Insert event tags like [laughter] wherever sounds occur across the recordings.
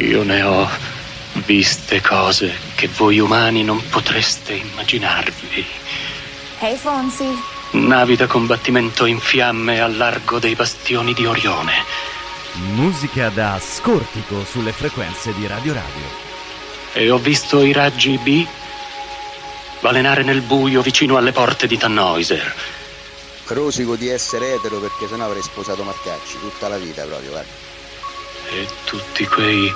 Io ne ho viste cose che voi umani non potreste immaginarvi. Ehi Fonsi, Navi da combattimento in fiamme al largo dei bastioni di Orione. Musica da scortico sulle frequenze di Radio Radio. E ho visto i raggi B balenare nel buio vicino alle porte di Tannhäuser. Rosico di essere etero perché sennò avrei sposato Marcacci tutta la vita proprio, guarda. E tutti quei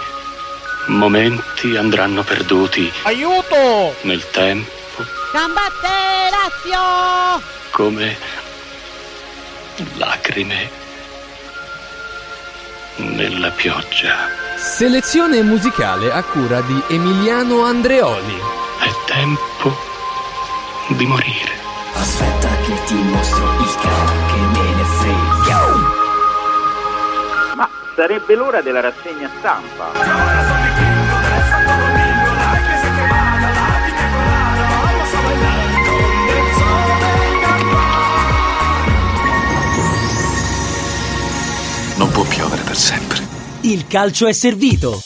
momenti andranno perduti Aiuto! nel tempo Combatte Lazio! come lacrime nella pioggia. Selezione musicale a cura di Emiliano Andreoli. È tempo di morire. Aspetta che ti mostro il can che me ne frega. Ma sarebbe l'ora della rassegna stampa. Il calcio è servito.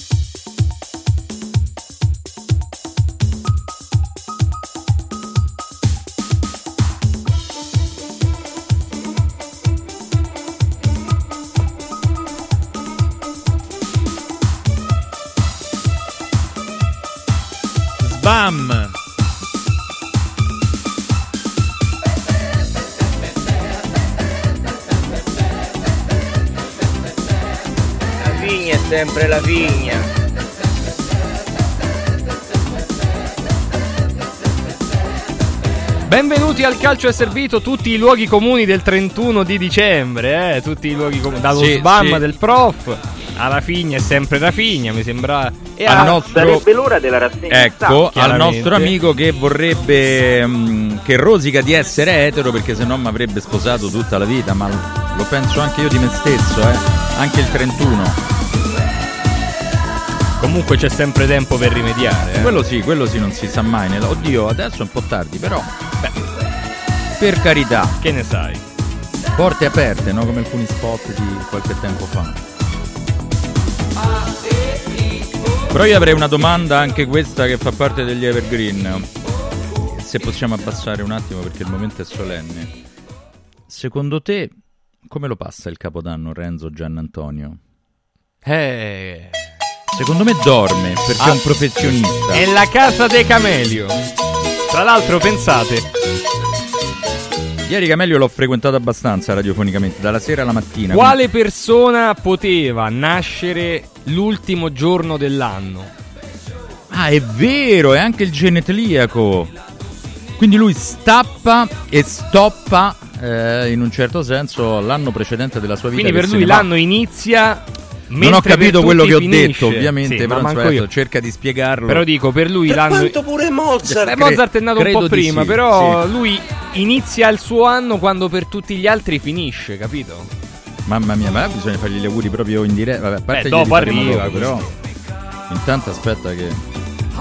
Sbam! Sempre la vigna. Benvenuti al Calcio è Servito, tutti i luoghi comuni del 31 di dicembre, eh? tutti i luoghi comuni, dallo Sì, sbam sì. del prof alla figna è sempre la figna, mi sembra... E Al nostro- Sarebbe l'ora della rassegna Ecco, al nostro amico che vorrebbe mm, che rosica di essere etero perché sennò mi avrebbe sposato tutta la vita, ma lo penso anche io di me stesso, eh. Anche il 31. Comunque c'è sempre tempo per rimediare. eh. Quello sì, quello sì non si sa mai. nella- Oddio, adesso è un po' tardi, però beh, per carità, Che ne sai? porte aperte, no? Come alcuni spot di qualche tempo fa. Però io avrei una domanda anche questa che fa parte degli evergreen. Se possiamo abbassare un attimo perché il momento è solenne. Secondo te come lo passa il capodanno Renzo Giannantonio? Eh... Secondo me dorme perché è Ah, un professionista. È la casa dei Camelio. Tra l'altro pensate, Ieri Camelio l'ho frequentato abbastanza radiofonicamente, dalla sera alla mattina. quale persona poteva nascere l'ultimo giorno dell'anno? Ah, è vero, è anche il genetliaco. Quindi lui stappa e stoppa eh, in un certo senso l'anno precedente della sua vita. Quindi per lui ne va. l'anno inizia. Non ho mentre capito per quello che ho finisce. detto, ovviamente, Sì, però ma manco insomma, io. cerca di spiegarlo. Però dico, per lui l'anno. pure Mozart. Beh, Mozart è nato un credo po' prima, sì, però sì. lui inizia il suo anno quando per tutti gli altri finisce, capito? Mamma mia, ma bisogna fargli gli auguri proprio in diretta. Vabbè, a parte Beh, dopo arriva dopo, però. Intanto aspetta che.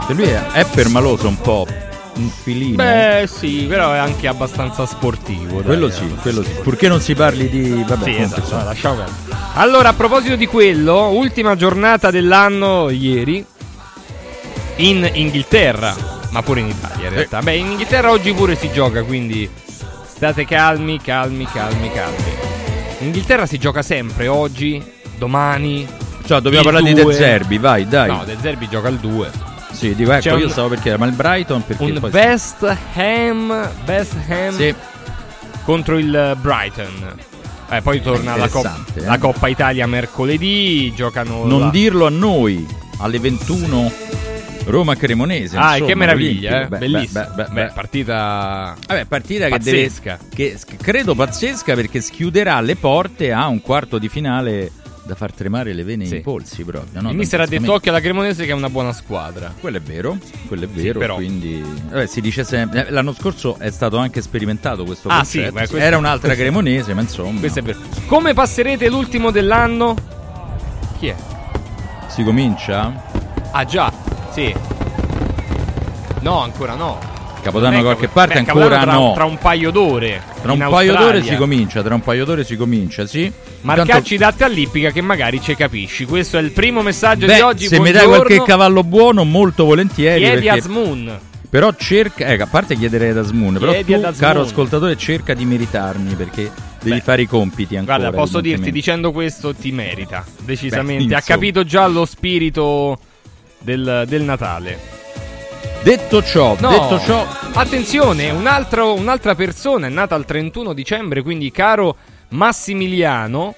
che lui è, è permaloso un po'. Un filino. Beh, sì, però è anche abbastanza sportivo. dai. quello sì, quello sì. Purché non si parli di. Vabbè, Sì, esatto, insomma. lasciamo perdere. Allora, a proposito di quello, ultima giornata dell'anno ieri in Inghilterra, ma pure in Italia in realtà. Beh, in Inghilterra oggi pure si gioca, quindi state calmi, calmi, calmi, calmi. In Inghilterra si gioca sempre, oggi, domani. Cioè, dobbiamo parlare di De 2. Zerbi, vai, dai. No, De Zerbi gioca il 2. Sì, dico, ecco, C'è io un- stavo per chiedere, ma il Brighton perché Un poi West Ham, West Ham Sì. contro il Brighton. Eh, poi torna la, Cop- Interessante, eh. la Coppa Italia mercoledì, giocano Non la- dirlo a noi alle 21 Roma Cremonese. Ah, insomma, che meraviglia, eh? Beh, bellissima. beh, beh, partita Vabbè, partita pazzesca. che deve che credo pazzesca perché schiuderà le porte a un quarto di finale da far tremare le vene Sì. ai polsi proprio, no? il mister ha detto occhio alla Cremonese che è una buona squadra. quello è vero, quello è vero, però. quindi vabbè, si dice sempre eh, l'anno scorso è stato anche sperimentato questo Ah, concetto. sì, beh, questo- Era un'altra Cremonese, ma insomma. Questo è vero. Come passerete l'ultimo dell'anno? Chi è? Si comincia? Ah già, sì. No, ancora no. Capodanno da qualche parte Beh, ancora tra, no. Tra un paio d'ore. Tra un paio d'ore si comincia, tra un paio d'ore si comincia, sì. Marcacci Intanto- date all'ippica che magari ci capisci. Questo è il primo messaggio Beh, di oggi. se mi dai Buongiorno. qualche cavallo buono, molto volentieri. Chiedi a perché- Asmoon. Però cerca, eh, a parte chiedere ad Asmoon, però tu, Asmoon. caro ascoltatore, cerca di meritarmi perché devi Beh. fare i compiti ancora. Guarda, posso dirti, dicendo questo, ti merita. Decisamente. Beh, ha capito già lo spirito del, del Natale. Detto ciò, No, detto ciò, attenzione, un altro- un'altra persona è nata il 31 dicembre, quindi caro Massimiliano,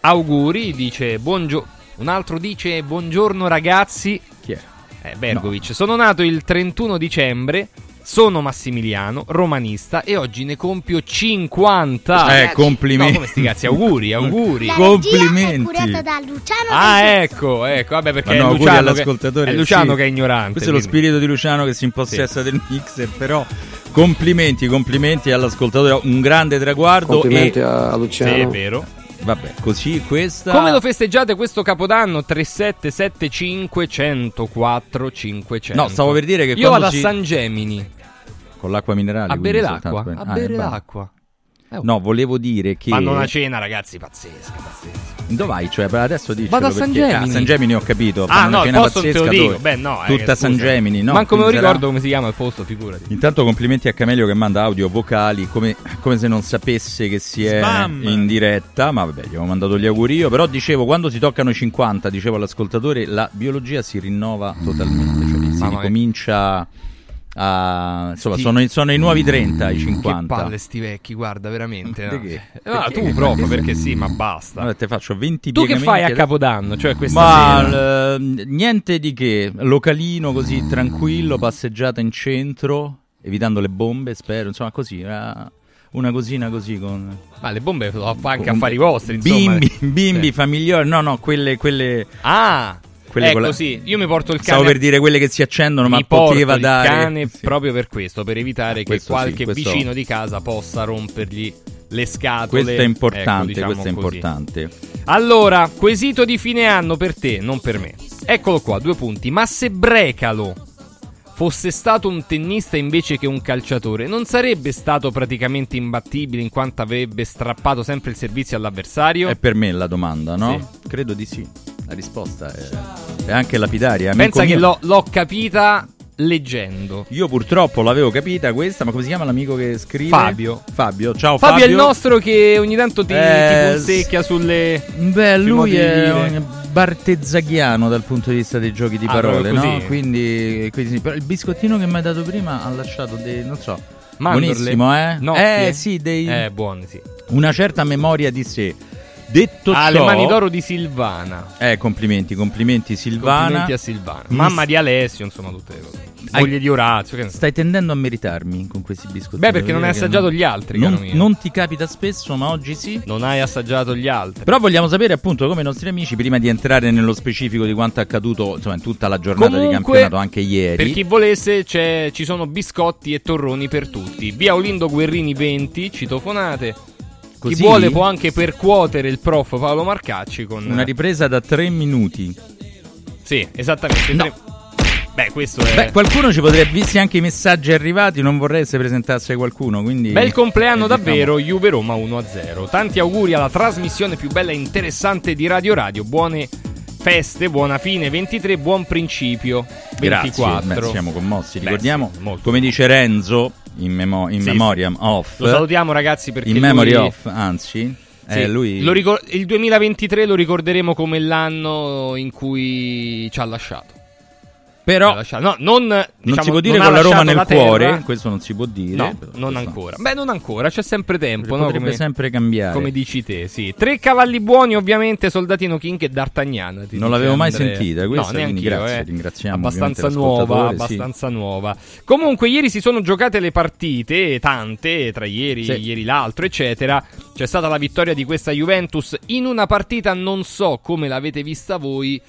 auguri, dice buongiorno. Un altro dice buongiorno ragazzi. chi è? Eh, Bergovic, sono nato il 31 dicembre, sono Massimiliano, romanista e oggi ne compio 50. Eh, complimenti. No, come sti cazzi, auguri, auguri. La Complimenti. è curata da Luciano Ah, ecco, ecco, vabbè perché è no, auguri Luciano, che, all'ascoltatore. è Luciano sì. che è ignorante. Questo è lo quindi- spirito di Luciano che si impossessa del mixer, però complimenti, complimenti all'ascoltatore, un grande traguardo Complimenti e a Sì, è Luciano. vero. Vabbè, così questa Come lo festeggiate questo capodanno? 3775 104 500. No, stavo per dire che Io vado a si- San Gemini con l'acqua minerale a bere soltanto l'acqua. per- A Ah, bere eh, va. l'acqua. Eh, No, volevo dire che Fanno una cena, ragazzi, pazzesca, pazzesca. Dove vai? Cioè, per adesso dici Vado a San Gemini. San Gemini ho capito. Ah, no, il cena posto non te lo pazzesca dico. Beh, no, eh, Tutta che San. Gemini, no? Manco me lo sarà- ricordo come si chiama il posto, figurati. Intanto complimenti a Camelio che manda audio vocali come, come se non sapesse che si è Spam. in diretta, ma vabbè, gli avevo mandato gli auguri io, però dicevo quando si toccano i 50, dicevo all'ascoltatore, la biologia si rinnova totalmente, cioè si Mamma ricomincia a insomma, Sti- sono, i- sono i nuovi 30, i Che 50. palle sti vecchi, guarda, veramente. no. Perché? Eh, ma Perché? tu proprio, perché sì, ma basta. Vabbè, te faccio 20 Tu che fai a. Capodanno? Cioè questa Ma sera? eh, niente di che, localino così tranquillo, passeggiata in centro, evitando le bombe, spero, insomma così, una, una cosina così con Ma le bombe fa anche affari vostri, insomma. Bimbi, bimbi, Sì. famiglioli, no, no, quelle, quelle, Ah, quelle ecco la- sì, io mi porto il cane. Stavo per dire quelle che si accendono, mi ma poteva il dare cane Sì. proprio per questo, per evitare che Questo sì, qualche questo- vicino di casa possa rompergli le scatole. Questo è importante, Ecco, diciamo questo è importante. Allora, quesito di fine anno per te, non per me. Eccolo qua, due punti. Ma se Brecalo fosse stato un tennista invece che un calciatore, non sarebbe stato praticamente imbattibile in quanto avrebbe strappato sempre il servizio all'avversario? È per me la domanda, no? Credo di sì. La risposta è, è anche lapidaria. amico Pensa che l'ho, l'ho capita leggendo. Io purtroppo l'avevo capita questa, ma come si chiama l'amico che scrive? Fabio. Fabio, ciao Fabio, Fabio. è il nostro che ogni tanto ti, Eh, ti punzecchia sulle. Beh, sui lui è un bartezzaghiano dal punto di vista dei giochi di Ah, parole, no? Quindi, quindi sì. Però il biscottino che mi hai dato prima ha lasciato dei, non so, Mandorle? buonissimo, eh? Nocche? Eh, sì, dei, Eh, buoni, sì. una certa memoria di sé. Detto ciò, le mani d'oro di Silvana. Eh, complimenti, complimenti Silvana. Complimenti a Silvana. Mamma di Alessio, insomma, tutte le cose. Moglie di Orazio. Che. Stai tendendo a meritarmi con questi biscotti. Beh, perché non hai assaggiato gli altri, non, non ti capita spesso, ma oggi sì. Non hai assaggiato gli altri. Però vogliamo sapere appunto come i nostri amici, prima di entrare nello specifico di quanto è accaduto insomma, in tutta la giornata di Comunque, campionato, anche ieri. Per chi volesse, c'è- ci sono biscotti e torroni per tutti. Via Olindo Guerrini 20, citofonate. Così? Chi vuole può anche percuotere il prof Paolo Marcacci con... Una ripresa da tre minuti. Sì, esattamente. No. tre- Beh, questo è... Beh, qualcuno ci potrebbe, visti anche i messaggi arrivati, non vorrei se presentasse qualcuno. Quindi Bel compleanno davvero, Juve Roma 1-0. Tanti auguri alla trasmissione più bella e interessante di Radio Radio. Buone feste, buona fine 23, buon principio 24. Grazie, beh, siamo commossi. Beh, Ricordiamo, molto. come dice Renzo, in, memo- in Sì, memoriam of. Lo salutiamo ragazzi perché In memory lui- of, anzi. Sì, eh, lui... ricor- il 2023 lo ricorderemo come l'anno in cui ci ha lasciato. Però. No, non, non diciamo, si può dire non con la Roma nel la cuore, questo non si può dire. No, non ancora. Beh, non ancora, c'è sempre tempo, no? Potrebbe Come, sempre cambiare. come dici te, sì. Tre cavalli buoni, ovviamente, Soldatino King e D'Artagnan. Non l'avevo mai Andrea. sentita questa, no, quindi grazie, eh. ringraziamo Abbastanza nuova, l'ascoltatore, sì. abbastanza nuova. Comunque, ieri si sono giocate le partite, tante, tra ieri, Sì. ieri l'altro, eccetera. C'è stata la vittoria di questa Juventus in una partita, non so come l'avete vista voi.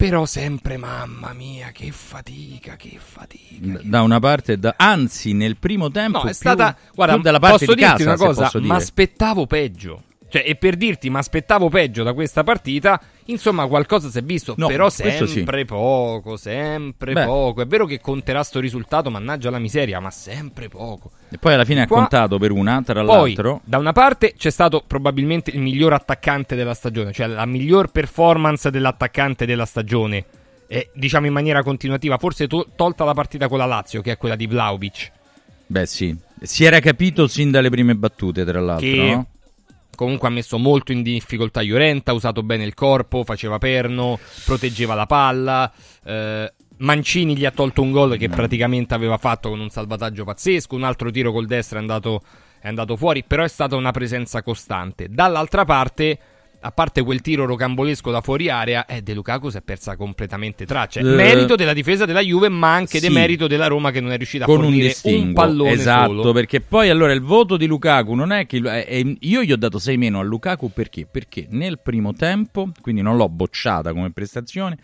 Però sempre, mamma mia, che fatica, che fatica. Da una parte, da... anzi, nel primo tempo. No, è più- stata. Guarda, più dalla parte posso di dirti casa, una cosa, ma aspettavo peggio. Cioè, e per dirti, mi aspettavo peggio da questa partita, insomma, qualcosa si è visto. No, però sempre sì. poco, sempre Beh. poco. È vero che conterà sto risultato, mannaggia la miseria, ma sempre poco. E poi alla fine ha Qua- contato per una, tra Poi, l'altro. da una parte c'è stato probabilmente il miglior attaccante della stagione, cioè la miglior performance dell'attaccante della stagione, e, diciamo in maniera continuativa, forse to- tolta la partita con la Lazio, che è quella di Vlaovic, Beh, sì. Si era capito sin dalle prime battute, tra l'altro, che no? Comunque ha messo molto in difficoltà Llorente, ha usato bene il corpo, faceva perno, proteggeva la palla. eh, Mancini gli ha tolto un gol che Mm. praticamente aveva fatto con un salvataggio pazzesco, un altro tiro col destro è andato, è andato fuori, però è stata una presenza costante. Dall'altra parte, a parte quel tiro rocambolesco da fuori area, eh, De Lukaku si è persa completamente traccia. Eh, merito della difesa della Juve, ma anche sì. demerito della Roma che non è riuscita a un fornire un, distinguo pallone esatto solo. perché poi allora il voto di Lukaku non è che eh, eh, io gli ho dato 6 meno a Lukaku perché perché nel primo tempo quindi non l'ho bocciata come prestazione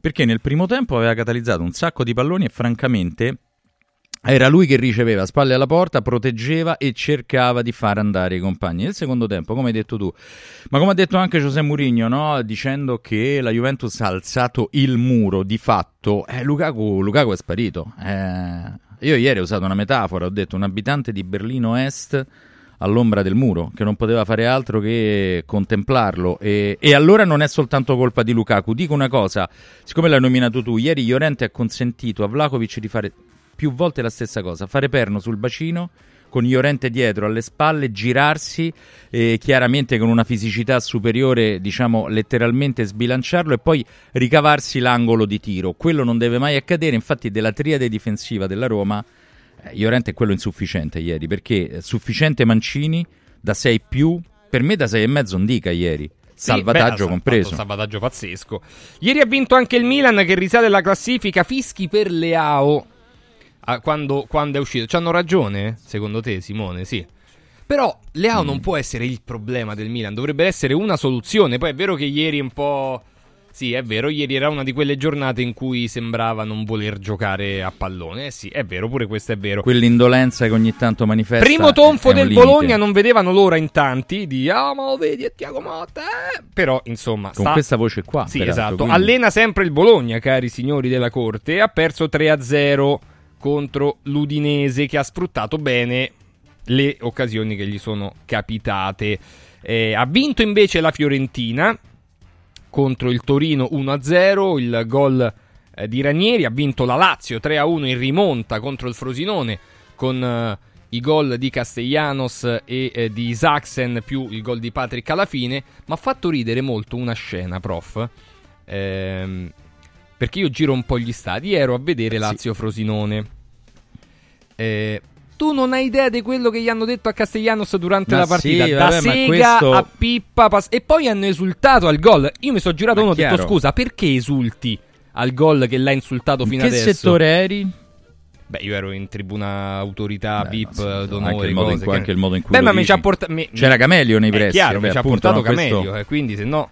perché nel primo tempo aveva catalizzato un sacco di palloni e francamente era lui che riceveva spalle alla porta, proteggeva e cercava di far andare i compagni. Nel secondo tempo, come hai detto tu, ma come ha detto anche José Mourinho, no? dicendo che la Juventus ha alzato il muro, di fatto, eh, Lukaku, Lukaku è sparito. Eh, io ieri ho usato una metafora, ho detto un abitante di Berlino Est all'ombra del muro, che non poteva fare altro che contemplarlo. E, e allora non è soltanto colpa di Lukaku. Dico una cosa, siccome l'hai nominato tu, ieri Llorente ha consentito a Vlakovic di fare più volte la stessa cosa, fare perno sul bacino con Llorente dietro alle spalle, girarsi eh, chiaramente con una fisicità superiore, diciamo letteralmente sbilanciarlo e poi ricavarsi l'angolo di tiro. Quello non deve mai accadere, infatti della triade difensiva della Roma eh, Llorente è quello insufficiente ieri, perché eh, sufficiente Mancini da 6 più, per me da 6 e mezzo non dica ieri. Sì, Salvataggio beh, compreso. salvataggio pazzesco. Ieri ha vinto anche il Milan che risale alla classifica. Fischi per Leao. Ah, quando, quando è uscito. C'hanno ragione? Secondo te, Simone? Sì. Però Leao Mm. non può essere il problema del Milan. Dovrebbe essere una soluzione. Poi è vero che ieri un po'. Sì, è vero, ieri era una di quelle giornate in cui sembrava non voler giocare a pallone. Eh sì, è vero, pure questo è vero. Quell'indolenza che ogni tanto manifesta. Primo tonfo del. Bologna non vedevano l'ora in tanti di ah ma lo vedi è Tiago Motta eh?" però insomma Con sta- questa voce qua. sì peraltro, esatto quindi- allena sempre il Bologna cari signori della corte ha perso 3-0 contro l'Udinese che ha sfruttato bene le occasioni che gli sono capitate. Eh, ha vinto invece la Fiorentina contro il Torino 1-0 il gol eh, di Ranieri ha vinto la Lazio 3-1 in rimonta contro il Frosinone con eh, i gol di Castellanos e eh, di Isaacsen più il gol di Patrick alla fine. Ma ha fatto ridere molto una scena prof. Ehm, perché io giro un po' gli stadi ero a vedere Lazio-Frosinone eh, tu non hai idea di quello che gli hanno detto a Castellanos durante Ma la partita. sì, da vabbè, ma sega questo- a pippa pas- e poi hanno esultato al gol. Io mi sono girato Ma uno e ho detto scusa perché esulti al gol che l'ha insultato In fino che adesso? settore eri? Beh, io ero in tribuna autorità, Beh, VIP, sì, d'onore, anche il modo in cose cui- che- anche il modo in cui Beh, lo ma mi dici. ci ha portato... mi- C'era Camelio nei È pressi, chiaro, vabbè, mi ci ha portato no, questo- Camelio, e quindi se no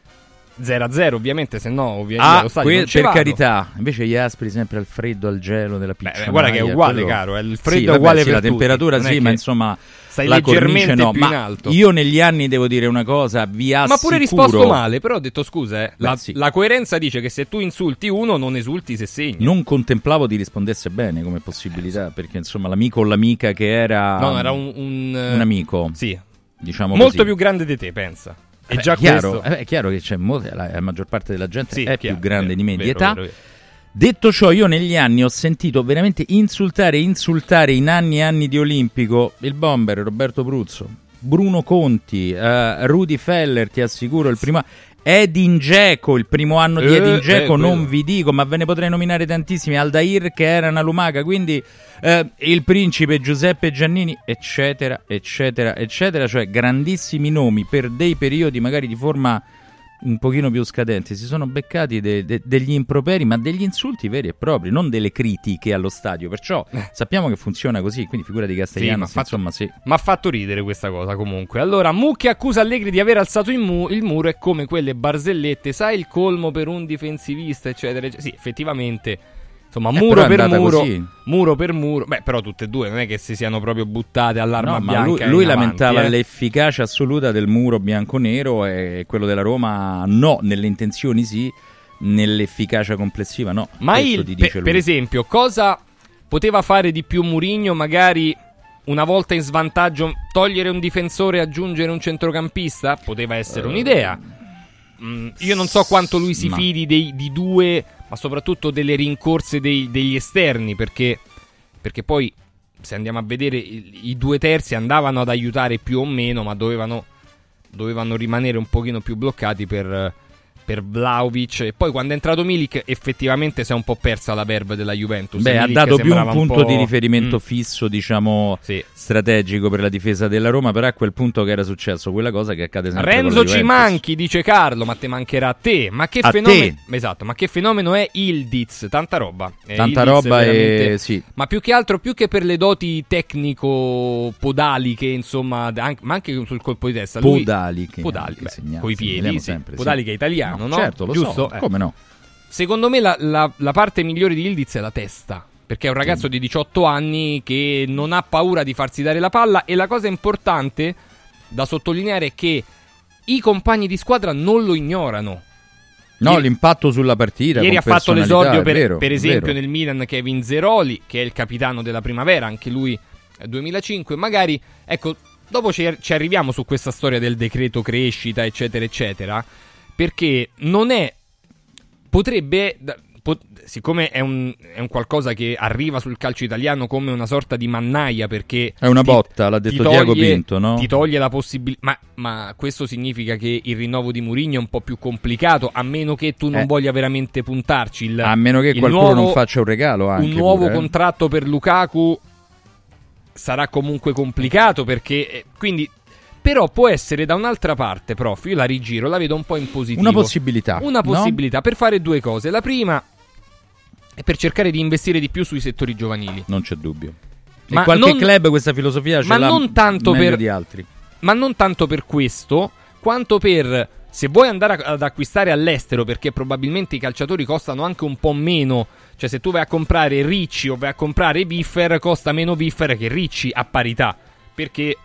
0-0 ovviamente, se no ovviamente Ah, allo stadio que- per vado. carità, invece gli aspri sempre al freddo, al gelo della piccia. guarda che è uguale, caro, è il freddo è uguale per la tutti, temperatura non sì, ma insomma stai la leggermente cornice no. più ma in alto. io negli anni devo dire una cosa, vi assicuro Ma pure risposto male, però ho detto scusa, eh, la, sì. la coerenza dice che se tu insulti uno non esulti se segni. Non contemplavo di rispondesse bene come possibilità, perché insomma l'amico o l'amica che era No, era un, un, eh, un amico, Sì, diciamo molto così. più grande di te, pensa. E Beh, già chiaro, questo... eh, è chiaro che c'è molta- la, la maggior parte della gente Sì, è chiaro, più grande vero, di me di età. vero, vero. Detto ciò, io negli anni ho sentito veramente insultare insultare in anni e anni di Olimpico il bomber Roberto Bruzzo, Bruno Conti, eh, Rudy Feller, ti assicuro, il primo Edin Dzeko, il primo anno di Eh, Edin eh, Dzeko, non quello. vi dico, ma ve ne potrei nominare tantissimi, Aldair che era una lumaca, quindi eh, il principe Giuseppe Giannini, eccetera, eccetera, eccetera, cioè grandissimi nomi per dei periodi magari di forma un pochino più scadenti, si sono beccati de- de- degli improperi, ma degli insulti veri e propri, non delle critiche allo stadio. Perciò sappiamo che funziona così, quindi figura di Eh. Sì, Castellano, ma ha fatto- insomma, sì. Mi ha fatto ridere questa cosa comunque. Allora, Mucchi accusa Allegri di aver alzato il, mu- il muro e come quelle barzellette, sai il colmo per un difensivista, eccetera. eccetera. Sì, effettivamente Insomma, Eh, muro per muro, così. muro per muro. Beh, però tutte e due non è che si siano proprio buttate all'arma No, bianca. lui, lui avanti, lamentava eh. l'efficacia assoluta del muro bianco-nero e quello della Roma no, nelle intenzioni sì, nell'efficacia complessiva no. Ma il, per, per esempio, cosa poteva fare di più Murigno? Magari una volta in svantaggio, togliere un difensore e aggiungere un centrocampista? Poteva essere un'idea. Mm, io non so quanto lui si Ma- fidi dei- di due, ma soprattutto delle rincorse dei- degli esterni, perché, perché poi se andiamo a vedere i, i due terzi andavano ad aiutare più o meno, ma dovevano, dovevano rimanere un pochino più bloccati per, per Vlaovic. E poi quando è entrato Milik effettivamente si è un po' persa la verve della Juventus. Beh, ha Milik dato più un punto po'- di riferimento Mm. fisso, diciamo, Sì. strategico per la difesa della Roma, però a quel punto che era successo quella cosa che accade sempre con Renzo ci manchi, dice Carlo, ma te mancherà a te. Ma che A fenomeno Esatto, ma che fenomeno è Ildiz? Tanta roba. Eh, Tanta Ildiz roba e sì. Ma più che altro, più che per le doti tecnico-podaliche, insomma, anche- ma anche sul colpo di testa. Lui, Podaliche, Podali, anche beh, segnali, coi segnaliamo piedi, sì. sempre, sì. Podali che è italiano, no? Certo, lo so, Giusto? Eh. come no? Secondo me la, la- la parte migliore di Ildiz è la testa. Perché è un ragazzo di 18 anni che non ha paura di farsi dare la palla. E la cosa importante da sottolineare è che i compagni di squadra non lo ignorano. No, Ieri- l'impatto sulla partita Ieri ha fatto l'esordio per, vero, per esempio nel Milan Kevin Zeroli, che è il capitano della primavera, anche lui eh, 2005. Magari, ecco, dopo ci, ci arriviamo su questa storia del decreto crescita, eccetera, eccetera, perché non è... potrebbe... da- po- siccome è un, è un qualcosa che arriva sul calcio italiano come una sorta di mannaia, perché... È una ti- botta, l'ha detto toglie- Pinto, no? Ti toglie la possibilità... Ma, ma questo significa che il rinnovo di Mourinho è un po' più complicato, a meno che tu non Eh. voglia veramente puntarci. Il, A meno che qualcuno nuovo- non faccia un regalo anche un nuovo pure, eh. contratto per Lukaku sarà comunque complicato perché eh, quindi però può essere da un'altra parte, prof, io la rigiro, la vedo un po' in positivo. Una possibilità, Una no? possibilità per fare due cose. La prima è per cercare di investire di più sui settori giovanili. Non c'è dubbio. E Ma qualche non- club questa filosofia ce ma l'ha non tanto per- di altri. Ma non tanto per questo, quanto per se vuoi andare ad acquistare all'estero, perché probabilmente i calciatori costano anche un po' meno. Cioè, se tu vai a comprare Ricci o vai a comprare Biffer, costa meno Biffer che Ricci a parità. Perché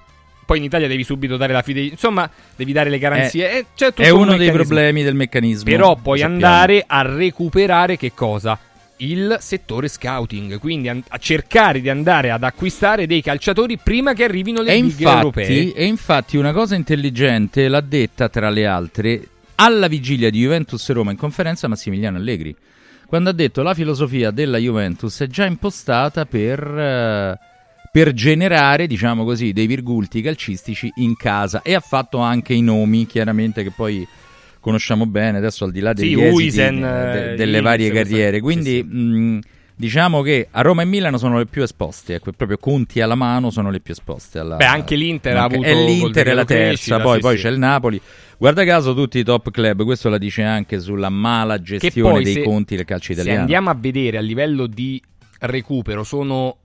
poi in Italia devi subito dare la fidelità. Insomma, devi dare le garanzie. È- Eh, c'è tutto È un uno dei meccanismo. problemi del meccanismo. Però puoi sappiamo. andare a recuperare che cosa? Il settore scouting, quindi a cercare di andare ad acquistare dei calciatori prima che arrivino le E big europee. e infatti una cosa intelligente l'ha detta tra le altre alla vigilia di Juventus Roma in conferenza Massimiliano Allegri. Quando ha detto la filosofia della Juventus è già impostata per, eh, per generare, diciamo così, dei virgulti calcistici in casa e ha fatto anche i nomi, chiaramente che poi conosciamo bene, adesso al di là degli Sì, esiti, Huijsen, eh, de- eh, delle varie carriere. Quindi mh, diciamo che a Roma e Milano sono le più esposte, ecco, proprio conti alla mano sono le più esposte. Alla, Beh, anche l'Inter ha avuto col l'Inter è la terza, crescita, poi, sì, poi sì. c'è il Napoli. Guarda caso tutti i top club, questo la dice anche sulla mala gestione poi dei se- conti del calcio Se italiano. andiamo a vedere a livello di recupero sono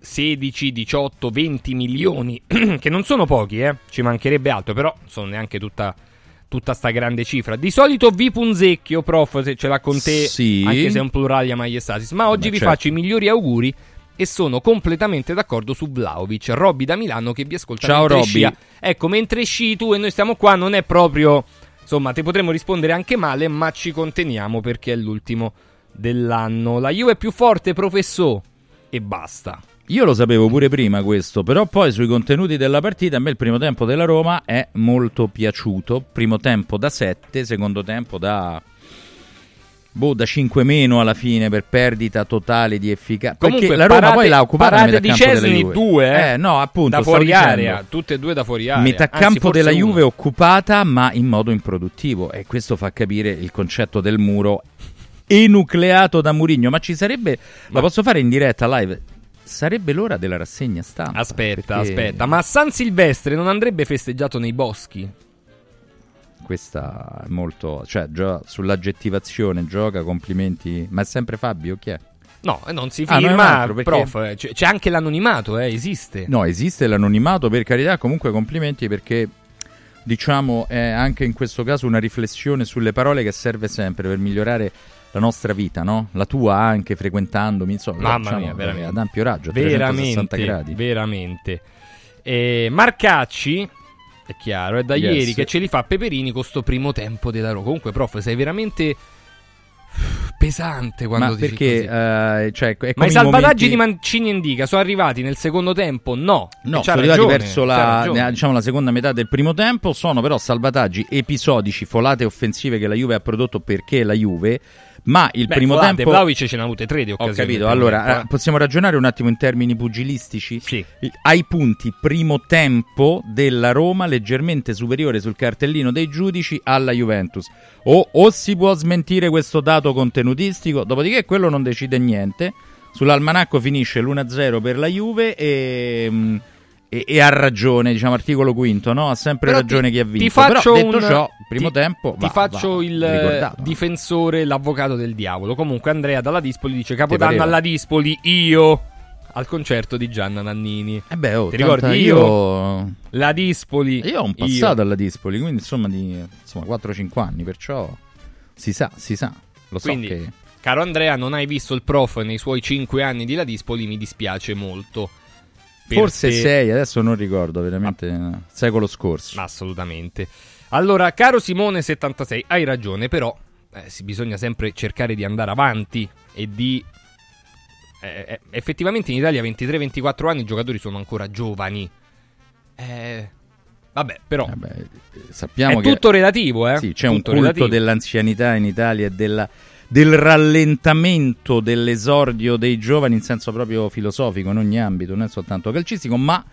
16, 18, 20 milioni, [clears throat] che non sono pochi, eh? ci mancherebbe altro, però sono neanche tutta, tutta sta grande cifra. Di solito vi punzecchio, prof, se ce l'ha con te, Sì. anche se è un pluralia maiestatis, ma oggi Beh, vi certo. faccio i migliori auguri e sono completamente d'accordo su Vlaovic, Robby da Milano che vi ascolta Ciao, Robby. Ecco, mentre sci tu e noi stiamo qua non è proprio... Insomma, ti potremmo rispondere anche male, ma ci conteniamo perché è l'ultimo dell'anno. La Juve è più forte, professor, e basta. Io lo sapevo pure prima questo, però poi sui contenuti della partita a me il primo tempo della Roma è molto piaciuto. Primo tempo da 7, secondo tempo da... Boh, da 5 meno alla fine per perdita totale di efficacia. Comunque, Perché la Roma parate- poi l'ha occupata parate nel di metacampo della Cesni Juve. due, eh? no, appunto, da fuori dicendo. area, tutte e due da fuori area. Metà Anzi, campo della uno. Juve occupata, ma in modo improduttivo. E questo fa capire il concetto del muro enucleato da Murigno. Ma ci sarebbe. La posso fare in diretta live? Sarebbe l'ora della rassegna stampa. Aspetta, perché aspetta, ma San Silvestre non andrebbe festeggiato nei boschi? Questa è molto. Cioè, gio- sull'aggettivazione gioca, complimenti. Ma è sempre Fabio? Chi è? No, eh, non si Ah, no, è un firma, altro, perché- prof, eh, c'è, c'è anche l'anonimato, eh, esiste. No, esiste l'anonimato, per carità, comunque complimenti perché diciamo è anche in questo caso una riflessione sulle parole che serve sempre per migliorare la nostra vita, no? La tua anche frequentandomi, insomma, Mamma diciamo, mia, veramente. ad ampio raggio, a 360 veramente, gradi. veramente. Eh, Marcacci, è chiaro, è da Yes. ieri che ce li fa Peperini con sto primo tempo della Roma. Comunque, prof, sei veramente pesante quando Ma dici perché eh, cioè, Ma i salvataggi momenti- di Mancini e Indica sono arrivati nel secondo tempo? No. No, sono arrivati verso la, diciamo, la seconda metà del primo tempo. Sono però salvataggi episodici, folate offensive che la Juve ha prodotto perché la Juve. Ma il Beh, primo volate, tempo. Vlahovic ce ne ha avute tre di Ho occasioni. capito. nel primo Allora, eh, possiamo ragionare un attimo in termini pugilistici? Sì. Ai punti primo tempo della Roma leggermente superiore sul cartellino dei giudici alla Juventus. O, o si può smentire questo dato contenutistico, dopodiché quello non decide niente. Sull'almanacco finisce l'1-0 per la Juve e, mm, e- e ha ragione, diciamo, articolo quinto, no? Ha sempre Però ragione ti- chi ha ti vinto. faccio Però detto un- ciò, primo ti- tempo Ti va- faccio va il ricordato. difensore, l'avvocato del diavolo. Comunque, Andrea dalla Dispoli dice: Capodanno alla Dispoli, io al concerto di Gianna Nannini. Eh beh, oh, Ti ricordi io? La Dispoli. Io ho un passato alla Dispoli, quindi insomma di insomma, 4-5 anni, perciò si sa, si sa. Lo so Quindi, che... caro Andrea, non hai visto il prof nei suoi 5 anni di La Dispoli, mi dispiace molto. Forse 6, adesso non ricordo, veramente eh, secolo scorso. Assolutamente. Allora, caro Simone76, hai ragione, però eh, si bisogna sempre cercare di andare avanti e di... eh, eh, effettivamente in Italia a 23-24 anni i giocatori sono ancora giovani. Eh, vabbè, però... Sappiamo è che tutto relativo, eh? Sì, c'è un Tutto culto relativo. dell'anzianità in Italia e della- del rallentamento dell'esordio dei giovani in senso proprio filosofico, in ogni ambito, non soltanto calcistico, ma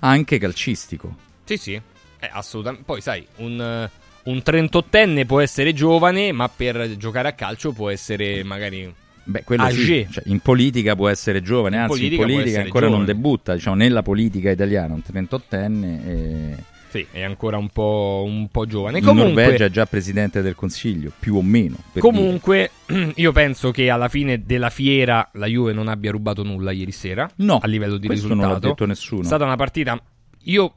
anche calcistico. Sì, sì, eh, assolutamente. Poi sai, un, eh, un 38enne può essere giovane, ma per giocare a calcio può essere magari... Beh, quello sì, cioè, in politica può essere giovane, In anzi politica in politica ancora non giovane. debutta, diciamo, nella politica italiana, un 38enne e Sì, è ancora un po', un po' giovane. in Comunque, Norvegia è già presidente del Consiglio, più o meno. comunque [clears throat] io penso che alla fine della fiera la Juve non abbia rubato nulla ieri sera. No, a livello di questo non risultato. l'ha detto nessuno. È stata una partita, io,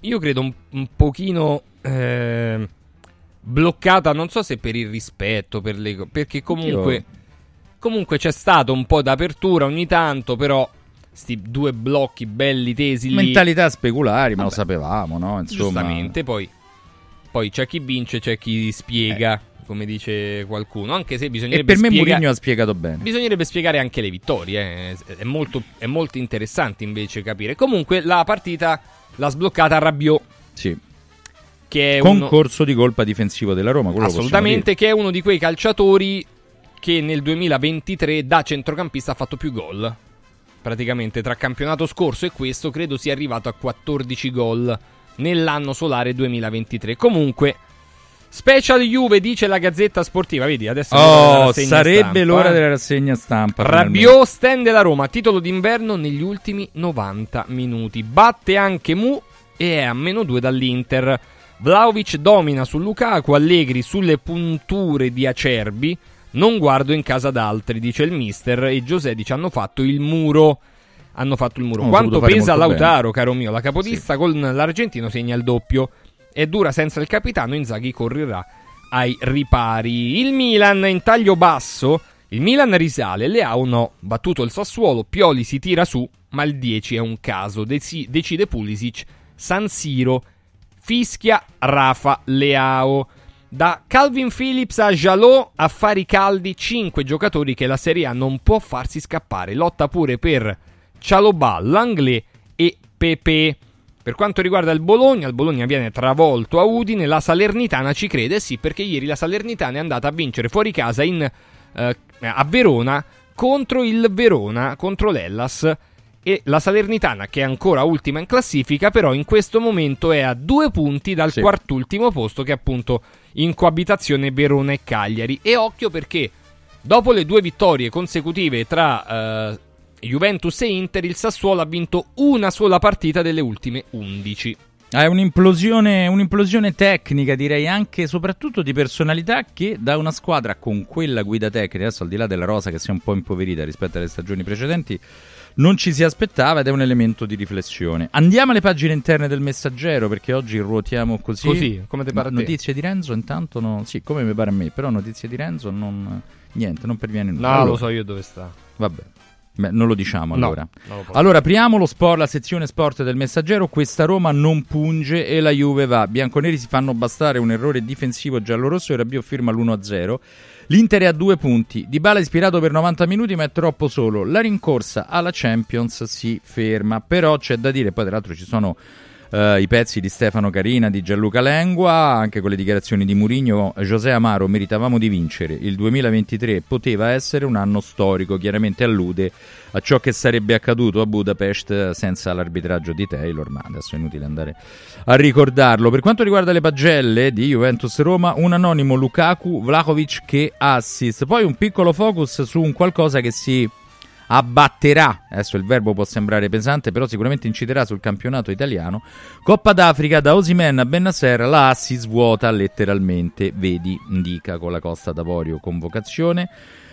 io credo un, un pochino eh, bloccata, non so se per il rispetto, per le, perché comunque, Io- comunque c'è stato un po' d'apertura ogni tanto, però sti due blocchi belli tesi lì. Mentalità speculari, ma lo sapevamo, no? Insomma, Giustamente, poi, poi c'è chi vince, c'è chi spiega, come dice qualcuno. Anche se E bisognerebbe per me spiega- Mourinho ha spiegato bene. Bisognerebbe spiegare anche le vittorie. eh. È, molto, è molto interessante invece capire. Comunque, la partita l'ha sbloccata Rabiot. Sì. Che è uno- Concorso di colpa difensivo della Roma, assolutamente, che è uno di quei calciatori che nel 2023 da centrocampista ha fatto più gol. Praticamente tra campionato scorso e questo credo sia arrivato a 14 gol nell'anno solare 2023. Comunque, Special Juve dice la Gazzetta Sportiva. Vedi, adesso Oh, sarebbe stampa, l'ora eh. della rassegna stampa. Rabiot stende la Roma, titolo d'inverno negli ultimi 90 minuti. Batte anche Mu e è a meno 2 dall'Inter. Vlaovic domina su Lukaku, Allegri sulle punture di Acerbi. Non guardo in casa d'altri, dice il mister. E Giuseppe dice hanno fatto il muro. Hanno fatto il muro. Hanno Quanto pesa Lautaro, caro mio? La capodista con l'argentino segna il doppio. È dura senza il capitano, Inzaghi correrà ai ripari. Il Milan in taglio basso. Il Milan risale, Leao no. Battuto il Sassuolo, Pioli si tira su, ma il 10 è un caso. Deci- decide Pulisic. San Siro fischia Rafa Leao. Da Calvin Phillips a Jalot, affari caldi, 5 giocatori che la Serie A non può farsi scappare. Lotta pure per Cialobà, Langlais e Pepe. Per quanto riguarda il Bologna, il Bologna viene travolto a Udine, la Salernitana ci crede, sì, perché ieri la Salernitana è andata a vincere fuori casa in, eh, a Verona contro il Verona, contro l'Ellas. E la Salernitana, che è ancora ultima in classifica, però in questo momento è a due punti dal Sì. quartultimo posto, che è appunto in coabitazione Verona e Cagliari. E occhio perché dopo le due vittorie consecutive tra eh, Juventus e Inter, il Sassuolo ha vinto una sola partita delle ultime 11. È un'implosione, un'implosione tecnica, direi anche e soprattutto di personalità che da una squadra con quella guida tecnica, adesso al di là della rosa che si è un po' impoverita rispetto alle stagioni precedenti, non ci si aspettava ed è un elemento di riflessione. Andiamo alle pagine interne del messaggero perché oggi ruotiamo così. Così, come te pare a te. Notizie di Renzo intanto no, sì, come mi pare a me, però notizie di Renzo non niente, non perviene nulla. No, Allora, lo so io dove sta. Vabbè. Beh, non lo diciamo No, allora. non lo. Allora, apriamo lo sport, la sezione sport del messaggero. Questa Roma non punge e la Juve va. Bianconeri si fanno bastare un errore difensivo giallorosso e Rabiot firma l'1-0. L'Inter è a due punti. Di Bala ispirato per 90 minuti, ma è troppo solo. La rincorsa alla Champions si ferma. Però c'è da dire, poi tra l'altro ci sono eh, i pezzi di Stefano Carina, di Gianluca Lengua, anche con le dichiarazioni di Murigno. José Amaro, meritavamo di vincere. Il 2023 poteva essere un anno storico, chiaramente allude a ciò che sarebbe accaduto a Budapest senza l'arbitraggio di Taylor, ma adesso è inutile andare a ricordarlo. Per quanto riguarda le pagelle di Juventus Roma, un anonimo Lukaku, Vlahovic che assist. Poi un piccolo focus su un qualcosa che si abbatterà, adesso il verbo può sembrare pesante, però sicuramente inciderà sul campionato italiano. Coppa d'Africa da Osimen a Bennasser, la si svuota letteralmente, vedi, indica con la Costa d'Avorio convocazione.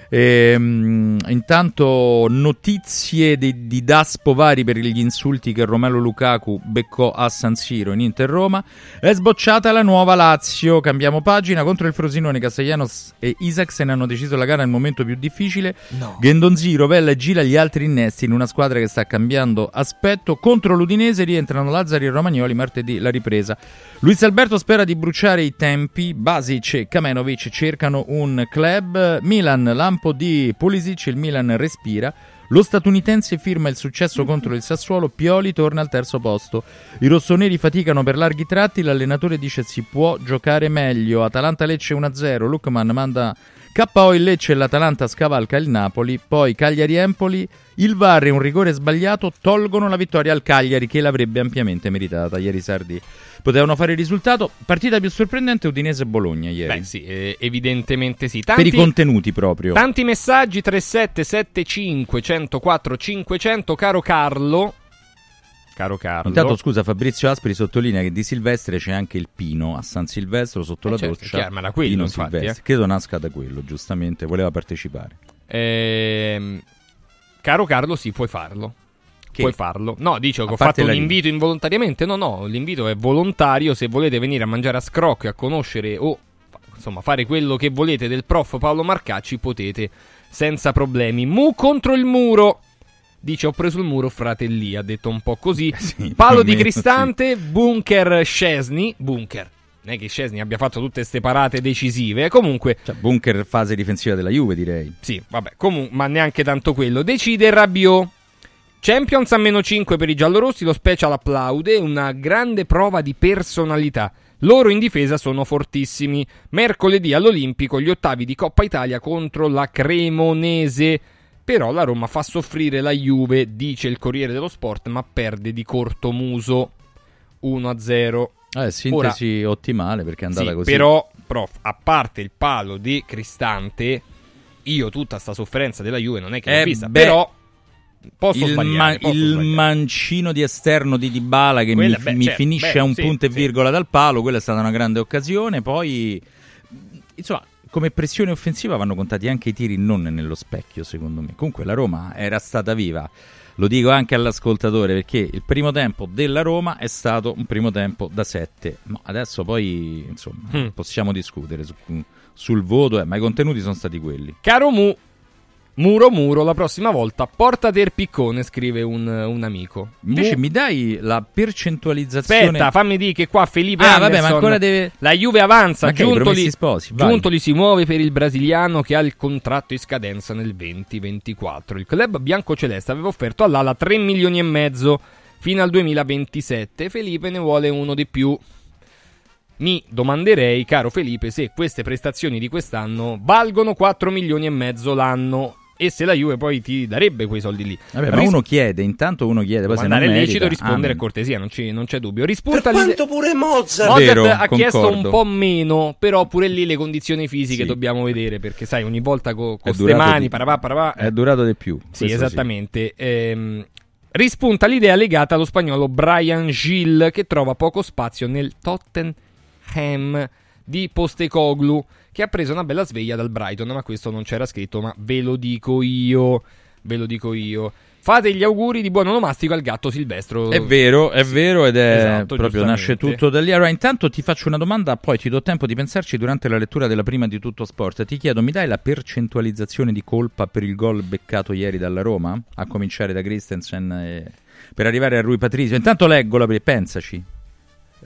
Ehm, intanto notizie di, di Daspo vari per gli insulti che Romelo Lukaku beccò a San Siro in Inter Roma. È sbocciata la nuova Lazio. Cambiamo pagina contro il Frosinone. Castellanos e Isaacsen hanno deciso la gara nel momento più difficile. No. Gendonzi, Rovella e Gira gli altri innesti in una squadra che sta cambiando aspetto. Contro l'Udinese rientrano Lazzari e Romagnoli. Martedì la ripresa. Luis Alberto spera di bruciare i tempi. Basic e Kamenovic cercano un club. Milan, lampo di Pulisic. Il Milan respira. Lo statunitense firma il successo contro il Sassuolo. Pioli torna al terzo posto. I rossoneri faticano per larghi tratti. L'allenatore dice si può giocare meglio. Atalanta Lecce 1-0. Lukman manda KO il Lecce e l'Atalanta scavalca il Napoli, poi Cagliari-Empoli, il VAR e un rigore sbagliato tolgono la vittoria al Cagliari che l'avrebbe ampiamente meritata. Ieri Sardi potevano fare il risultato. Partita più sorprendente Udinese-Bologna ieri. Beh, sì, eh, evidentemente sì. per Tanti, i contenuti proprio. tanti messaggi 3775 104 500, caro Carlo. Caro Carlo. Intanto scusa Fabrizio Aspri sottolinea che di Silvestre c'è anche il Pino a San Silvestro sotto Eh, la certo, doccia. chiaro, ma da quello, Pino infatti, Silvestre. eh. Credo nasca da quello, giustamente, voleva partecipare. Ehm, caro Carlo, sì, puoi farlo. Che? Puoi farlo. No, dice che ho fatto un la rima. invito involontariamente. No, no, l'invito è volontario. Se volete venire a mangiare a Scrocco e a conoscere o insomma fare quello che volete del prof Paolo Marcacci, potete senza problemi. Mu contro il muro. Dice ho preso il muro fratelli, ha detto un po' così. Sì, Palo di Cristante, bunker Scesni, bunker. Non è che Scesni abbia fatto tutte queste parate decisive, comunque Cioè, bunker fase difensiva della Juve, direi. sì, vabbè, comunque, ma neanche tanto quello. Decide Rabiot. Champions a meno 5 per i giallorossi, lo special applaude, una grande prova di personalità. Loro in difesa sono fortissimi. Mercoledì all'Olimpico gli ottavi di Coppa Italia contro la Cremonese. Però la Roma fa soffrire la Juve, dice il Corriere dello Sport, ma perde di corto muso. 1-0. Eh, sintesi ottimale perché è andata Sì, così. Però, prof, a parte il palo di Cristante, io tutta sta sofferenza della Juve non è che l'ho Eh, vista, beh, però posso il, sbagliare. ma- posso il mancino di esterno di Dybala che Quella, mi, beh, mi certo, finisce beh, a un sì, punto e sì. virgola dal palo, quella è stata una grande occasione. Poi, insomma, come pressione offensiva vanno contati anche i tiri non nello specchio, secondo me. Comunque la Roma era stata viva. Lo dico anche all'ascoltatore perché il primo tempo della Roma è stato un primo tempo da 7. Ma adesso poi, insomma, Mm. possiamo discutere su- sul voto, eh, ma i contenuti sono stati quelli. Caro Mu, muro muro, la prossima volta portate il piccone, scrive un, un amico. Invece Mu- mi dai la percentualizzazione Aspetta, fammi dire che qua Felipe Ah, Anderson, vabbè, ma ancora deve- La Juve avanza, Ma Giuntoli, Sposi. Giuntoli si muove per il brasiliano che ha il contratto in scadenza nel 2024. Il club biancoceleste aveva offerto all'Ala 3 milioni e mezzo fino al 2027. Felipe ne vuole uno di più. Mi domanderei, caro Felipe, se queste prestazioni di quest'anno valgono 4 milioni e mezzo l'anno e se la Juve poi ti darebbe quei soldi lì. Vabbè, ma Ris- uno chiede, intanto uno chiede, poi se non è lecito rispondere amen. a cortesia, non, ci- non c'è dubbio. Rispunta l'idea- pure Mozart. Mozart Vero, ha chiesto concordo. un po' meno, però pure lì le condizioni fisiche Sì. dobbiamo vedere, perché sai, ogni volta co- con È queste mani, di- parapà, parapà, È durato di più. sì, esattamente. Ehm, rispunta l'idea legata allo spagnolo Brian Gil che trova poco spazio nel Tottenham di Postecoglu che ha preso una bella sveglia dal Brighton, ma questo non c'era scritto, ma ve lo dico io, ve lo dico io. Fate gli auguri di buon onomastico al gatto Silvestro. È vero, è vero ed è Esatto, proprio nasce tutto da lì. Allora, intanto ti faccio una domanda, poi ti do tempo di pensarci durante la lettura della prima di tutto sport. Ti chiedo, mi dai la percentualizzazione di colpa per il gol beccato ieri dalla Roma? A cominciare da Christensen e- per arrivare a Rui Patrizio. Intanto leggola, perché pensaci.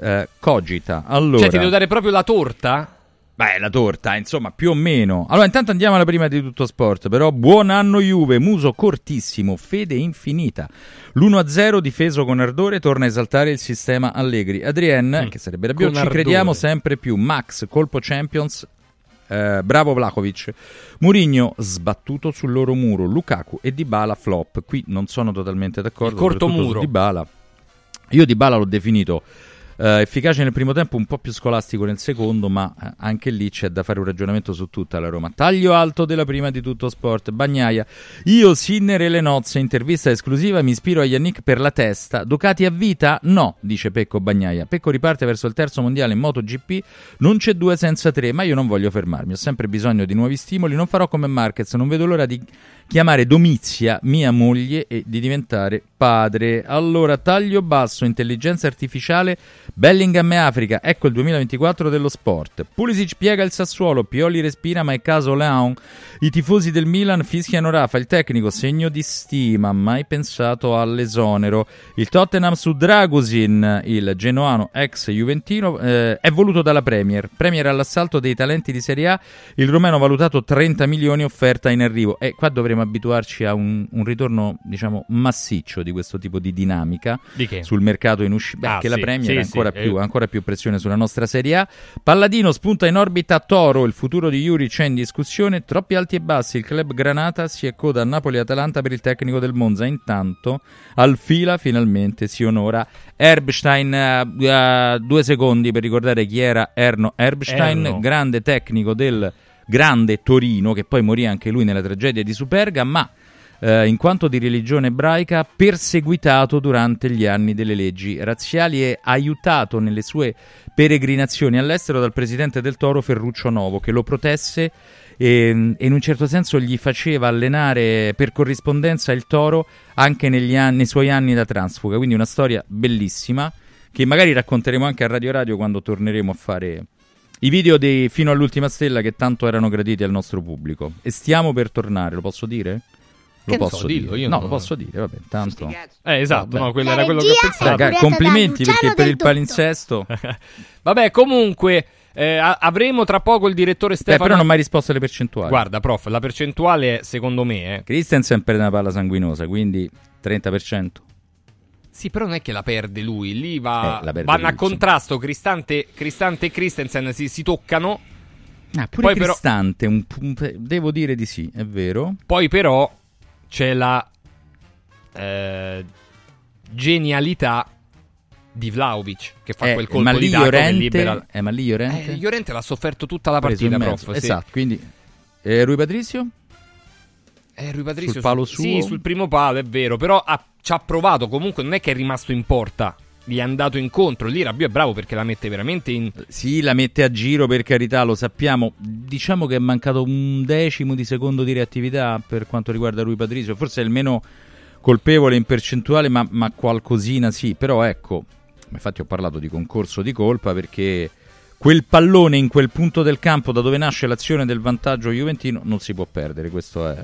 Eh, cogita. Allora, Cioè, ti devo dare proprio la torta? Beh, la torta, insomma, più o meno. Allora, intanto andiamo alla prima di tutto sport. Però, buon anno Juve, muso cortissimo, fede infinita. L'1-0 difeso con ardore torna a esaltare il sistema Allegri. Adrien, che sarebbe Rabiot, ci ardore. crediamo sempre più. Max, colpo Champions. eh, bravo Vlakovic. Murigno sbattuto sul loro muro. Lukaku e Dybala flop. Qui non sono totalmente d'accordo. Il corto soprattutto su muro. Dybala. Io Dybala l'ho definito eh, efficace nel primo tempo, un po' più scolastico nel secondo, ma eh, anche lì c'è da fare un ragionamento su tutta la Roma. Taglio alto della prima di tutto sport, Bagnaia. Io, Sinner e le nozze, intervista esclusiva, mi ispiro a Yannick per la testa. Ducati a vita? No, dice Pecco Bagnaia. Pecco riparte verso il terzo mondiale in MotoGP, non c'è due senza tre, ma io non voglio fermarmi, ho sempre bisogno di nuovi stimoli, non farò come Marquez, non vedo l'ora di chiamare Domizia mia moglie e di diventare padre. Allora, taglio basso, intelligenza artificiale, Bellingham e Africa, ecco il 2024 dello sport. Pulisic piega il Sassuolo, Pioli respira ma è caso Leão. I tifosi del Milan fischiano Rafa, il tecnico segno di stima, mai pensato all'esonero. Il Tottenham su Dragusin, il genoano ex juventino, eh, è voluto dalla Premier. Premier all'assalto dei talenti di Serie A, il romeno valutato 30 milioni offerta in arrivo. E qua dovremo abituarci a un, un ritorno, diciamo, massiccio di questo tipo di dinamica Di sul mercato in uscita. Ah, Perché la sì, Premier sì, ancora, sì, più, eh. ancora più pressione sulla nostra Serie A. Palladino spunta in orbita Toro, il futuro di Juric è in discussione. Troppi alti e bassi, il club Granata si accoda a Napoli-Atalanta per il tecnico del Monza. Intanto, al fila finalmente si onora Erbstein. eh, eh, due secondi per ricordare chi era Erno Erbstein, Erno. grande tecnico del grande Torino, che poi morì anche lui nella tragedia di Superga, ma eh, in quanto di religione ebraica, perseguitato durante gli anni delle leggi razziali e aiutato nelle sue peregrinazioni all'estero dal presidente del Toro Ferruccio Novo, che lo protesse e, e in un certo senso gli faceva allenare per corrispondenza il Toro anche anni- nei suoi anni da transfuga. Quindi una storia bellissima che magari racconteremo anche a Radio Radio quando torneremo a fare i video dei Fino all'ultima stella che tanto erano graditi al nostro pubblico. E stiamo per tornare, lo posso dire? Lo posso so, dire. dillo, io no, non- lo posso dire, vabbè, tanto. Eh, esatto, Vabbè. no, quello era quello che ho pensato. Raga, complimenti perché per il Tutto. palinsesto. [laughs] Vabbè, comunque, eh, avremo tra poco il direttore Beh, Stefano. però non ho mai risposto alle percentuali. Guarda, prof, la percentuale, secondo me, eh. Christensen perde una palla sanguinosa, quindi 30%. Sì, però non è che la perde lui. Lì va- Eh, vanno a lui, contrasto. Cristante, Cristante e Christensen si, si toccano. Ah, pure Poi però- Cristante, un- un- devo dire di sì, è vero. Poi, però, c'è la eh, genialità di Vlaovic che fa Eh, quel colpo ma di dacco che Llorente, libera. eh, ma lì Llorente Eh, Llorente l'ha sofferto tutta la partita, prof. sì. Esatto, quindi eh, Rui Patrizio? Eh, Rui Patrizio Sul palo su- suo? Sì, sul primo palo, è vero. Però ha- ci ha provato. Comunque non è che è rimasto in porta. Gli è andato incontro. Lì Rabiot è bravo perché la mette veramente in... Sì, la mette a giro per carità, lo sappiamo. Diciamo che è mancato un decimo di secondo di reattività per quanto riguarda Rui Patrizio. Forse è il meno colpevole in percentuale, ma, ma qualcosina sì. Però ecco, infatti ho parlato di concorso di colpa perché quel pallone in quel punto del campo da dove nasce l'azione del vantaggio juventino non si può perdere, questo è,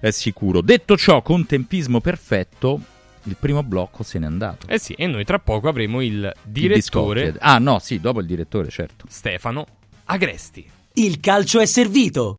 è sicuro. Detto ciò, con tempismo perfetto, il primo blocco se n'è andato. Eh sì, e noi tra poco avremo il Il direttore biscotti. Ah no, sì, dopo il direttore, certo. Stefano Agresti. Il calcio è servito.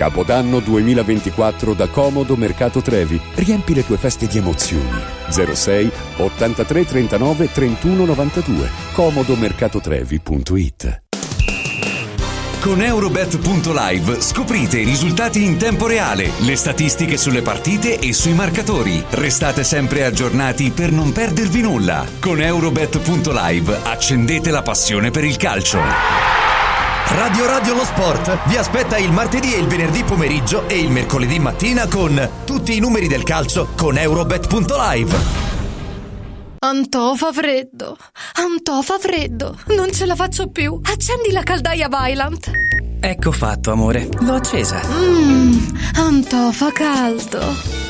Capodanno 2024 da Comodo Mercato Trevi. Riempi le tue feste di emozioni. 06 83 39 31 92. comodomercatotrevi.it Con Eurobet.live scoprite i risultati in tempo reale, le statistiche sulle partite e sui marcatori. Restate sempre aggiornati per non perdervi nulla. Con Eurobet.live accendete la passione per il calcio. Radio Radio Lo Sport vi aspetta il martedì e il venerdì pomeriggio e il mercoledì mattina con tutti i numeri del calcio con Eurobet.live. Antò fa freddo, Antò fa freddo, non ce la faccio più. Accendi la caldaia Vylant. Ecco fatto, amore, l'ho accesa. Mmm, Antò fa caldo.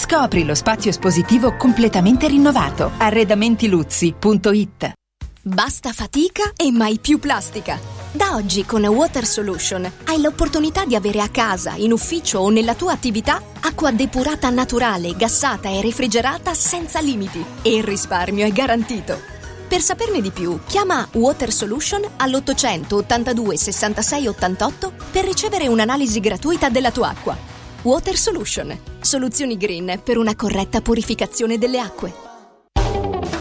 Scopri lo spazio espositivo completamente rinnovato. Arredamentiluzzi.it Basta fatica e mai più plastica. Da oggi con Water Solution hai l'opportunità di avere a casa, in ufficio o nella tua attività acqua depurata naturale, gassata e refrigerata senza limiti e il risparmio è garantito. Per saperne di più, chiama Water Solution all'800 82 66 88 per ricevere un'analisi gratuita della tua acqua. Water Solution, soluzioni green per una corretta purificazione delle acque.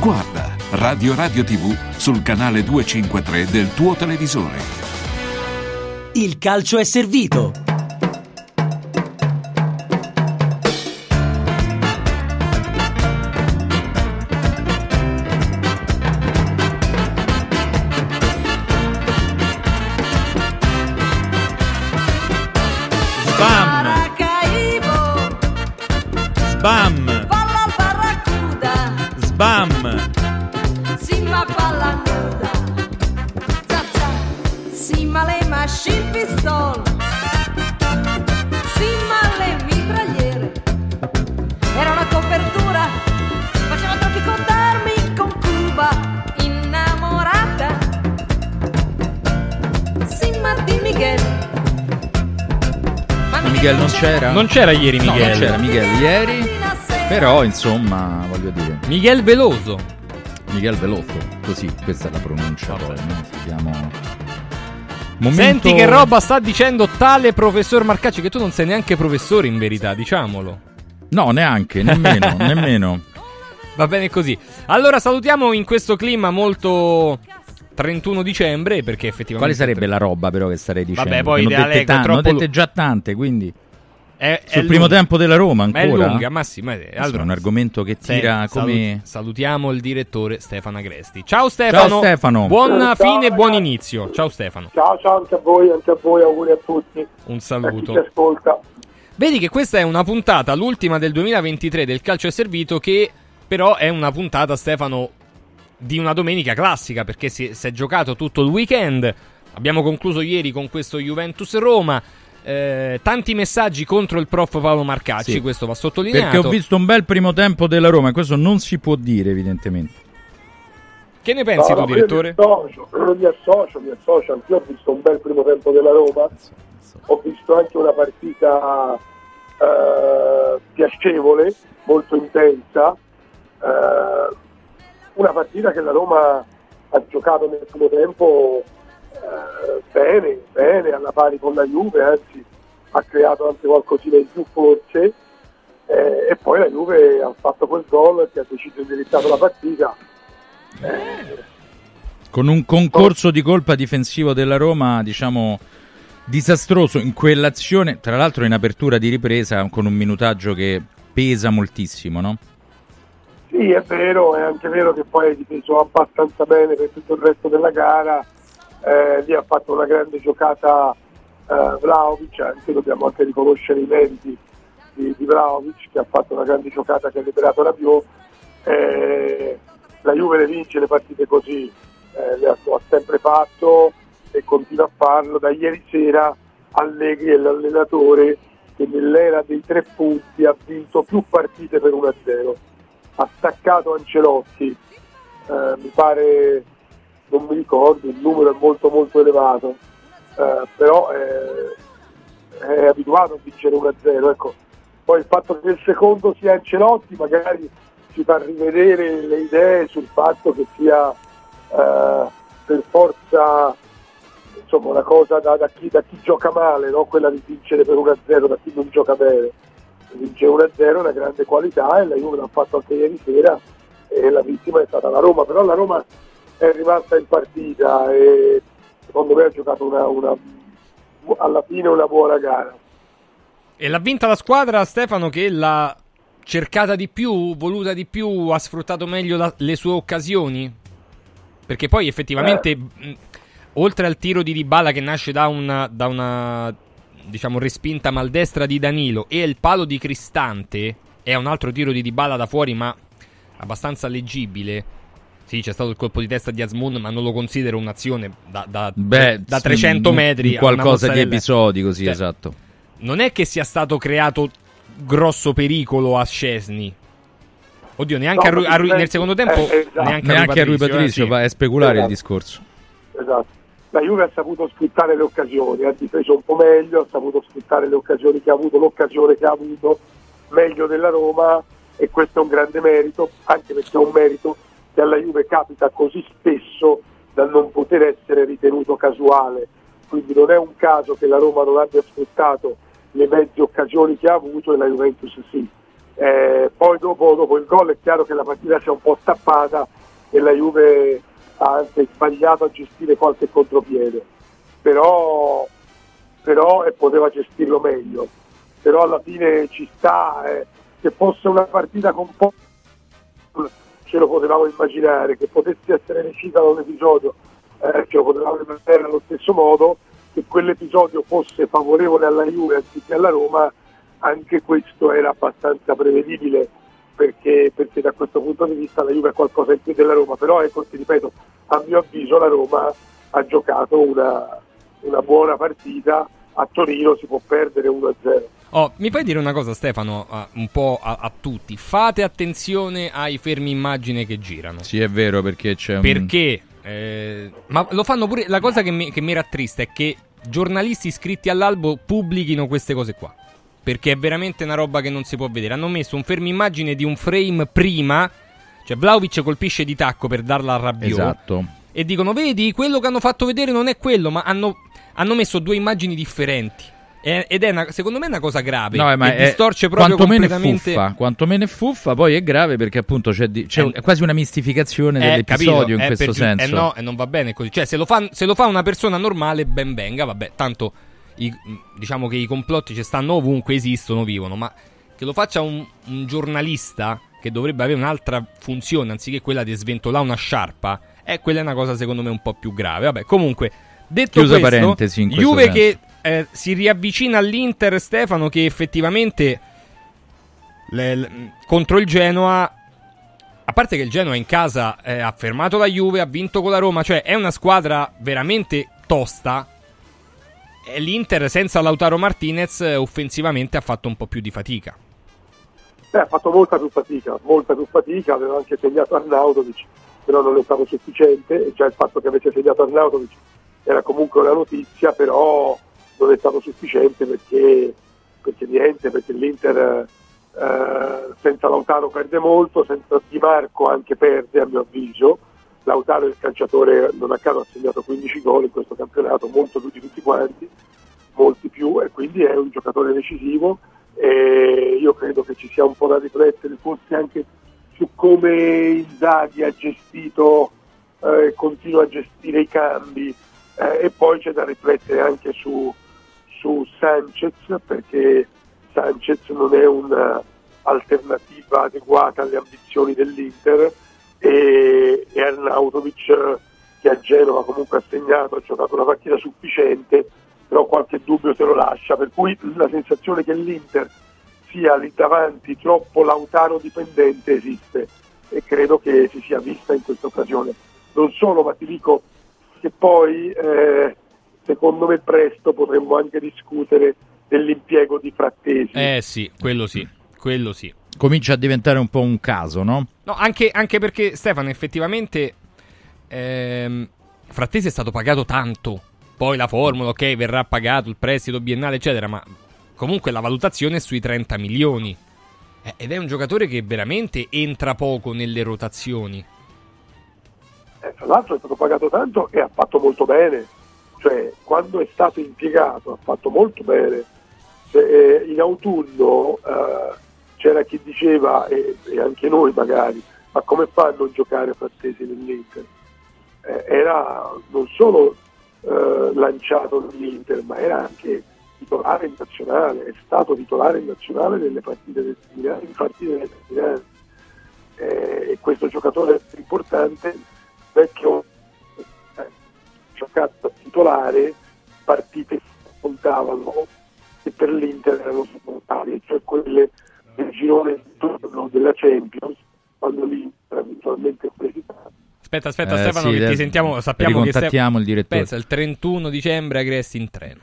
Guarda Radio Radio TV sul canale 253 del tuo televisore. Il calcio è servito. Sbam! Sbam! machine pistol, sì ma le mitragliere, era una copertura, faceva troppi contarmi con Cuba innamorata, sì ma di Miguel. Ma Miguel, Miguel non c'era? Non c'era ieri Miguel. No, non c'era Miguel ieri, però insomma voglio dire. Miguel Veloso. Miguel Veloso, così questa è la pronuncia, poi, no? Sappiamo Momento- Senti che roba sta dicendo tale professor Marcacci, che tu non sei neanche professore in verità, diciamolo. No, neanche, nemmeno, [laughs] nemmeno. Va bene così. Allora salutiamo in questo clima molto 31 dicembre perché effettivamente... Quale sarebbe la roba però che starei dicendo? Vabbè, poi la dette tan- troppo dette già tante, quindi... È, Sul è primo lunga. tempo della Roma Ma ancora? è lunga, ma sì, ma Questo allora, è un argomento che tira come... salu- salutiamo il direttore Stefano Agresti. Ciao Stefano. Ciao, Stefano. Buon Ciao, fine e buon inizio. Ciao Stefano. Ciao, ciao anche a voi, anche a voi, auguri a tutti. Un A chi saluto. ci ascolta. Vedi che questa è una puntata, l'ultima del 2023 del calcio è servito, che però è una puntata, Stefano, di una domenica classica, perché si, si è giocato tutto il weekend. Abbiamo concluso ieri con questo Juventus-Roma. Eh, tanti messaggi contro il prof Paolo Marcacci, Sì. questo va sottolineato. Perché ho visto un bel primo tempo della Roma e questo non si può dire evidentemente. Che ne pensi No, tu, no, io direttore? Mi associo, mi associo, mi associo, anch'io ho visto un bel primo tempo della Roma, ho visto anche una partita eh, piacevole, molto intensa, eh, una partita che la Roma ha giocato nel primo tempo bene, bene, alla pari con la Juve, anzi ha creato anche qualcosina in più forse, eh, e poi la Juve ha fatto quel gol che ha deciso indirizzato la partita. Con un concorso di colpa difensivo della Roma, diciamo, disastroso in quell'azione, tra l'altro in apertura di ripresa con un minutaggio che pesa moltissimo, no? Sì, è vero, è anche vero che poi hai difeso abbastanza bene per tutto il resto della gara, eh, lì ha fatto una grande giocata eh, Vlaovic, anche dobbiamo anche riconoscere i meriti di, di Vlaovic che ha fatto una grande giocata che ha liberato Rabiot. Eh, la Juve le vince le partite così, eh, le ha, ha sempre fatto e continua a farlo. Da ieri sera Allegri è l'allenatore che nell'era dei tre punti ha vinto più partite per 1-0 ha staccato Ancelotti, eh, mi pare, non mi ricordo, il numero è molto molto elevato, eh, però eh, è abituato a vincere 1-0. Ecco. Poi il fatto che il secondo sia Ancelotti magari ci fa rivedere le idee sul fatto che sia eh, per forza insomma, una cosa da, da chi, da chi gioca male, no? quella di vincere per 1-0 da chi non gioca bene vince 1-0 è una grande qualità e la Juve l'ha fatto anche ieri sera e la vittima è stata la Roma, però la Roma è rimasta in partita e secondo me ha giocato una, una- alla fine una buona gara. E l'ha vinta la squadra, Stefano, che l'ha cercata di più, voluta di più, ha sfruttato meglio la- le sue occasioni? Perché poi effettivamente, mh, oltre al tiro di Dybala che nasce da una, da una diciamo, respinta maldestra di Danilo e il palo di Cristante, è un altro tiro di Dybala da fuori, ma abbastanza leggibile. Sì, c'è stato il colpo di testa di Asmun, ma non lo considero un'azione da, da- Beh, da sì, 300 un- metri. qualcosa di episodico, sì, Cioè, esatto. non è che sia stato creato grosso pericolo a Scesni. Oddio, neanche No, a Rui- ma a Rui- eh, nel secondo tempo, eh, esatto. neanche, Neanche a Rui Patricio, eh, sì. va- è speculare Esatto. il discorso. Esatto. La Juve ha saputo sfruttare le occasioni, ha difeso un po' meglio, ha saputo sfruttare le occasioni che ha avuto, l'occasione che ha avuto meglio della Roma e questo è un grande merito, anche perché è un merito che alla Juve capita così spesso da non poter essere ritenuto casuale. Quindi non è un caso che la Roma non abbia sfruttato le mezze occasioni che ha avuto e la Juventus sì. Eh, poi dopo, dopo il gol è chiaro che la partita si è un po' stappata e la Juve ha anche sbagliato a gestire qualche contropiede, però, però e poteva gestirlo meglio. Però alla fine ci sta, eh, che fosse una partita con po' ce lo potevamo immaginare, che potesse essere recita da un episodio, eh, ce lo potevamo immaginare allo stesso modo, che quell'episodio fosse favorevole alla Juve anziché alla Roma, anche questo era abbastanza prevedibile perché, perché da questo punto di vista la Juve è qualcosa in più della Roma, però ecco, ti ripeto, a mio avviso la Roma ha giocato una, una buona partita, a Torino si può perdere 1-0. Oh, mi puoi dire una cosa, Stefano, a- un po' a, a tutti? Fate attenzione ai fermi immagine che girano. Sì, è vero, perché c'è un... Perché? eh, ma lo fanno pure. La cosa che mi, che mi rattrista è che giornalisti iscritti all'albo pubblichino queste cose qua. perché è veramente una roba che non si può vedere. Hanno messo un fermo immagine di un frame prima, cioè Vlaovic colpisce di tacco per darla a Rabiot. Esatto. E dicono, vedi, quello che hanno fatto vedere non è quello, ma hanno, hanno messo due immagini differenti. E- ed è, una- secondo me, una cosa grave. No, eh, ma è distorce proprio quantomeno è completamente... fuffa, quantomeno è fuffa, poi è grave perché appunto c'è, di- c'è è quasi una mistificazione Eh, dell'episodio capito, in eh, questo giu- senso. Eh no, e non va bene così. Cioè, se lo, fa, se lo fa una persona normale, ben venga, vabbè. Tanto, i- diciamo che i complotti ci stanno ovunque, esistono, vivono. Ma che lo faccia un, un giornalista che dovrebbe avere un'altra funzione, anziché quella di sventolare una sciarpa, eh, quella è una cosa secondo me un po' più grave. Vabbè, comunque, detto Chiusa questo, parentesi in questo Juve senso. che eh, si riavvicina all'Inter, Stefano, che effettivamente le- le- contro il Genoa a parte che il Genoa in casa eh, ha fermato la Juve, ha vinto con la Roma, cioè è una squadra veramente tosta. E l'Inter senza Lautaro Martinez eh, offensivamente ha fatto un po' più di fatica. Beh, ha fatto molta più fatica, molta più fatica, aveva anche segnato Arnautovic, però non è stato sufficiente, già il fatto che avesse segnato Arnautovic era comunque una notizia, però non è stato sufficiente perché, perché niente, perché l'Inter eh, senza Lautaro perde molto, senza Di Marco anche perde a mio avviso. Lautaro è il calciatore, non a caso ha segnato 15 gol in questo campionato, molto più di tutti quanti, molti più, e quindi è un giocatore decisivo e io credo che ci sia un po' da riflettere forse anche su come Inzaghi ha gestito e eh, continua a gestire i cambi eh, e poi c'è da riflettere anche su, su Sanchez perché Sanchez non è un'alternativa adeguata alle ambizioni dell'Inter e, e Arnautovic che a Genova comunque ha segnato, ha giocato una partita sufficiente però qualche dubbio se lo lascia, per cui la sensazione che l'Inter sia lì davanti troppo Lautaro dipendente esiste e credo che si sia vista in questa occasione. Non solo, ma ti dico che poi eh, secondo me presto potremmo anche discutere dell'impiego di Frattesi. Eh sì, quello sì, quello sì. Comincia a diventare un po' un caso, no? No, anche, anche perché Stefano effettivamente ehm, Frattesi è stato pagato tanto. Poi la formula, ok, verrà pagato il prestito biennale, eccetera, ma comunque la valutazione è sui 30 milioni. Eh, ed è un giocatore che veramente entra poco nelle rotazioni. Eh, tra l'altro è stato pagato tanto e ha fatto molto bene, cioè quando è stato impiegato ha fatto molto bene. Se, eh, in autunno eh, c'era chi diceva, e, e anche noi magari, ma come fa a non giocare Frattesi nell'Inter? Eh, era non solo eh, lanciato nell'Inter, ma era anche titolare in nazionale, è stato titolare in nazionale nelle partite determinate, in partite determinate. Eh, e questo giocatore importante vecchio giocato da titolare partite che contavano e per l'Inter erano fondamentali, cioè quelle del girone di turno della Champions, quando l'Inter eventualmente è presentato. Aspetta, aspetta, Eh, Stefano, sì, che ti sentiamo. Sappiamo che ricontattiamo il direttore. Pensa, il 31 dicembre Agresti in treno.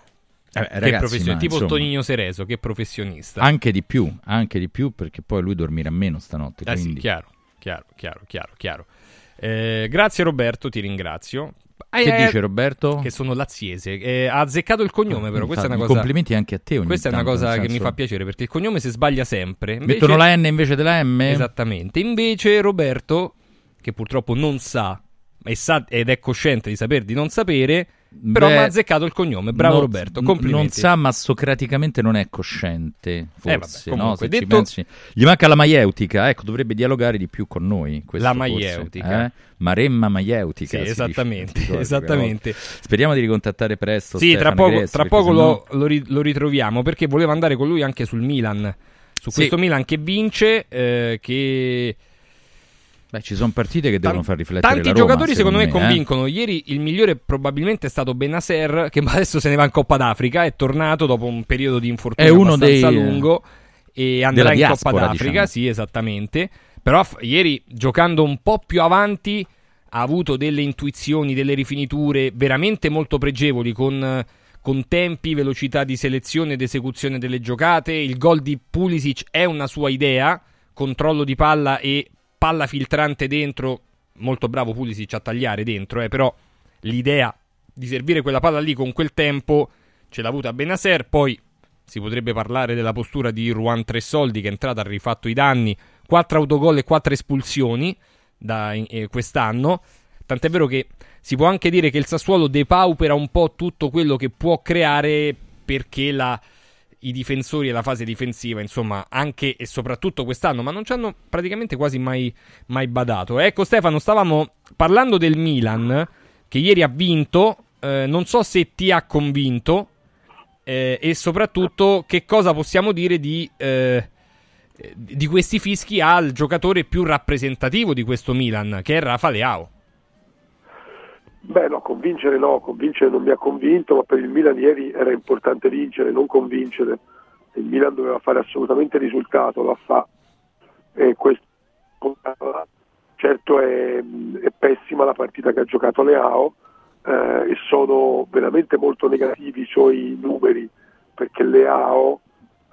Eh, che ragazzi, professionista, ma, tipo insomma, Tonino Sereso, che professionista. Anche di più, anche di più perché poi lui dormirà meno stanotte. Eh sì, quindi... chiaro, chiaro, chiaro, chiaro, chiaro. Eh, grazie Roberto, ti ringrazio. Che Eh, dice Roberto? Che sono laziese. Eh, ha azzeccato il cognome, però. Questa è una cosa. Complimenti anche a te Questa è una tanto, cosa nel che mi senso- fa piacere perché il cognome si sbaglia sempre. Invece- Mettono la N invece della M? Esattamente. Invece Roberto, che purtroppo non sa, sa ed è cosciente di saper di non sapere, però mi ha azzeccato il cognome. Bravo non- Roberto, complimenti. Non sa, ma socraticamente non è cosciente. Eh, vabbè, Forse, no? comunque, ci detto- pensi. Gli manca la maieutica, ecco, dovrebbe dialogare di più con noi. questo La forse, maieutica. eh? Maremma maieutica. Sì, si dice esattamente, esattamente. Speriamo di ricontattare presto. Sì, tra Stefano poco, Agresti, tra poco sennò- lo, lo ri- lo ritroviamo perché volevo andare con lui anche sul Milan. Su Sì. questo Milan che vince, eh, che Beh, ci sono partite che devono far riflettere Tanti Roma, giocatori secondo me, eh. convincono. Ieri il migliore probabilmente è stato Benaser, che [laughs] adesso se ne va in Coppa d'Africa. È tornato dopo un periodo di infortunio È uno abbastanza dei- lungo e andrà in diaspora, Coppa d'Africa. diciamo. Sì, esattamente. Però ieri giocando un po' più avanti ha avuto delle intuizioni, delle rifiniture veramente molto pregevoli con, con tempi, velocità di selezione ed esecuzione delle giocate. Il gol di Pulisic è una sua idea, controllo di palla e palla filtrante dentro. Molto bravo Pulisic a tagliare dentro, eh, però l'idea di servire quella palla lì con quel tempo ce l'ha avuta Benaser. Poi si potrebbe parlare della postura di Juan Tresoldi che è entrato, ha rifatto i danni, 4 autogol e 4 espulsioni da eh, quest'anno. Tant'è vero che si può anche dire che il Sassuolo depaupera un po' tutto quello che può creare perché la, i difensori e la fase difensiva, insomma, anche e soprattutto quest'anno, ma non ci hanno praticamente quasi mai, mai badato. Ecco Stefano, stavamo parlando del Milan che ieri ha vinto, eh, non so se ti ha convinto eh, e soprattutto che cosa possiamo dire di, eh, di questi fischi al giocatore più rappresentativo di questo Milan, che è Rafa Leao. Beh no, convincere no, convincere non mi ha convinto, ma per il Milan ieri era importante vincere, non convincere. Il Milan doveva fare assolutamente risultato, la fa. E questo, certo è, è pessima la partita che ha giocato Leao eh, e sono veramente molto negativi i suoi numeri perché Leao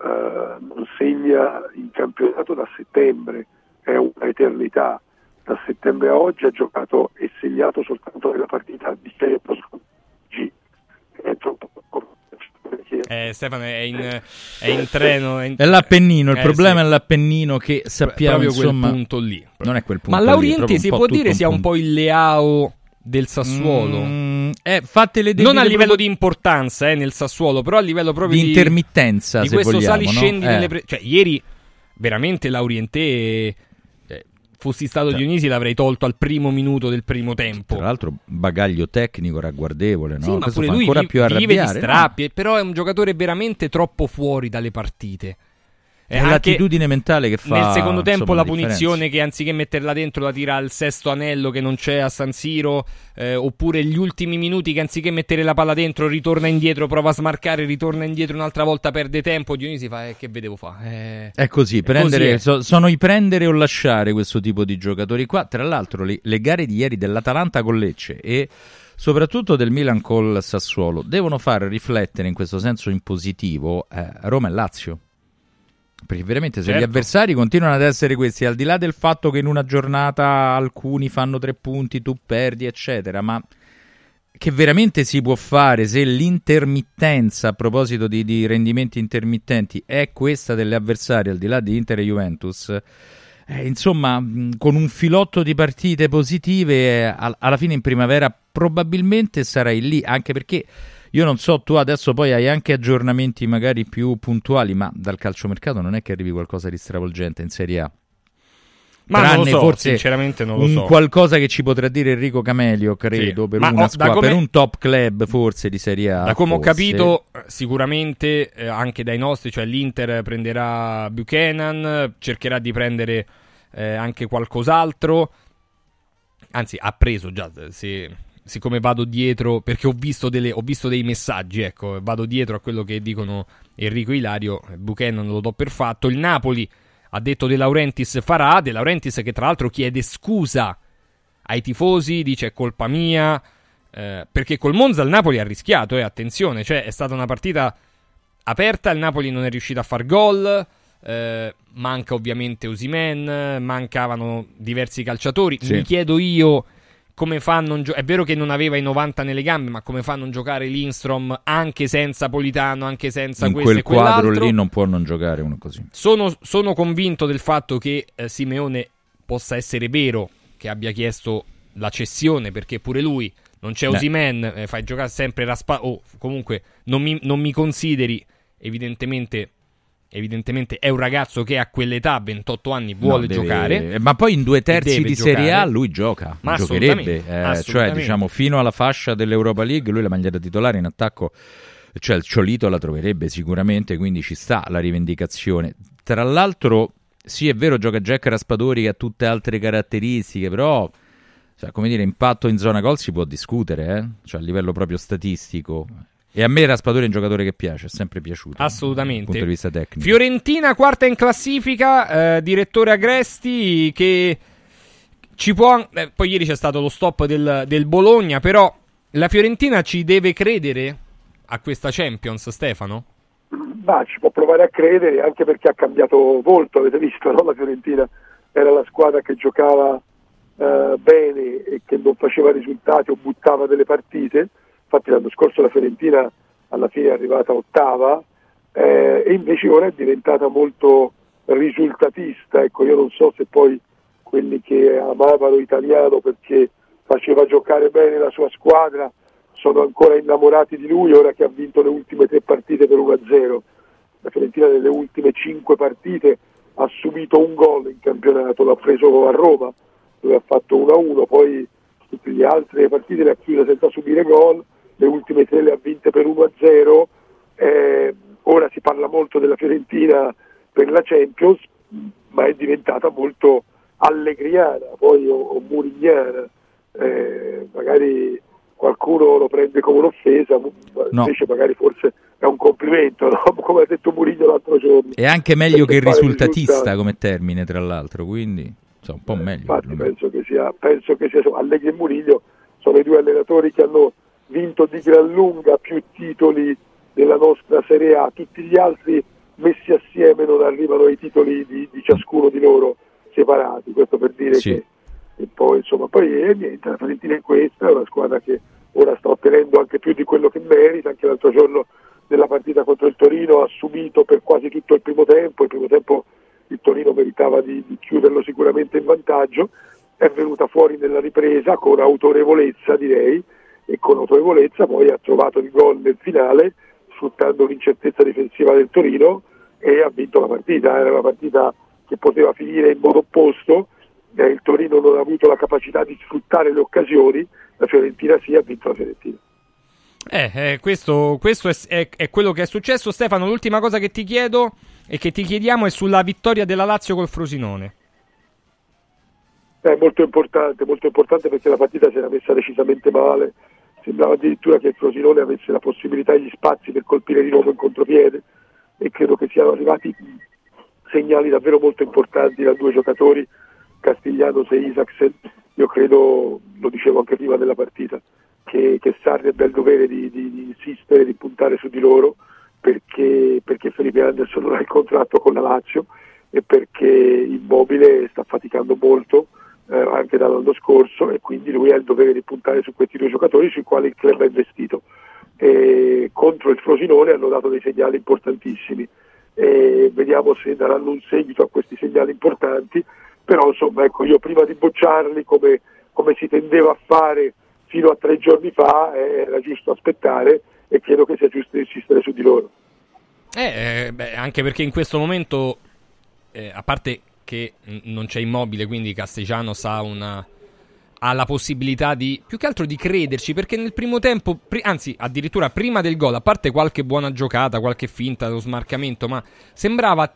eh, non segna in campionato da settembre, è un'eternità da settembre a oggi ha giocato e segnato soltanto nella partita di Champions G. È troppo eh, Stefano è in, è in treno. È, in... è l'Appennino. Il eh, problema sì. è l'Appennino che sappiamo proprio insomma. quel punto lì. Non è quel punto Ma Laurienti si proprio può dire sia un po' il Leao del Sassuolo. Mm, eh, fate le non a livello pro- di importanza eh, nel Sassuolo, però a livello proprio Di intermittenza, di se questo vogliamo, sali no? scendi Eh. nelle pre- cioè ieri veramente Lauriente eh, fossi stato Cioè. Dionisi l'avrei tolto al primo minuto del primo tempo. Tra l'altro, bagaglio tecnico ragguardevole, no? Sì, ma pure fa lui ancora vi- più vive di arrabbiare. no? strappi, però è un giocatore veramente troppo fuori dalle partite. È l'attitudine mentale che fa Nel secondo tempo insomma, la differenza. punizione che anziché metterla dentro la tira al sesto anello che non c'è a San Siro, eh, oppure gli ultimi minuti che anziché mettere la palla dentro ritorna indietro, prova a smarcare, ritorna indietro un'altra volta, perde tempo, Dionisi fa eh, che vedevo fa. Eh, È così, è prendere, così, eh. so- sono i prendere o lasciare questo tipo di giocatori qua. Tra l'altro, le, le gare di ieri dell'Atalanta con Lecce e soprattutto del Milan col Sassuolo devono far riflettere in questo senso in positivo eh, Roma e Lazio. Perché veramente se gli Certo. avversari continuano ad essere questi, al di là del fatto che in una giornata alcuni fanno tre punti, tu perdi, eccetera, ma che veramente si può fare se l'intermittenza, a proposito di, di rendimenti intermittenti, è questa delle avversarie, al di là di Inter e Juventus, eh, insomma, con un filotto di partite positive, eh, al- alla fine in primavera probabilmente sarai lì, anche perché io non so, tu adesso poi hai anche aggiornamenti magari più puntuali, ma dal calciomercato non è che arrivi qualcosa di stravolgente in Serie A. Ma non lo Tranne so, forse sinceramente non lo un so. qualcosa che ci potrà dire Enrico Camelio, credo, Sì. per, da squadra- come- per un top club forse di Serie A. Da come ho forse. capito, eh, sicuramente eh, anche dai nostri, cioè l'Inter prenderà Buchanan, cercherà di prendere eh, anche qualcos'altro. Anzi, ha preso già. se- siccome vado dietro, perché ho visto, delle- ho visto dei messaggi, ecco, vado dietro a quello che dicono Enrico Ilario. Buchanan lo do per fatto. Il Napoli ha detto De Laurentiis farà. De Laurentiis che tra l'altro chiede scusa ai tifosi, dice è colpa mia. eh, perché col Monza il Napoli ha rischiato, eh, attenzione, cioè è stata una partita aperta, il Napoli non è riuscito a far gol, eh, manca ovviamente Osimen, mancavano diversi calciatori, Sì. mi chiedo io come fa a non gio- è vero che non aveva i 90 nelle gambe, ma come fa a non giocare Lindstrom anche senza Politano, anche senza in questo quel e quadro lì non può non giocare uno così. Sono, sono convinto del fatto che eh, Simeone possa essere vero che abbia chiesto la cessione perché pure lui non c'è. Osimen, eh, fai giocare sempre Raspa o comunque non mi, non mi consideri evidentemente evidentemente è un ragazzo che a quell'età 28 anni vuole No, deve- giocare Ma poi in due terzi di Serie A giocare. lui gioca, Ma giocherebbe. assolutamente, eh, cioè, assolutamente. diciamo, fino alla fascia dell'Europa League, lui la maglia da titolare in attacco, cioè il Ciolito la troverebbe sicuramente, quindi ci sta la rivendicazione. Tra l'altro, sì, è vero, gioca Jack Raspadori che ha tutte altre caratteristiche, però, cioè, come dire, impatto in zona gol si può discutere, eh? cioè a livello proprio statistico. E a me Raspadori è un giocatore che piace, è sempre piaciuto. Assolutamente. Dal punto di vista tecnico. Fiorentina quarta in classifica, eh, direttore Agresti che ci può... eh, poi ieri c'è stato lo stop del, del Bologna, però la Fiorentina ci deve credere a questa Champions, Stefano? Ma ci può provare a credere anche perché ha cambiato volto, avete visto, no? la Fiorentina era la squadra che giocava eh, bene e che non faceva risultati o buttava delle partite, infatti l'anno scorso la Fiorentina alla fine è arrivata ottava eh, e invece ora è diventata molto risultatista. Ecco, io non so se poi quelli che amavano Italiano perché faceva giocare bene la sua squadra sono ancora innamorati di lui ora che ha vinto le ultime tre partite per 1-0. La Fiorentina nelle ultime cinque partite ha subito un gol in campionato, l'ha preso a Roma dove ha fatto 1-1, poi tutte le altre partite le ha chiuse senza subire gol, le ultime tre le ha vinte per 1-0, eh, ora si parla molto della Fiorentina per la Champions, ma è diventata molto allegriana poi o, o murignana, eh, magari qualcuno lo prende come un'offesa, No. invece magari forse è un complimento, [laughs] no? come ha detto Murigno l'altro giorno. È anche meglio che risultatista risultati. come termine, tra l'altro, quindi insomma, un po' meglio. Infatti penso che sia, penso che sia insomma, Allegri e Muriglio sono i due allenatori che hanno vinto di gran lunga più titoli della nostra Serie A, tutti gli altri messi assieme non arrivano ai titoli di, di ciascuno di loro separati, questo per dire Sì. che e poi insomma poi eh, niente, la Fiorentina è questa, è una squadra che ora sta ottenendo anche più di quello che merita, anche l'altro giorno nella partita contro il Torino ha subito per quasi tutto il primo tempo, il primo tempo il Torino meritava di, di chiuderlo sicuramente in vantaggio, è venuta fuori nella ripresa con autorevolezza direi e con autorevolezza poi ha trovato il gol nel finale sfruttando l'incertezza difensiva del Torino e ha vinto la partita, era una partita che poteva finire in modo opposto, eh, il Torino non ha avuto la capacità di sfruttare le occasioni, la Fiorentina sì ha vinto la Fiorentina. Eh, eh, questo, questo è, è- è quello che è successo. Stefano, l'ultima cosa che ti chiedo e che ti chiediamo è sulla vittoria della Lazio col Frosinone. È molto importante, molto importante perché la partita si era messa decisamente male, sembrava addirittura che il Frosinone avesse la possibilità e gli spazi per colpire di nuovo in contropiede e credo che siano arrivati segnali davvero molto importanti da due giocatori, Castiglianos e Isaacsen, io credo, lo dicevo anche prima della partita, che, che Sarri abbia il dovere di, di- di insistere, di puntare su di loro perché, perché Felipe Anderson non ha il contratto con la Lazio e perché Immobile sta faticando molto eh, anche dall'anno scorso e quindi lui ha il dovere di puntare su questi due giocatori sui quali il club ha investito. E contro il Frosinone hanno dato dei segnali importantissimi e vediamo se daranno un seguito a questi segnali importanti, però insomma ecco io prima di bocciarli come, come si tendeva a fare fino a tre giorni fa eh, era giusto aspettare e credo che sia giusto insistere su di loro. Eh, eh, beh, anche perché in questo momento, eh, a parte che non c'è immobile, quindi Castellanos ha una ha la possibilità di più che altro di crederci perché nel primo tempo, anzi addirittura prima del gol, a parte qualche buona giocata, qualche finta, lo smarcamento, ma sembrava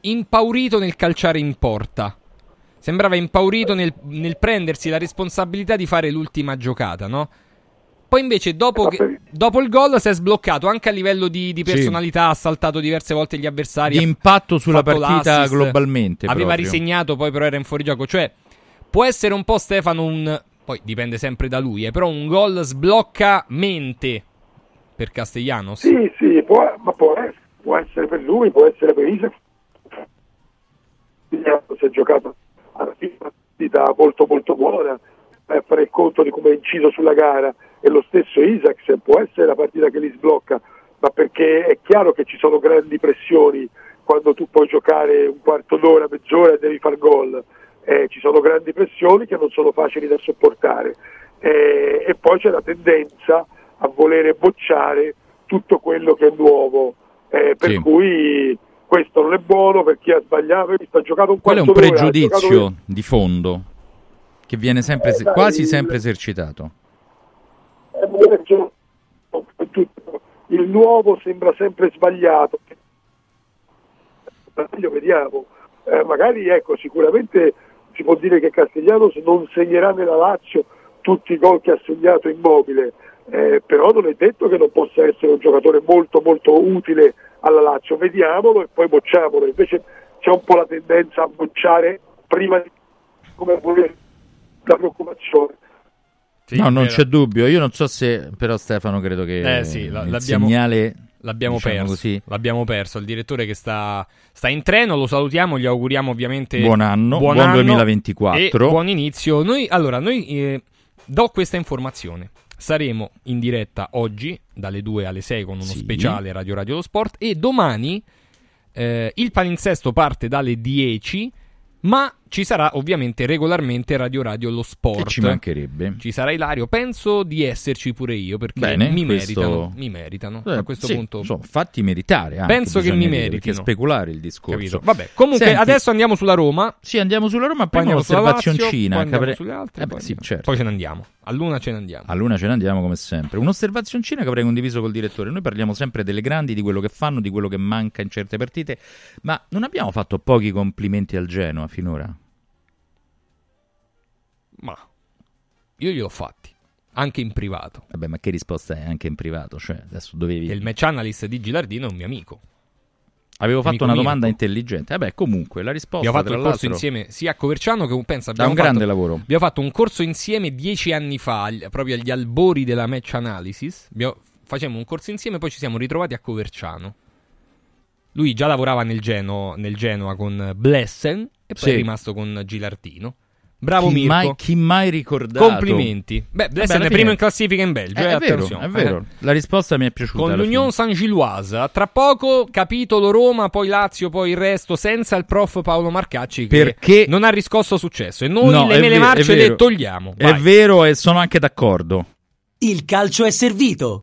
impaurito nel calciare in porta. Sembrava impaurito nel, nel prendersi la responsabilità di fare l'ultima giocata, no? Poi invece dopo, che- dopo il gol si è sbloccato anche a livello di, di Sì. personalità, ha saltato diverse volte gli avversari. Di ha impatto sulla partita l'assist, globalmente, Aveva proprio. risegnato, poi però era in fuorigioco. Cioè, può essere un po' Stefano un... Poi dipende sempre da lui, eh, però un gol sblocca mente per Castellanos. Sì, sì, può, ma può essere, può essere per lui, può essere per Isaac. Si è giocato alla fine una partita molto molto buona, a fare il conto di come è inciso sulla gara e lo stesso Isaac può essere la partita che li sblocca, ma perché è chiaro che ci sono grandi pressioni quando tu puoi giocare un quarto d'ora, mezz'ora e devi far gol. Eh, ci sono grandi pressioni che non sono facili da sopportare Eh, e poi c'è la tendenza a volere bocciare tutto quello che è nuovo, eh, per Sì. cui questo non è buono per chi ha sbagliato, chi sta giocando un Quello è quarto un d'ora, ha giocato pregiudizio di fondo che viene sempre Eh, quasi sempre esercitato. Eh, il nuovo sembra sempre sbagliato. Vediamo. Eh, magari ecco, sicuramente si può dire che Castellanos non segnerà nella Lazio tutti i gol che ha segnato Immobile, eh, però non è detto che non possa essere un giocatore molto molto utile alla Lazio. Vediamolo e poi bocciamolo. Invece c'è un po' la tendenza a bocciare prima di come volere la preoccupazione. no, non c'è dubbio. Io non so se, però, Stefano, credo che Eh sì, la- il l'abbiamo, segnale l'abbiamo diciamo perso. così, L'abbiamo perso. Il direttore che sta, sta in treno, lo salutiamo, gli auguriamo ovviamente Buon anno, buon, buon anno 2024. e buon inizio. Noi, allora, noi eh, do questa informazione. saremo in diretta oggi dalle 2 alle 6 con uno Sì. speciale Radio Radio lo Sport e domani eh, il palinsesto parte dalle 10 ma ci sarà ovviamente regolarmente Radio Radio lo Sport. E ci mancherebbe. Ci sarà Ilario, penso di esserci pure io perché Bene, mi questo- meritano, mi meritano. Eh, a questo sì, punto insomma, fatti meritare anche, Penso che mi meritino. Perché speculare il discorso. Capito? Vabbè, comunque Senti, adesso andiamo sulla Roma. Sì, andiamo sulla Roma, Poi prima un'osservazioncina. poi andiamo sulle altre, Eh beh, poi sì, certo. Poi ce ne andiamo. A luna ce ne andiamo. A luna ce ne andiamo come sempre. Un'osservazioncina che avrei condiviso col direttore. Noi parliamo sempre delle grandi, di quello che fanno, di quello che manca in certe partite, ma non abbiamo fatto pochi complimenti al Genoa finora. Io gliel'ho fatti, anche in privato. Vabbè, ma che risposta è anche in privato? Cioè, adesso dovevi... E il match analyst di Gilardino è un mio amico. Avevo fatto Amico una domanda intelligente. Vabbè, comunque, la risposta Abbiamo fatto il corso insieme sia a Coverciano che pensa Da abbiamo un grande fatto- lavoro. Abbiamo fatto un corso insieme dieci anni fa, proprio agli albori della match analysis. Abbiamo- facemmo un corso insieme, poi ci siamo ritrovati a Coverciano. Lui già lavorava nel, Geno- nel Genoa con Blessen e poi Sì. è rimasto con Gilardino. Bravo chi Mirko. Mai, chi mai ricordato? Complimenti. Beh, è fine- primo in classifica in Belgio. Eh, eh, è vero, attenzione. è vero. La risposta mi è piaciuta. Con l'Union Saint-Gilloise. Tra poco capitolo Roma, poi Lazio, poi il resto, senza il prof Paolo Marcacci che Perché- non ha riscosso successo. E noi No, le è mele marce è le togliamo. È Vai. vero e sono anche d'accordo. Il calcio è servito.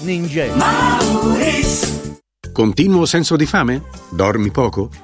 Ninja. Continuo senso di fame? Dormi poco?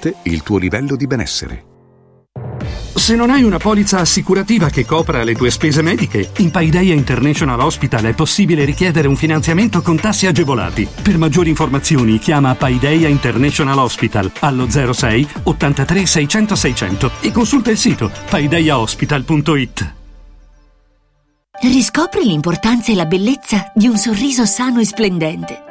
il tuo livello di benessere. Se non hai una polizza assicurativa che copra le tue spese mediche, in Paideia International Hospital è possibile richiedere un finanziamento con tassi agevolati. Per maggiori informazioni chiama Paideia International Hospital allo 06 83 600 600 e consulta il sito paideiahospital.it. Riscopri l'importanza e la bellezza di un sorriso sano e splendente.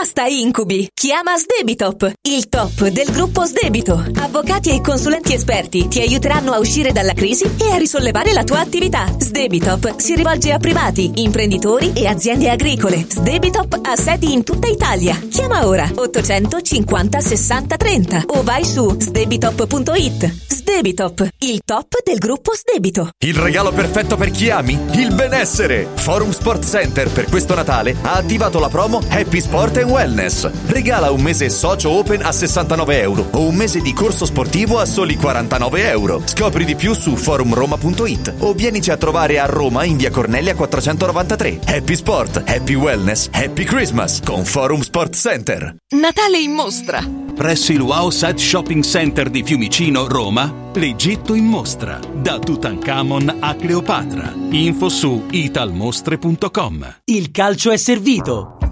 Basta incubi! Chiama Sdebitop, il top del gruppo Sdebito. Avvocati e consulenti esperti ti aiuteranno a uscire dalla crisi e a risollevare la tua attività. Sdebitop si rivolge a privati, imprenditori e aziende agricole. Sdebitop ha sedi in tutta Italia. Chiama ora 850 60 30 o vai su sdebitop.it. Sdebitop, il top del gruppo Sdebito. Il regalo perfetto per chi ami? Il benessere! Forum Sport Center per questo Natale ha attivato la promo Happy Sport and Wellness. Regala un mese socio open a 69 euro o un mese di corso sportivo a soli 49 euro. Scopri di più su forumroma.it o vienici a trovare a Roma in via Cornelia 493. Happy Sport, Happy Wellness, Happy Christmas con Forum Sport Center. Natale in mostra. Presso il Wow Set Shopping Center di Fiumicino, Roma, l'Egitto in mostra. Da Tutankhamon a Cleopatra. Info su italmostre.com. Il calcio è servito.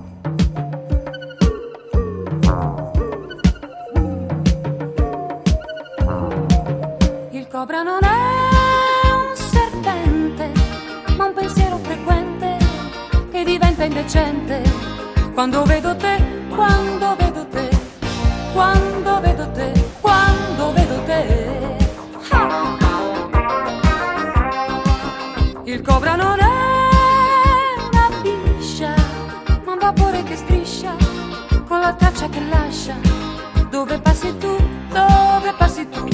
Indecente. Quando vedo te, quando vedo te, quando vedo te, quando vedo te. Il cobra non è una biscia, ma un vapore che striscia con la traccia che lascia. Dove passi tu, dove passi tu,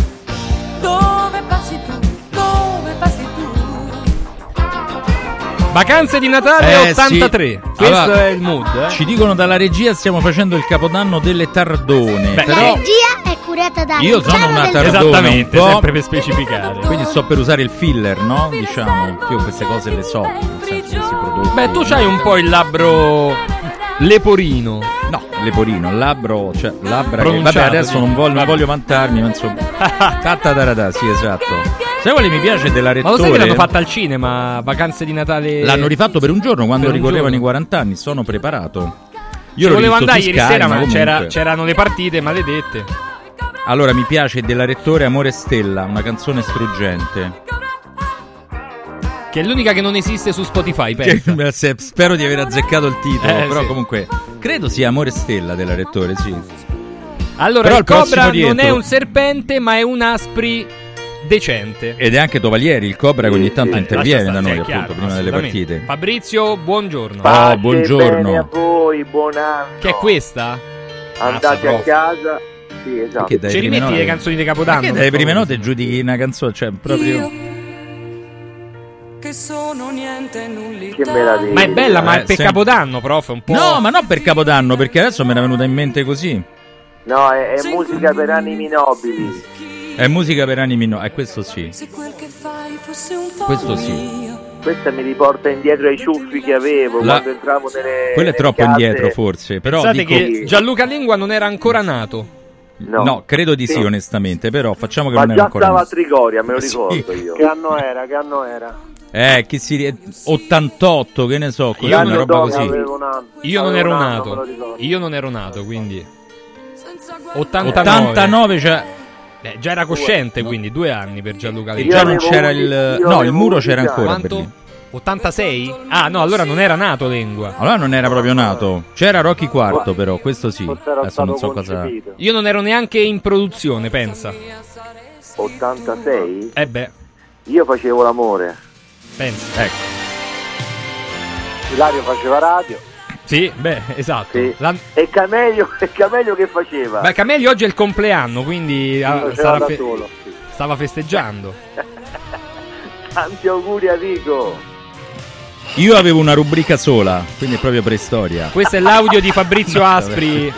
dove passi tu, Vacanze di Natale Eh, 83. sì. Questo Allora, è il mood. eh. Ci dicono dalla regia stiamo facendo il capodanno delle tardone. Beh, però La regia è curata da io sono una Del tardona Esattamente, un sempre per specificare. Quindi sto per usare il filler, no? Diciamo, io queste cose le so. Beh, tu c'hai un po' il labbro leporino. No, leporino, labbro, cioè labbra che, vabbè, adesso non voglio, non voglio vantarmi, ma insomma. [laughs] Tattatarata, sì, esatto. Sai quale mi piace della Ma lo sai che rettore? l'hanno fatta al cinema? Vacanze di Natale. L'hanno rifatto per un giorno quando un ricorrevano giorno. i 40 anni, sono preparato. Ci l'ho volevo andare ieri Sky, sera, ma comunque. c'era- c'erano le partite maledette. Allora mi piace della rettore Amore Stella, una canzone struggente. Che è l'unica che non esiste su Spotify, Che- [laughs] se- spero di aver azzeccato il titolo, Eh, però sì. comunque credo sia Amore Stella della rettore, sì. Allora, Però il il cobra non dietro- è un serpente, ma è un aspri decente. Ed è anche Tovalieri, il Cobra che ogni tanto Eh, interviene da noi, chiaro, appunto, prima delle partite. Fabrizio, buongiorno. Oh, buongiorno. Bene a voi, buon anno. Che è questa? Andate Mazza, a casa. Sì, esatto. Dai Ci rimetti note- le canzoni di Capodanno? Perché per dalle prime note giudichi una canzone, cioè proprio... Che sono niente nullità. Ma è bella, ma Eh, è per sì. Capodanno, prof, un po'. No, ma non per Capodanno, perché adesso mi era venuta in mente così. No, è, è musica per animi nobili. È musica per animi no, e questo sì. Se quel che fai fosse un po' Questo sì. Questa mi riporta indietro ai ciuffi che avevo La- quando entravo nelle. Quello è troppo case. indietro forse, però Pensate dico... che Gianluca Lingua non era ancora nato. No. credo di sì, Sì. onestamente, però facciamo che Ma non era già ancora stava a nato. Trigoria, me lo Sì. ricordo io. Che anno era? Che anno era? Eh, chi si ri- 88, che ne so, così, Io una non- roba così. avevo un anno. Io non ero anno, nato. Io non ero nato, quindi 89. 89, cioè Beh, già era cosciente, quindi due anni per Gianluca e Lingua. già non c'era il no, il muro c'era ancora Quanto? Berlino. 86? Ah, no, allora non era nato Lengua. Allora non era proprio nato. C'era Rocky IV però, questo sì. Adesso non so cosa Io non ero neanche in produzione, pensa. 86? Eh beh, Io facevo l'amore. pensa. Ecco. Ilario faceva radio. Sì, beh, esatto. La- E Camelio, e Camelio che faceva? Beh, Camelio oggi è il compleanno, quindi ah, faceva sarà fe- solo. stava festeggiando. [laughs] Tanti auguri a Rico. Io avevo una rubrica sola, quindi è proprio preistoria. Questo è l'audio di Fabrizio [laughs] No, Aspri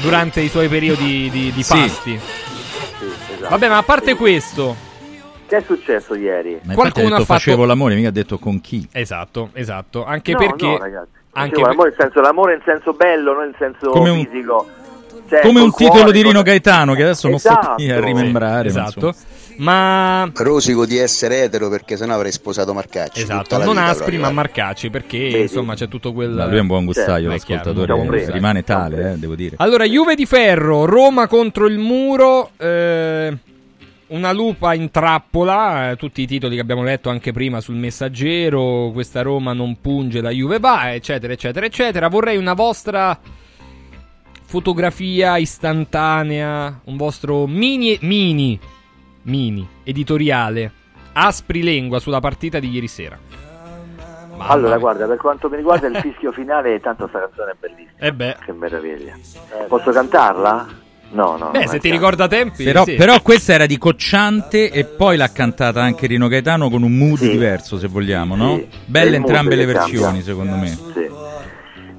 durante i suoi periodi di, di Sì. fasti. Sì, esatto. Vabbè, ma a parte questo, Che è successo ieri? Ma Qualcuno ha detto ha fatto- facevo l'amore, mica ha detto con chi. esatto, esatto, anche no, perché no, ragazzi. Anche per- l'amore, in senso, l'amore in senso bello, non in senso Come un- fisico. Cioè, Come un titolo cuore, di Rino Gaetano che adesso non sto Esatto. qui a rimembrare. ma esatto. Ma Rosico di essere etero perché sennò avrei sposato Marcacci. esatto, non vita Aspri proprio, ma eh. Marcacci perché Vedi? insomma c'è tutto quel Ma lui è un buon gustaio, Certo, chiaro, l'ascoltatore. gustaio. rimane tale, eh, devo dire. Allora, Juve di Ferro, Roma contro il muro, eh, una lupa in trappola, eh, tutti i titoli che abbiamo letto anche prima sul messaggero, questa Roma non punge, la Juve va, eccetera, eccetera, eccetera. Vorrei una vostra fotografia istantanea, un vostro mini, mini, mini editoriale asprilengua sulla partita di ieri sera. Mamma allora, mia. guarda, per quanto mi riguarda il [laughs] fischio finale, tanto sta canzone è bellissima. Eh beh. Che meraviglia. Posso cantarla? No, no. Beh, se ti ricorda tempi, Però, sì. però questa era di Cocciante e poi l'ha cantata anche Rino Gaetano con un mood Sì. diverso, se vogliamo, no? Sì. Belle il entrambe le versioni, cambia. secondo me. Sì.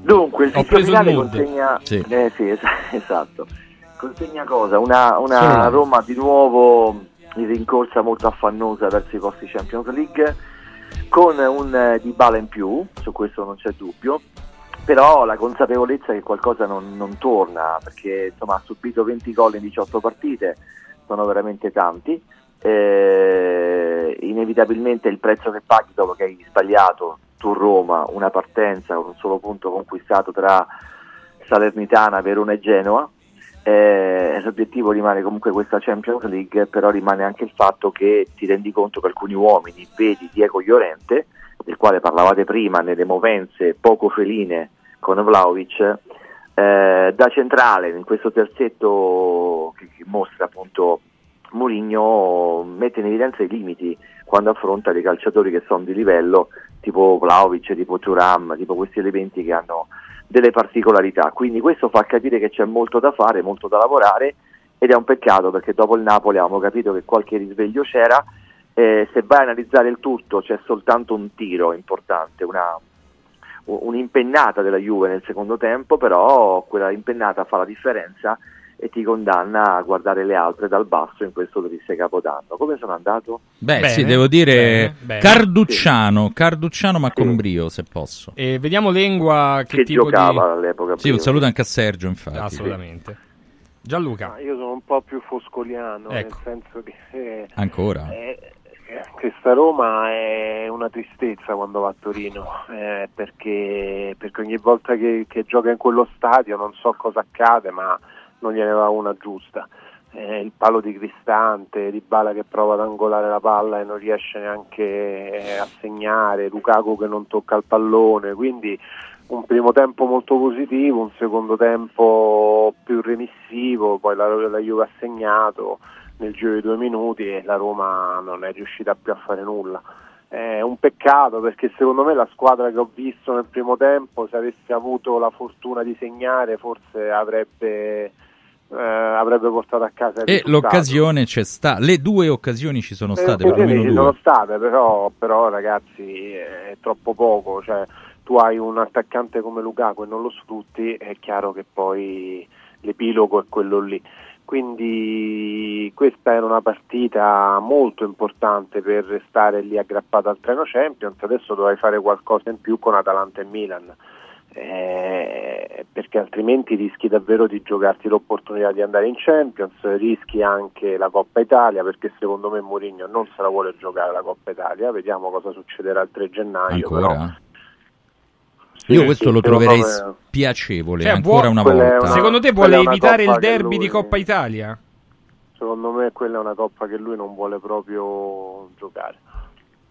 Dunque, il Ho il finale mood. consegna... Sì. Eh, sì, es- [laughs] esatto. Consegna cosa? Una, una. Roma di nuovo in rincorsa molto affannosa verso i posti Champions League con un eh, Dybala in più, su questo non c'è dubbio, però la consapevolezza che qualcosa non, non torna, perché insomma ha subito 20 gol in 18 partite, sono veramente tanti, eh, inevitabilmente il prezzo che paghi dopo che hai sbagliato tu Roma una partenza con un solo punto conquistato tra Salernitana, Verona e Genoa, eh, l'obiettivo rimane comunque questa Champions League, però rimane anche il fatto che ti rendi conto che alcuni uomini, vedi Diego Llorente, del quale parlavate prima nelle movenze poco feline con Vlaovic, eh, da centrale in questo terzetto che, che mostra appunto Mourinho mette in evidenza i limiti quando affronta dei calciatori che sono di livello tipo Vlaovic, tipo Turam, tipo questi elementi che hanno delle particolarità. Quindi questo fa capire che c'è molto da fare, molto da lavorare ed è un peccato perché dopo il Napoli avevamo capito che qualche risveglio c'era. Eh, se vai a analizzare il tutto c'è soltanto un tiro importante, una, un'impennata della Juve nel secondo tempo, però quella impennata fa la differenza e ti condanna a guardare le altre dal basso in questo triste capodanno. Come sono andato? Beh, Bene, sì, devo dire bene, bene. Carducciano, Carducciano ma con brio, se posso. E vediamo Lengua che, Che tipo giocava di... all'epoca. Sì, un saluto anche a Sergio, infatti. Assolutamente. Gianluca. Io sono un po' più foscoliano, Ecco. nel senso che eh, Ancora? eh, questa Roma è una tristezza quando va a Torino, eh, perché, perché ogni volta che, che gioca in quello stadio non so cosa accade, ma non gliene va una giusta. Eh, il palo di Cristante, Di Bala che prova ad angolare la palla e non riesce neanche eh, a segnare, Lukaku che non tocca il pallone, quindi un primo tempo molto positivo, un secondo tempo più remissivo, poi la, la Juve ha segnato nel giro di due minuti e la Roma non è riuscita più a fare nulla. È un peccato perché secondo me la squadra che ho visto nel primo tempo, se avesse avuto la fortuna di segnare, forse avrebbe, eh, avrebbe portato a casa il E risultato. l'occasione c'è stata, le due occasioni ci sono Eh, state, sì, perlomeno ci due. sono state, però, però ragazzi è troppo poco. Cioè, tu hai un attaccante come Lukaku e non lo sfrutti, è chiaro che poi l'epilogo è quello lì. Quindi questa era una partita molto importante per restare lì aggrappato al treno Champions. Adesso dovrai fare qualcosa in più con Atalanta e Milan. eh, perché altrimenti rischi davvero di giocarti l'opportunità di andare in Champions, rischi anche la Coppa Italia perché secondo me Mourinho non se la vuole giocare la Coppa Italia, vediamo cosa succederà il 3 gennaio. però- Ancora? Io Sì, questo sì, lo troverei me- spiacevole, Cioè, ancora una volta. una- Secondo te vuole evitare il derby lui- di Coppa Italia? Secondo me quella è una coppa che lui non vuole proprio giocare.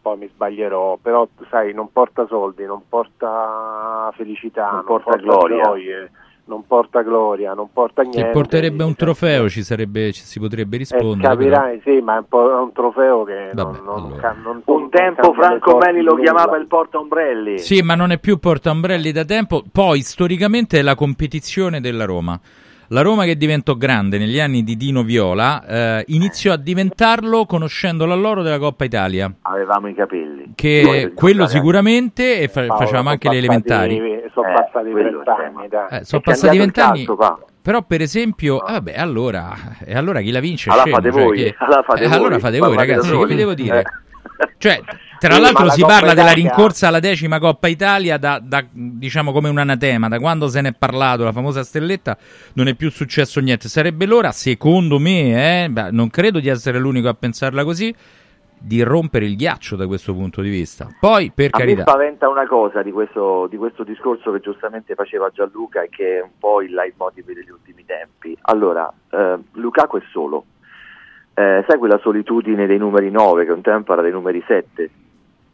Poi mi sbaglierò, però sai, non porta soldi, non porta felicità, non, porta gloria. gioie, non porta gloria, non porta niente. Se porterebbe un trofeo ci, sarebbe, ci si potrebbe Eh, rispondere. però. capirai, sì, ma è un, po', un trofeo che non, Vabbè, non, allora. ca- non- Un non tempo Franco Belli lo chiamava il porta ombrelli. Sì, ma non è più portaombrelli da tempo. Poi, storicamente, è la competizione della Roma. La Roma che diventò grande negli anni di Dino Viola eh, iniziò a diventarlo conoscendo l'alloro della Coppa Italia. Avevamo i capelli. Che quello sicuramente e fa- Paolo, facevamo anche le elementari. passati- Sono Eh, passati quello 30 è il anni, tema. dai. Eh, sono passati vent'anni. Però, per esempio, ah, vabbè, allora, e allora chi la vince? Allora scemo, fate cioè, voi, che- allora fate eh, voi, allora fate voi, ragazzi, che vi devo dire? Eh. Cioè, tra l'altro la si parla della rincorsa alla decima Coppa Italia da, da, diciamo come un anatema, da quando se ne è parlato, la famosa stelletta, non è più successo niente. Sarebbe l'ora, secondo me, eh, beh, non credo di essere l'unico a pensarla così, di rompere il ghiaccio da questo punto di vista. Poi, per A me carità, spaventa una cosa di questo, di questo discorso che giustamente faceva Gianluca e che è un po' il leitmotiv degli ultimi tempi. Allora, eh, Lukaku è solo. Eh, sai quella solitudine dei numeri 9 che un tempo era dei numeri 7?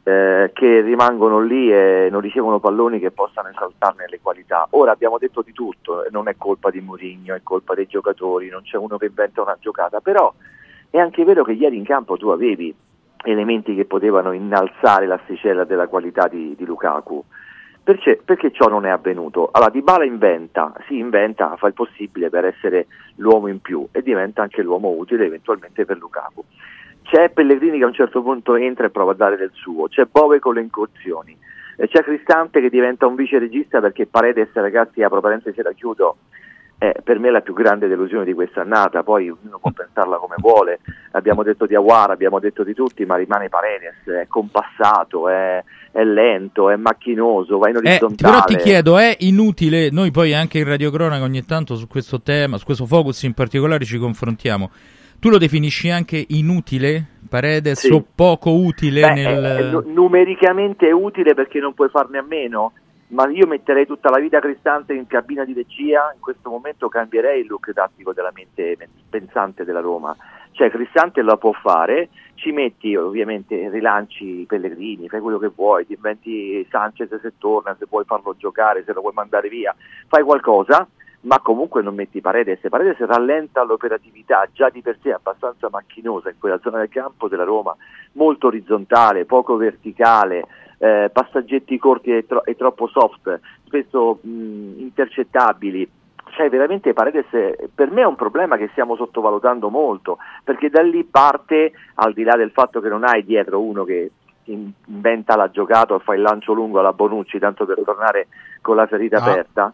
Eh, che rimangono lì e non ricevono palloni che possano esaltarne le qualità. Ora abbiamo detto di tutto, non è colpa di Mourinho, è colpa dei giocatori, non c'è uno che inventa una giocata, però è anche vero che ieri in campo tu avevi elementi che potevano innalzare l'asticella della qualità di, di Lukaku. Perché, perché, ciò non è avvenuto? Allora Dybala inventa, si inventa, fa il possibile per essere l'uomo in più e diventa anche l'uomo utile eventualmente per Lukaku. C'è Pellegrini che a un certo punto entra e prova a dare del suo, c'è Bove con le incursioni, c'è Cristante che diventa un vice regista perché Paredes, ragazzi, apro parentesi e la chiudo, è per me la più grande delusione di quest'annata, poi uno può pensarla come vuole, abbiamo detto di Aguara, abbiamo detto di tutti, ma rimane Paredes, è compassato, è, è lento, è macchinoso, va in Eh, orizzontale. però ti chiedo, è inutile, noi poi anche in radiocronaca ogni tanto su questo tema, su questo focus in particolare ci confrontiamo. Tu lo definisci anche inutile, Paredes, Sì. o poco utile Beh, nel... è- è nu- numericamente è utile perché non puoi farne a meno, ma io metterei tutta la vita Cristante in cabina di regia, in questo momento cambierei il look tattico della mente pensante della Roma. Cioè Cristante lo può fare, ci metti ovviamente rilanci i Pellegrini, fai quello che vuoi, ti inventi Sanchez se torna, se vuoi farlo giocare, se lo vuoi mandare via, fai qualcosa, ma comunque non metti Paredes. Paredes rallenta l'operatività, già di per sé abbastanza macchinosa in quella zona del campo della Roma, molto orizzontale, poco verticale, eh, passaggetti corti e, tro- e troppo soft, spesso mh, intercettabili. Cioè veramente Paredes per me è un problema che stiamo sottovalutando molto, perché da lì parte, al di là del fatto che non hai dietro uno che in- inventa la giocata o fa il lancio lungo alla Bonucci, tanto per tornare con la ferita Ah. aperta,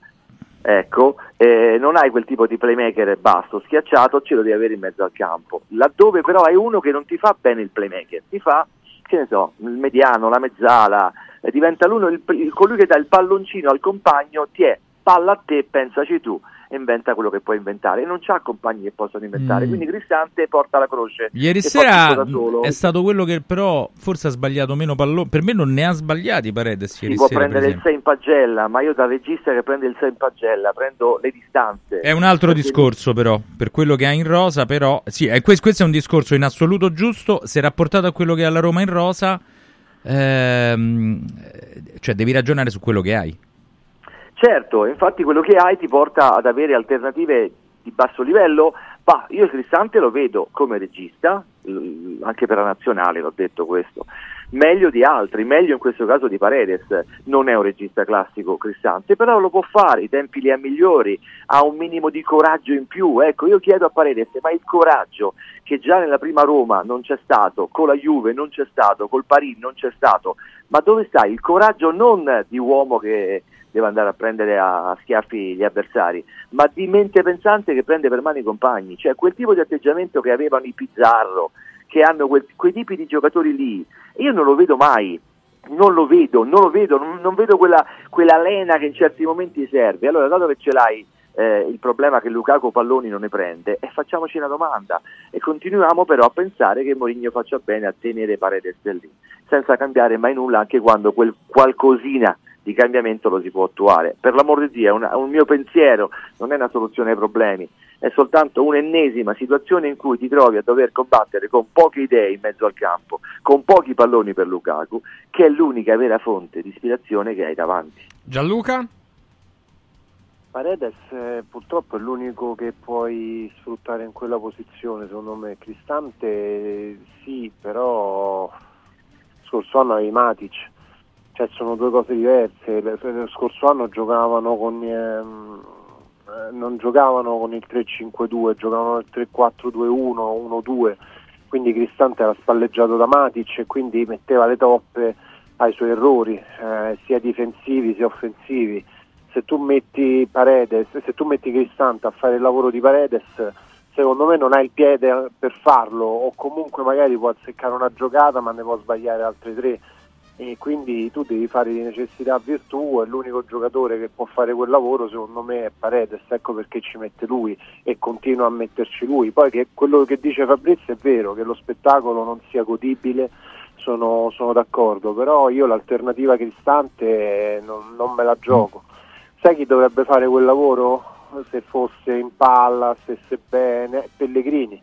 ecco, eh, non hai quel tipo di playmaker basso, schiacciato, ce lo devi avere in mezzo al campo. Laddove però hai uno che non ti fa bene il playmaker, ti fa, che ne so, il mediano, la mezzala, eh, diventa l'uno il- colui che dà il palloncino al compagno, ti è palla a te, pensaci tu, e inventa quello che puoi inventare. E non c'ha compagni che possono inventare, Mm. quindi Cristante porta la croce. Ieri sera è stato quello che però forse ha sbagliato meno palloni. Per me non ne ha sbagliati Paredes Si ieri può sera, prendere il esempio. 6 in pagella, ma io da regista che prende il 6 in pagella prendo le distanze. È un altro Perché- discorso però, per quello che ha in rosa, però sì, è questo, questo è un discorso in assoluto giusto, se rapportato a quello che ha la Roma in rosa, ehm, cioè devi ragionare su quello che hai. Certo, infatti quello che hai ti porta ad avere alternative di basso livello, ma io il Cristante lo vedo come regista, anche per la nazionale l'ho detto questo, meglio di altri, meglio in questo caso di Paredes, non è un regista classico Cristante, però lo può fare, i tempi li ha migliori, ha un minimo di coraggio in più, ecco io chiedo a Paredes, ma il coraggio che già nella prima Roma non c'è stato, con la Juve non c'è stato, col Paris non c'è stato, ma dove sta il coraggio non di uomo che deve andare a prendere a schiaffi gli avversari, ma di mente pensante che prende per mano i compagni, cioè quel tipo di atteggiamento che avevano i Pizzarro, che hanno quel- quei tipi di giocatori lì, io non lo vedo mai. Non lo vedo, non lo vedo, non, non vedo quella, quella lena che in certi momenti serve. Allora, dato che ce l'hai eh, il problema che Lukaku palloni non ne prende, e facciamoci una domanda e continuiamo però a pensare che Mourinho faccia bene a tenere Paredes lì, senza cambiare mai nulla anche quando quel qualcosina di cambiamento lo si può attuare. Per l'amor di Dio, è una- un mio pensiero, non è una soluzione ai problemi, è soltanto un'ennesima situazione in cui ti trovi a dover combattere con poche idee in mezzo al campo, con pochi palloni per Lukaku, che è l'unica vera fonte di ispirazione che hai davanti. Gianluca? Paredes eh, purtroppo è l'unico che puoi sfruttare in quella posizione, secondo me. Cristante sì, però scorso anno avevi Matic, cioè sono due cose diverse. Lo scorso anno giocavano con ehm, eh, non giocavano con il 3-5-2, giocavano il 3-4-2-1, 1-2, quindi Cristante era spalleggiato da Matic e quindi metteva le toppe ai suoi errori, eh, sia difensivi sia offensivi. Se tu metti Paredes, se tu metti Cristante a fare il lavoro di Paredes, secondo me non hai il piede per farlo o comunque magari può azzeccare una giocata ma ne può sbagliare altre tre e quindi tu devi fare di necessità virtù e l'unico giocatore che può fare quel lavoro secondo me è Paredes, ecco perché ci mette lui e continua a metterci lui. Poi che quello che dice Fabrizio è vero, che lo spettacolo non sia godibile, sono, sono d'accordo, però io l'alternativa Cristante non, non me la gioco. Sai chi dovrebbe fare quel lavoro? Se fosse in palla, stesse bene, Pellegrini.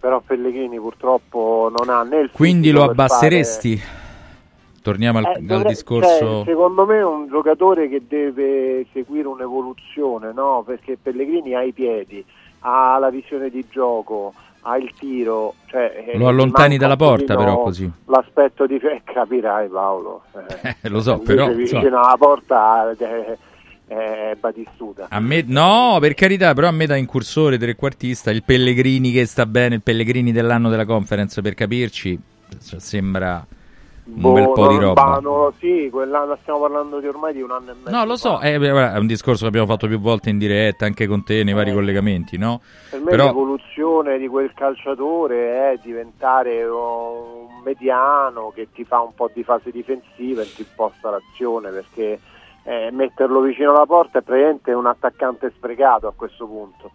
Però Pellegrini purtroppo non ha né il Quindi lo abbasseresti? Torniamo al, Eh, al dovre- discorso... cioè, secondo me è un giocatore che deve seguire un'evoluzione, no? Perché Pellegrini ha i piedi, ha la visione di gioco, ha il tiro. Cioè, eh, Lo allontani dalla porta, però, così. L'aspetto di eh, capirai Paolo. Eh, [laughs] lo so, invece però... vicino insomma, alla porta eh, è Batistuta. a me, no, per carità, però a me da incursore trequartista il Pellegrini che sta bene, il Pellegrini dell'anno della conference, per capirci, cioè, sembra un bel po' di roba. lo- sì, quell'anno stiamo parlando di ormai di un anno e mezzo. No, lo so, eh, beh, guarda, è un discorso che abbiamo fatto più volte in diretta, anche con te nei vari collegamenti, no? Per me Però l'evoluzione di quel calciatore è diventare un mediano che ti fa un po' di fase difensiva e ti imposta l'azione perché eh, metterlo vicino alla porta è praticamente un attaccante sprecato a questo punto.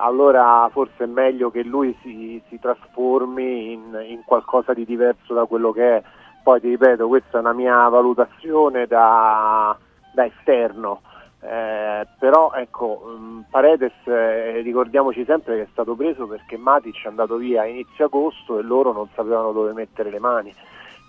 Allora forse è meglio che lui si, si trasformi in, in qualcosa di diverso da quello che è. Poi ti ripeto, questa è una mia valutazione da, da esterno. Eh, però ecco, mh, Paredes eh, ricordiamoci sempre che è stato preso perché Matic è andato via a inizio agosto e loro non sapevano dove mettere le mani.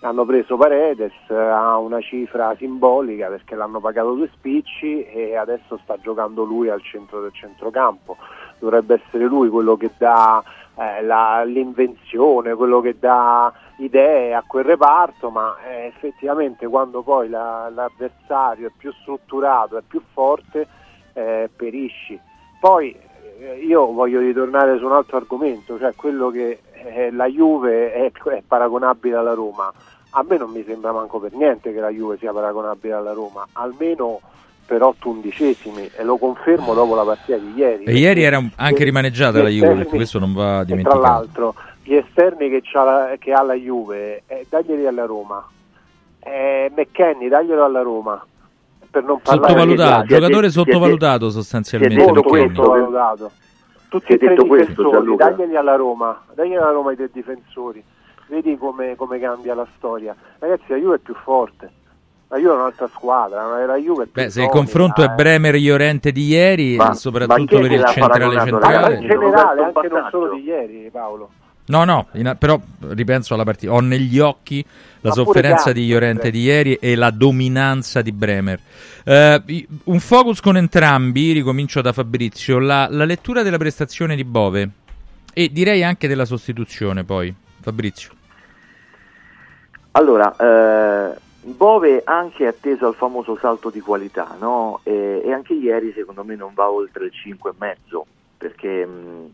Hanno preso Paredes eh, a una cifra simbolica perché l'hanno pagato due spicci e adesso sta giocando lui al centro del centrocampo. Dovrebbe essere lui quello che dà eh, la- l'invenzione, quello che dà idee a quel reparto, ma eh, effettivamente quando poi la- l'avversario è più strutturato, è più forte, eh, perisci. Poi eh, io voglio ritornare su un altro argomento, cioè quello che eh, la Juve è, è paragonabile alla Roma. A me non mi sembra manco per niente che la Juve sia paragonabile alla Roma, almeno per otto undicesimi e lo confermo dopo la partita di ieri. E ieri era anche rimaneggiata la Juve, esterni- questo non va e tra dimenticato. l'altro gli esterni che, c'ha la- che ha la Juve, eh, daglieli alla Roma. Eh, McKenny, daglielo alla Roma. Per non parlare Sottovalutato, di- giocatore sottovalutato sostanzialmente. questo, sottovalutato. Tutti e tre detto questo, Gianluca. daglieli alla Roma, daglieli alla Roma i tre difensori. Vedi come, come cambia la storia. Ragazzi, la Juve è più forte. La Juve è un'altra squadra, la Juve è più Beh, se il confronto è eh. Bremer Iorente di ieri, Ma- soprattutto ma per il centrale centrale. in generale, anche non solo di ieri, Paolo. No, no, in- però ripenso alla partita. Ho negli occhi la Ma sofferenza di Llorente di ieri e la dominanza di Bremer. Eh, un focus con entrambi, ricomincio da Fabrizio. La, la lettura della prestazione di Bove e direi anche della sostituzione, poi. Fabrizio. Allora, eh, Bove anche atteso al famoso salto di qualità, no? E, e anche ieri secondo me non va oltre il 5,5 perché, mh,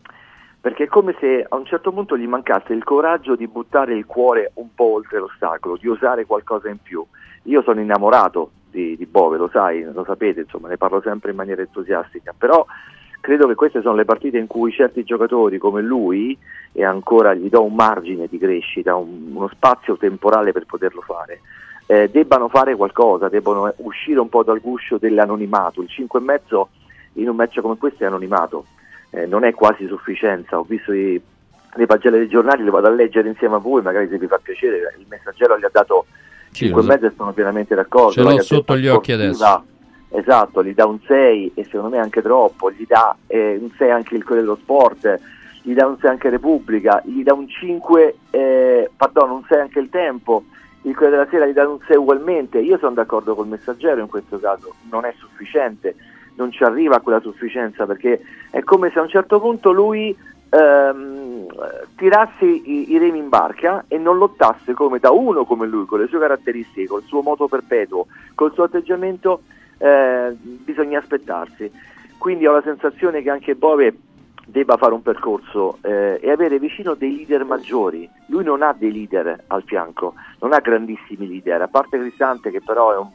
perché è come se a un certo punto gli mancasse il coraggio di buttare il cuore un po' oltre l'ostacolo, di osare qualcosa in più. Io sono innamorato di, di Bove, lo sai, lo sapete, insomma, ne parlo sempre in maniera entusiastica, però credo che queste sono le partite in cui certi giocatori come lui, e ancora gli do un margine di crescita, un- uno spazio temporale per poterlo fare, eh, debbano fare qualcosa, debbano uscire un po' dal guscio dell'anonimato. Il 5,5 in un match come questo è anonimato, eh, non è quasi sufficienza. Ho visto i- le pagelle dei giornali, le vado a leggere insieme a voi, magari se vi fa piacere. Il messaggero gli ha dato Sì, 5,5 e sono pienamente d'accordo. Ce l'ho sotto gli occhi Sportiva, Esatto, gli dà un 6 e secondo me anche troppo, gli dà eh, un 6 anche il Corriere dello Sport, gli dà un 6 anche Repubblica, gli dà un 5, eh, pardon, un 6 anche il Tempo, il Corriere della Sera gli dà un 6 ugualmente. Io sono d'accordo col messaggero in questo caso, non è sufficiente, non ci arriva a quella sufficienza perché è come se a un certo punto lui ehm, tirasse i, i remi in barca e non lottasse come da uno come lui, con le sue caratteristiche, col suo moto perpetuo, col suo atteggiamento, eh, bisogna aspettarsi. Quindi ho la sensazione che anche Bove debba fare un percorso eh, e avere vicino dei leader maggiori. Lui non ha dei leader al fianco, non ha grandissimi leader, a parte Cristante che però è un,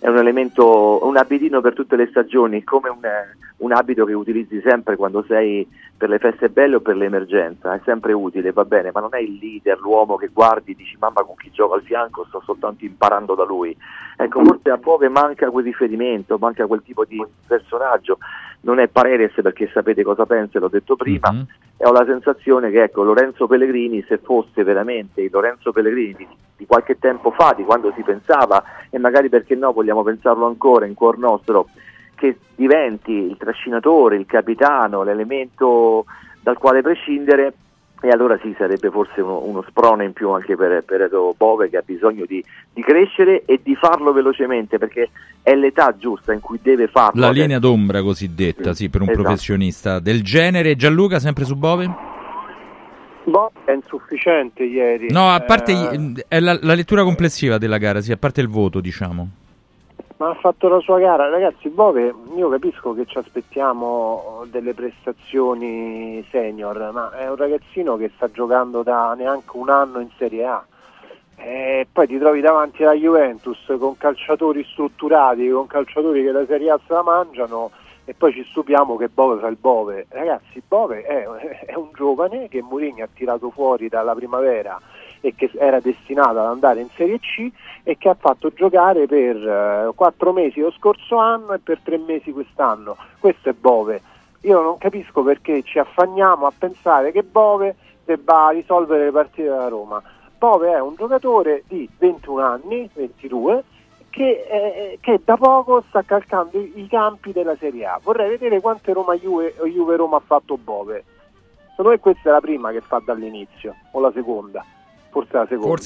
è un elemento, un abitino per tutte le stagioni, come un, eh, un abito che utilizzi sempre quando sei per le feste belle o per l'emergenza, è sempre utile, va bene, ma non è il leader, l'uomo che guardi e dici mamma con chi gioca al fianco, sto soltanto imparando da lui. Ecco, forse a Bove manca quel riferimento, manca quel tipo di personaggio, non è Paredes perché sapete cosa pensa, l'ho detto prima, e ho la sensazione che ecco, Lorenzo Pellegrini, se fosse veramente il Lorenzo Pellegrini di, di qualche tempo fa, di quando si pensava, e magari perché no vogliamo pensarlo ancora in cuor nostro, che diventi il trascinatore, il capitano, l'elemento dal quale prescindere, e allora sì, sarebbe forse uno, uno sprone in più anche per, per Edo Bove che ha bisogno di, di crescere e di farlo velocemente perché è l'età giusta in cui deve farlo. La Adesso- linea d'ombra cosiddetta, sì, per un Esatto. professionista del genere. Gianluca, sempre su Bove? Boh, è insufficiente ieri. No, a parte Eh, la, la lettura complessiva della gara, sì, a parte il voto, diciamo. Ma ha fatto la sua gara, ragazzi. Bove, io capisco che ci aspettiamo delle prestazioni senior, ma è un ragazzino che sta giocando da neanche un anno in Serie A. E poi ti trovi davanti alla Juventus con calciatori strutturati, con calciatori che la Serie A se la mangiano e poi ci stupiamo che Bove fa il Bove. Ragazzi, Bove è, è un giovane che Mourinho ha tirato fuori dalla primavera e che era destinato ad andare in Serie C e che ha fatto giocare per eh, quattro mesi lo scorso anno e per tre mesi quest'anno. Questo è Bove. Io non capisco perché ci affanniamo a pensare che Bove debba risolvere le partite della Roma. Bove è un giocatore di 21 anni, 22, che, eh, che da poco sta calcando i, i campi della Serie A. Vorrei vedere quante Roma-Juve o Juve-Roma ha fatto Bove. Secondo me questa è la prima che fa dall'inizio, o la seconda. Forse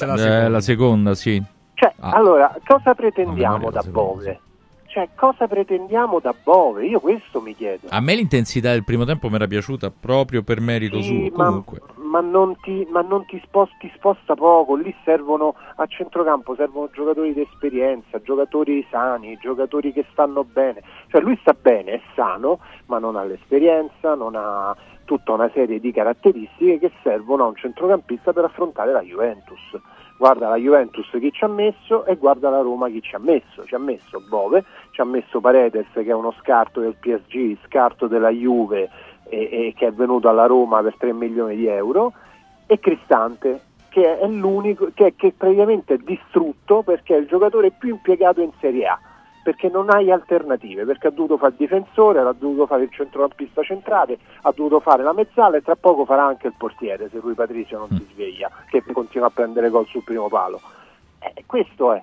la seconda. Eh, la seconda, sì. Cioè, Ah. allora, cosa pretendiamo da la seconda, Bove? Cioè, cosa pretendiamo da Bove? Io questo mi chiedo. A me l'intensità del primo tempo mi era piaciuta proprio per merito Sì, suo. ma, Comunque, ma non, ti, ma non ti, sposti, sposta poco, lì servono a centrocampo servono giocatori di esperienza, giocatori sani, giocatori che stanno bene. Cioè lui sta bene, è sano, ma non ha l'esperienza, non ha tutta una serie di caratteristiche che servono a un centrocampista per affrontare la Juventus. Guarda la Juventus chi ci ha messo e guarda la Roma chi ci ha messo. Ci ha messo Bove, ci ha messo Paredes che è uno scarto del PSG, scarto della Juve e, e che è venuto alla Roma per 3 milioni di euro e Cristante che è l'unico che, che praticamente è distrutto perché è il giocatore più impiegato in Serie A perché non hai alternative, perché ha dovuto fare il difensore, ha dovuto fare il centrocampista centrale, ha dovuto fare la mezzala e tra poco farà anche il portiere se lui Patrizio non si sveglia, che continua a prendere gol sul primo palo. Eh, questo è.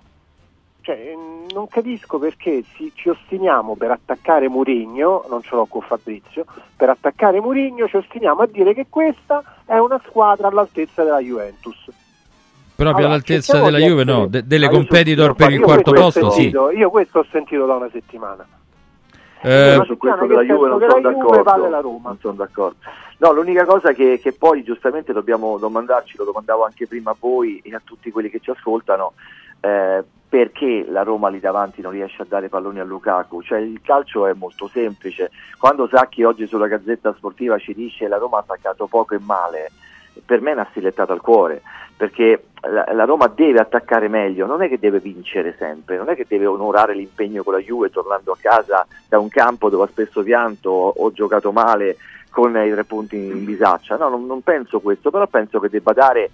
Cioè, non capisco perché si- ci ostiniamo per attaccare Murigno, non ce l'ho con Fabrizio, per attaccare Murigno ci ostiniamo a dire che questa è una squadra all'altezza della Juventus. proprio Allora, all'altezza della Juve, essere- no, de- delle io competitor per il quarto posto, sì. sentito- Io questo ho sentito da una settimana. Eh, su questo della Juve non sono d'accordo. vale la Roma. Non sono d'accordo. No, l'unica cosa che, che poi giustamente dobbiamo domandarci, lo domandavo anche prima a voi e a tutti quelli che ci ascoltano, eh, perché la Roma lì davanti non riesce a dare palloni a Lukaku? Cioè il calcio è molto semplice. Quando Sacchi oggi sulla Gazzetta Sportiva ci dice la Roma ha attaccato poco e male, per me è una stilettata al cuore, perché la, la Roma deve attaccare meglio, non è che deve vincere sempre, non è che deve onorare l'impegno con la Juve tornando a casa da un campo dove ha spesso pianto o, o giocato male con i tre punti in bisaccia. No, non, non penso questo, però penso che debba dare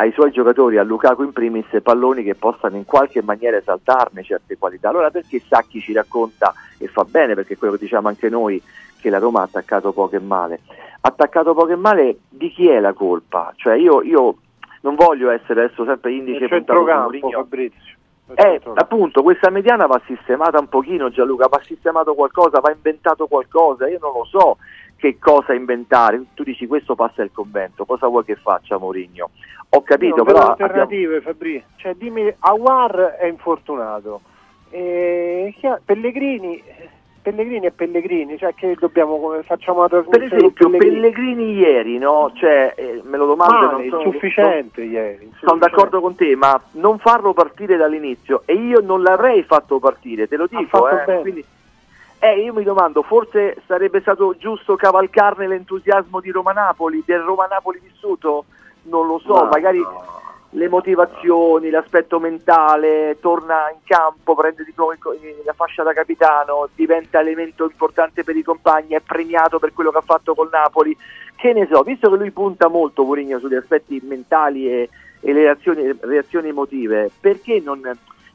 ai suoi giocatori, a Lukaku in primis, palloni che possano in qualche maniera esaltarne certe qualità. Allora perché Sacchi ci racconta, e fa bene perché è quello che diciamo anche noi, che la Roma ha attaccato poco e male. Attaccato poco e male, di chi è la colpa? Cioè io, io non voglio essere adesso sempre indice puntato Mourinho. Fabrizio. Eh, appunto, questa mediana va sistemata un pochino, Gianluca, va sistemato qualcosa, va inventato qualcosa, io non lo so che cosa inventare. Tu dici questo passa il convento, cosa vuoi che faccia Mourinho? Ho capito, vedo però abbiamo- alternative, Fabrizio. Cioè, dimmi, Awar è infortunato. E, Pellegrini, Pellegrini e Pellegrini, cioè che dobbiamo come facciamo per trasmissione esempio con Pellegrini ieri, no? Cioè, eh, me lo domando e Male, non sono insufficiente ieri. Sono d'accordo con te, ma non farlo partire dall'inizio e io non l'avrei fatto partire, te lo dico, eh, quindi- eh, io mi domando, forse sarebbe stato giusto cavalcarne l'entusiasmo di Roma-Napoli, del Roma-Napoli vissuto? Non lo so, Ma magari le motivazioni, l'aspetto mentale, torna in campo, prende di nuovo la fascia da capitano, diventa elemento importante per i compagni, è premiato per quello che ha fatto col Napoli. Che ne so, visto che lui punta molto Mourinho sugli aspetti mentali e, e le reazioni, reazioni emotive, perché non,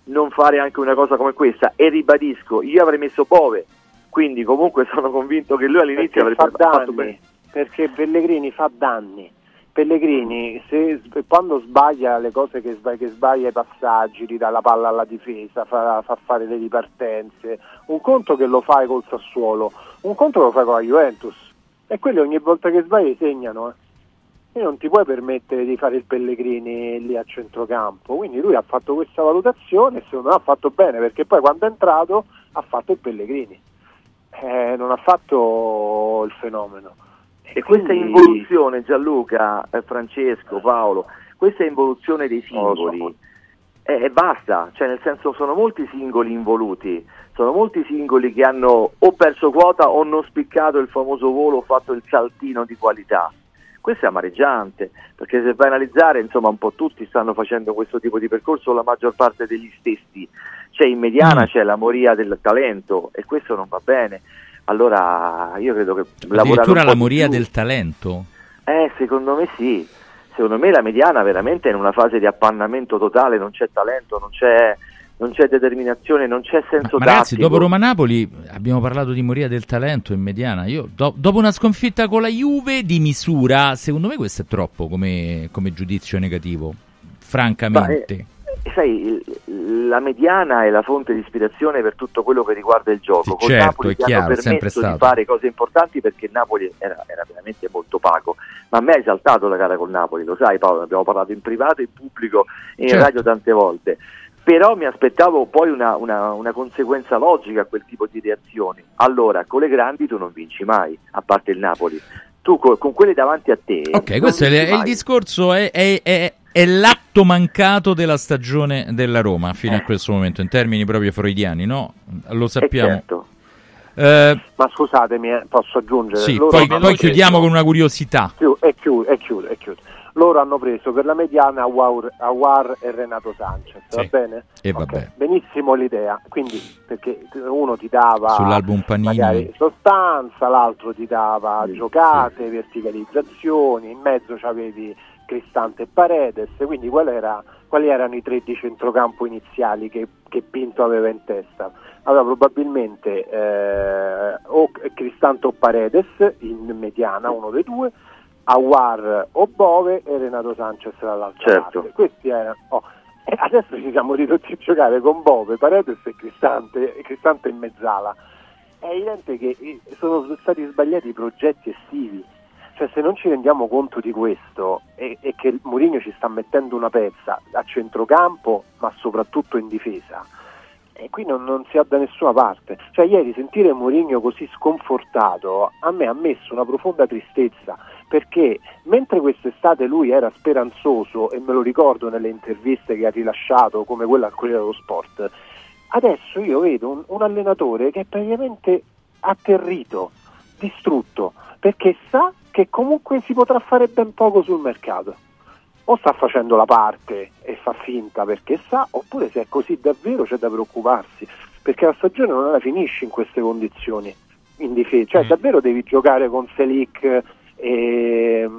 non fare anche una cosa come questa? E ribadisco, io avrei messo Bove, quindi comunque [laughs] sono convinto che lui all'inizio perché avrebbe fa fatto danni, bene. perché Pellegrini fa danni. Pellegrini se, quando sbaglia le cose che sbaglia, che sbaglia i passaggi, ridà la palla alla difesa, fa, fa fare le ripartenze, un conto che lo fai col Sassuolo, un conto lo fai con la Juventus e quelli ogni volta che sbaglia segnano. eh. E non ti puoi permettere di fare il Pellegrini lì a centrocampo. Quindi lui ha fatto questa valutazione e secondo me ha fatto bene perché poi quando è entrato ha fatto il Pellegrini, eh, non ha fatto il fenomeno. E questa involuzione, Gianluca, eh, Francesco, Paolo, questa involuzione dei singoli, eh, basta, cioè nel senso sono molti singoli involuti, sono molti singoli che hanno o perso quota o non spiccato il famoso volo o fatto il saltino di qualità. Questo è amareggiante, perché se vai a analizzare, insomma, un po' tutti stanno facendo questo tipo di percorso, la maggior parte degli stessi. C'è in mediana, Mm. c'è la moria del talento e questo non va bene. Allora io credo che Addirittura la moria del talento. eh, secondo me sì. Secondo me la mediana veramente è in una fase di appannamento totale, non c'è talento, non c'è, non c'è determinazione, non c'è senso Ma ragazzi, tattico. dopo Roma-Napoli abbiamo parlato di moria del talento in mediana. Io, do- dopo una sconfitta con la Juve di misura, secondo me questo è troppo come, come giudizio negativo. Francamente. Eh, sai, la mediana è la fonte di ispirazione per tutto quello che riguarda il gioco. Sì, Con certo, Napoli è hanno chiaro, sempre permesso di fare cose importanti perché Napoli era, era veramente molto pago. Ma a me ha esaltato la gara con Napoli, lo sai Paolo, abbiamo parlato in privato, in pubblico e in Certo. radio tante volte. Però mi aspettavo poi una, una- una conseguenza logica a quel tipo di reazioni. Allora, con le grandi tu non vinci mai, a parte il Napoli. Tu co- con quelle davanti a te... Ok, questo è, il discorso, è, è- è- è l'atto mancato della stagione della Roma fino a questo momento, in termini proprio freudiani, no? Lo sappiamo. certo. Eh, Ma scusatemi, eh, posso aggiungere? sì, Loro poi, poi chiudiamo con una curiosità. Chiu- E chiudo, e chiudo, e chiudo. Loro hanno preso per la mediana Awar, e Renato Sanchez, va Sì. bene? E Ok, vabbè. Benissimo l'idea, quindi perché uno ti dava Sull'album Panini. sostanza, l'altro ti dava giocate, verticalizzazioni, in mezzo c'avevi Cristante e Paredes, quindi qual era- quali erano i tre di centrocampo iniziali che, che Pinto aveva in testa? Allora probabilmente eh, o Cristante o Paredes in mediana, uno dei due, Awar o Bove e Renato Sanchez dall'altra Certo. parte. Questi erano. oh, e adesso ci siamo ridotti a giocare con Bove, Paredes e Cristante, e Cristante in mezzala. È evidente che eh, sono stati sbagliati i progetti estivi. Cioè, se non ci rendiamo conto di questo e, e che Mourinho ci sta mettendo una pezza a centrocampo, ma soprattutto in difesa, e qui non, non si ha da nessuna parte. Cioè, ieri sentire Mourinho così sconfortato a me ha messo una profonda tristezza perché mentre quest'estate lui era speranzoso e me lo ricordo nelle interviste che ha rilasciato come quella al Corriere dello Sport, adesso io vedo un, un allenatore che è praticamente atterrito, distrutto, perché sa che comunque si potrà fare ben poco sul mercato. O sta facendo la parte e fa finta perché sa, oppure se è così davvero c'è da preoccuparsi, perché la stagione non la finisci in queste condizioni in difesa, cioè davvero devi giocare con Selic e,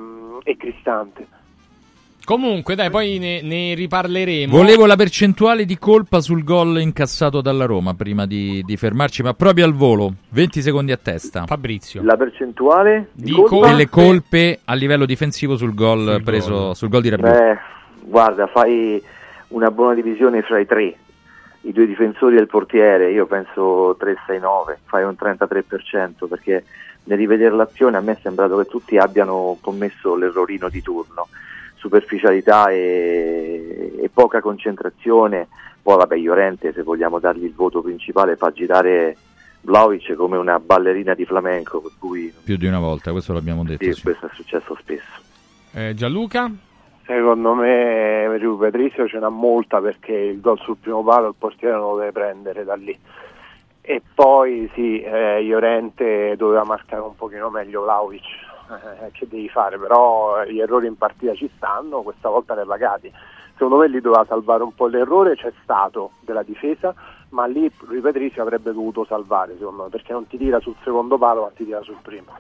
e Cristante. Comunque, dai, poi ne, ne riparleremo. Volevo la percentuale di colpa sul gol incassato dalla Roma prima di, di fermarci, ma proprio al volo, 20 secondi a testa. Fabrizio. La percentuale di colpa? delle colpe a livello difensivo sul gol preso sul gol di Rabiot. Beh, guarda, fai una buona divisione fra i tre, i due difensori e il portiere, io penso 3-6-9, fai un 33%, perché nel rivedere l'azione a me è sembrato che tutti abbiano commesso l'errorino di turno, superficialità e, e poca concentrazione, poi vabbè Llorente se vogliamo dargli il voto principale fa girare Vlaovic come una ballerina di flamenco, per cui Più di una volta, questo l'abbiamo detto. sì, sì. questo è successo spesso. Eh, Gianluca? Secondo me Riu Patrizio ce n'ha molta perché il gol sul primo palo il portiere non lo deve prendere da lì. E poi sì, eh, Llorente doveva marcare un pochino meglio Vlaovic, eh, che devi fare, però gli errori in partita ci stanno, questa volta li hai pagati. Secondo me lì doveva salvare un po' l'errore, c'è stato della difesa, ma lì Rui Patrizio avrebbe dovuto salvare secondo me, perché non ti tira sul secondo palo ma ti tira sul primo.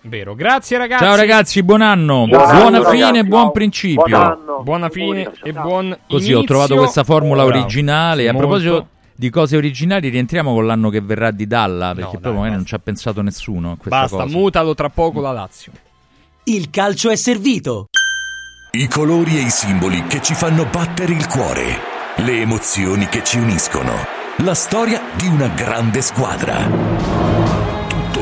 Vero, grazie ragazzi. Ciao ragazzi, buon anno, Ciao, buona ragazzi. fine e buon Ciao. principio. Buon anno. Buona fine e buon Così ho trovato questa formula Bravo. originale. A Molto. proposito di cose originali, rientriamo con l'anno che verrà di Dalla, perché dai, proprio magari non ci ha pensato nessuno a questa Basta, cosa. mutalo tra poco la Lazio. Il calcio è servito. I colori e i simboli che ci fanno battere il cuore. Le emozioni che ci uniscono. La storia di una grande squadra.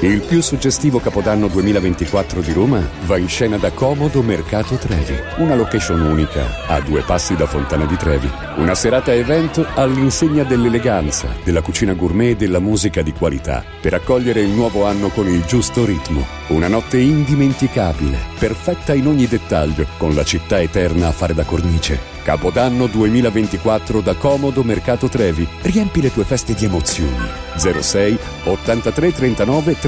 Il più suggestivo Capodanno 2024 di Roma va in scena da Comodo Mercato Trevi, una location unica a due passi da Fontana di Trevi. Una serata evento all'insegna dell'eleganza, della cucina gourmet e della musica di qualità, per accogliere il nuovo anno con il giusto ritmo. Una notte indimenticabile, perfetta in ogni dettaglio, con la città eterna a fare da cornice. Capodanno 2024 da Comodo Mercato Trevi. Riempi le tue feste di emozioni. 06 83 39 31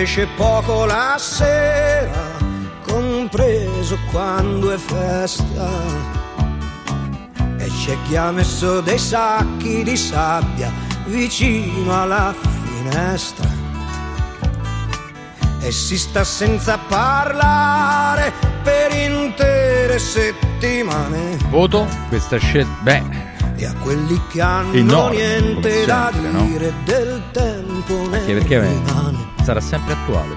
Esce poco la sera, compreso quando è festa. E c'è chi ha messo dei sacchi di sabbia vicino alla finestra. E si sta senza parlare per intere settimane. Voto? Questa scelta. Beh. E a quelli che hanno Enorme, niente da sempre, no? dire del tempo Anche perché rimane. Sarà sempre attuale.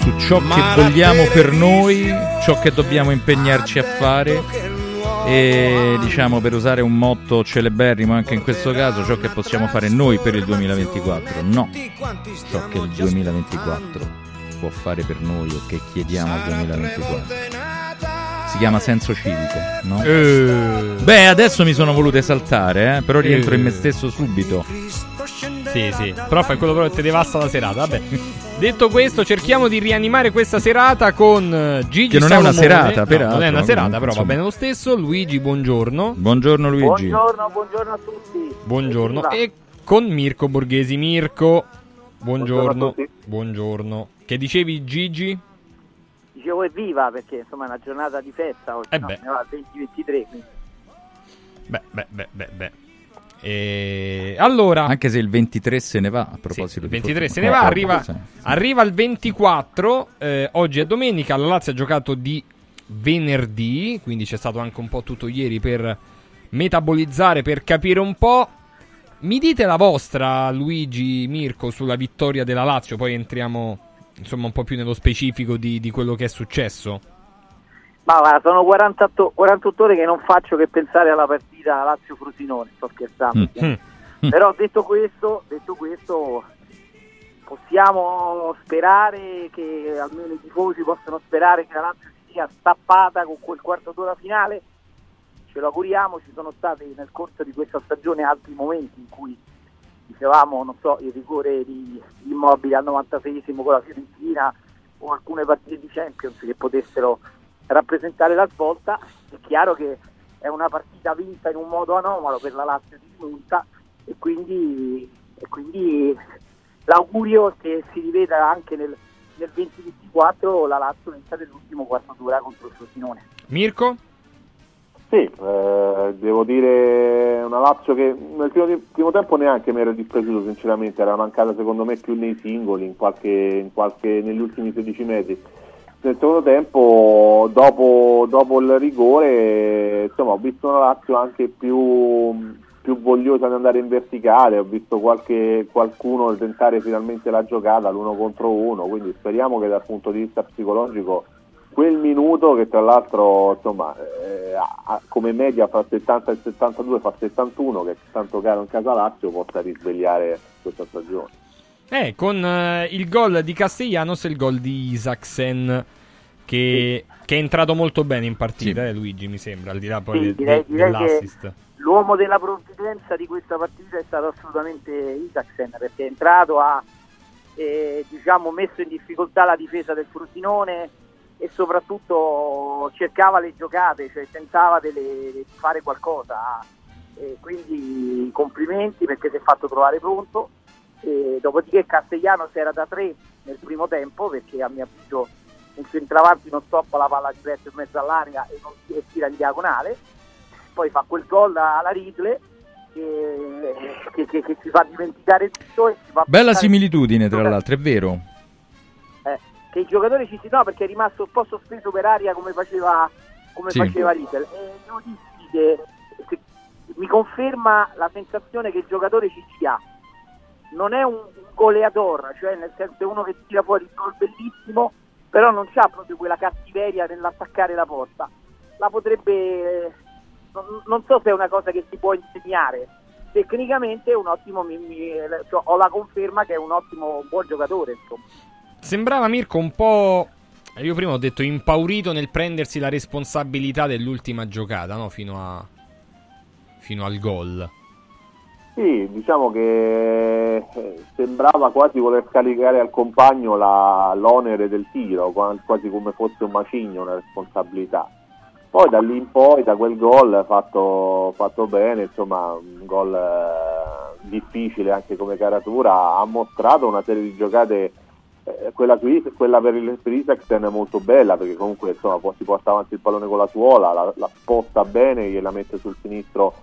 Su ciò che vogliamo per noi, ciò che dobbiamo impegnarci a fare e diciamo per usare un motto celeberrimo anche in questo caso, ciò che possiamo fare noi per il 2024. No, ciò che il 2024 può fare per noi o che chiediamo al 2024. Si chiama senso civico, no? Eh. Beh, adesso mi sono voluto esaltare, eh, però rientro Eh. in me stesso subito. Sì, sì. Prof è quello però che ti devasta la serata. Vabbè. Detto questo, cerchiamo di rianimare questa serata con eh, Gigi Che non è una Salomone. serata, No, peraltro, Non è una serata, però va bene lo stesso. Luigi, buongiorno. Buongiorno Luigi. Buongiorno, buongiorno a tutti. Buongiorno. E con Mirko Borghesi. Mirko, buongiorno. Buongiorno a tutti. Buongiorno. Che dicevi Gigi? Dicevo evviva perché insomma è una giornata di festa oggi, Eh no? beh. ne va al 2023, quindi Beh, beh, beh, beh, beh. E allora, Anche se il 23 se ne va, a proposito il di 23 se ne va, Eh, arriva, sì. arriva il 24, eh, oggi è domenica, la Lazio ha giocato di venerdì, quindi c'è stato anche un po' tutto ieri per metabolizzare, per capire un po'. Mi dite la vostra, Luigi, Mirko, sulla vittoria della Lazio, poi entriamo insomma un po' più nello specifico di, di quello che è successo. Ma guarda, sono 48, 48 ore che non faccio che pensare alla partita Lazio-Frosinone, sto scherzando. Mm. Però detto questo, detto questo, possiamo sperare che almeno i tifosi possano sperare che la Lazio si sia stappata con quel quarto d'ora finale. Ce lo auguriamo, ci sono stati nel corso di questa stagione altri momenti in cui dicevamo, non so, il rigore di, di Immobile al 96esimo con la Fiorentina o alcune partite di Champions che potessero rappresentare la svolta. È chiaro che è una partita vinta in un modo anomalo per la Lazio di rimonta e quindi, e quindi l'augurio che si riveda anche nel, nel 2024 la Lazio vinta dell'ultimo quarto d'ora contro il Frosinone. Mirko? Sì, eh, devo dire una Lazio che nel primo, primo tempo neanche mi ero dispiaciuto sinceramente, era mancata secondo me più nei singoli, in qualche, in qualche, negli ultimi 16 metri. Nel secondo tempo, dopo, dopo il rigore, insomma, ho visto una Lazio anche più, più vogliosa di andare in verticale, ho visto qualche, qualcuno tentare finalmente la giocata l'uno contro uno, quindi speriamo che dal punto di vista psicologico quel minuto che tra l'altro insomma eh, ha- come media fra 70 e 72 fa 71 che è tanto caro in casa Lazio possa risvegliare questa stagione Eh, con eh, il gol di Castellanos e il gol di Isaacsen che, che è entrato molto bene in partita, eh, Luigi, mi sembra, al di là poi Sì, de- direi, direi dell'assist. l'uomo della provvidenza di questa partita è stato assolutamente Isaacsen perché è entrato, ha eh, diciamo, messo in difficoltà la difesa del Frosinone e soprattutto cercava le giocate, cioè tentava delle- di fare qualcosa. E quindi complimenti perché si è fatto trovare pronto. E dopodiché Castellanos era da tre nel primo tempo perché a mio avviso un centravanti non stoppa la palla diretta in mezzo all'aria e, non, e tira in diagonale. Poi fa quel gol alla Ridley che, che- che- che ci fa dimenticare tutto e ci fa Bella similitudine, tra l'altro, è vero. eh, che i giocatori ci si no perché è rimasto un po' sospeso per aria come faceva come Sì. faceva Ritter e devo dirti che mi conferma la sensazione che il giocatore ci sia non è un, goleador cioè nel senso è uno che tira fuori il gol bellissimo però non c'ha proprio quella cattiveria nell'attaccare la porta la potrebbe non, non so se è una cosa che si può insegnare tecnicamente è un ottimo, mi- mi- cioè, ho la conferma che è un ottimo, un buon giocatore. Insomma. Sembrava Mirko un po'. Io prima ho detto impaurito nel prendersi la responsabilità dell'ultima giocata, no? Fino, a... fino al gol. Sì, diciamo che eh, sembrava quasi voler scaricare al compagno la- l'onere del tiro, qua- quasi come fosse un macigno, una responsabilità. Poi da lì in poi, da quel gol fatto, fatto bene, insomma, un gol eh, difficile anche come caratura, ha mostrato una serie di giocate, eh, quella, su Is- quella per, il, per Isaacsen è molto bella perché comunque insomma, si porta avanti il pallone con la suola, la, la sposta bene, gliela mette sul sinistro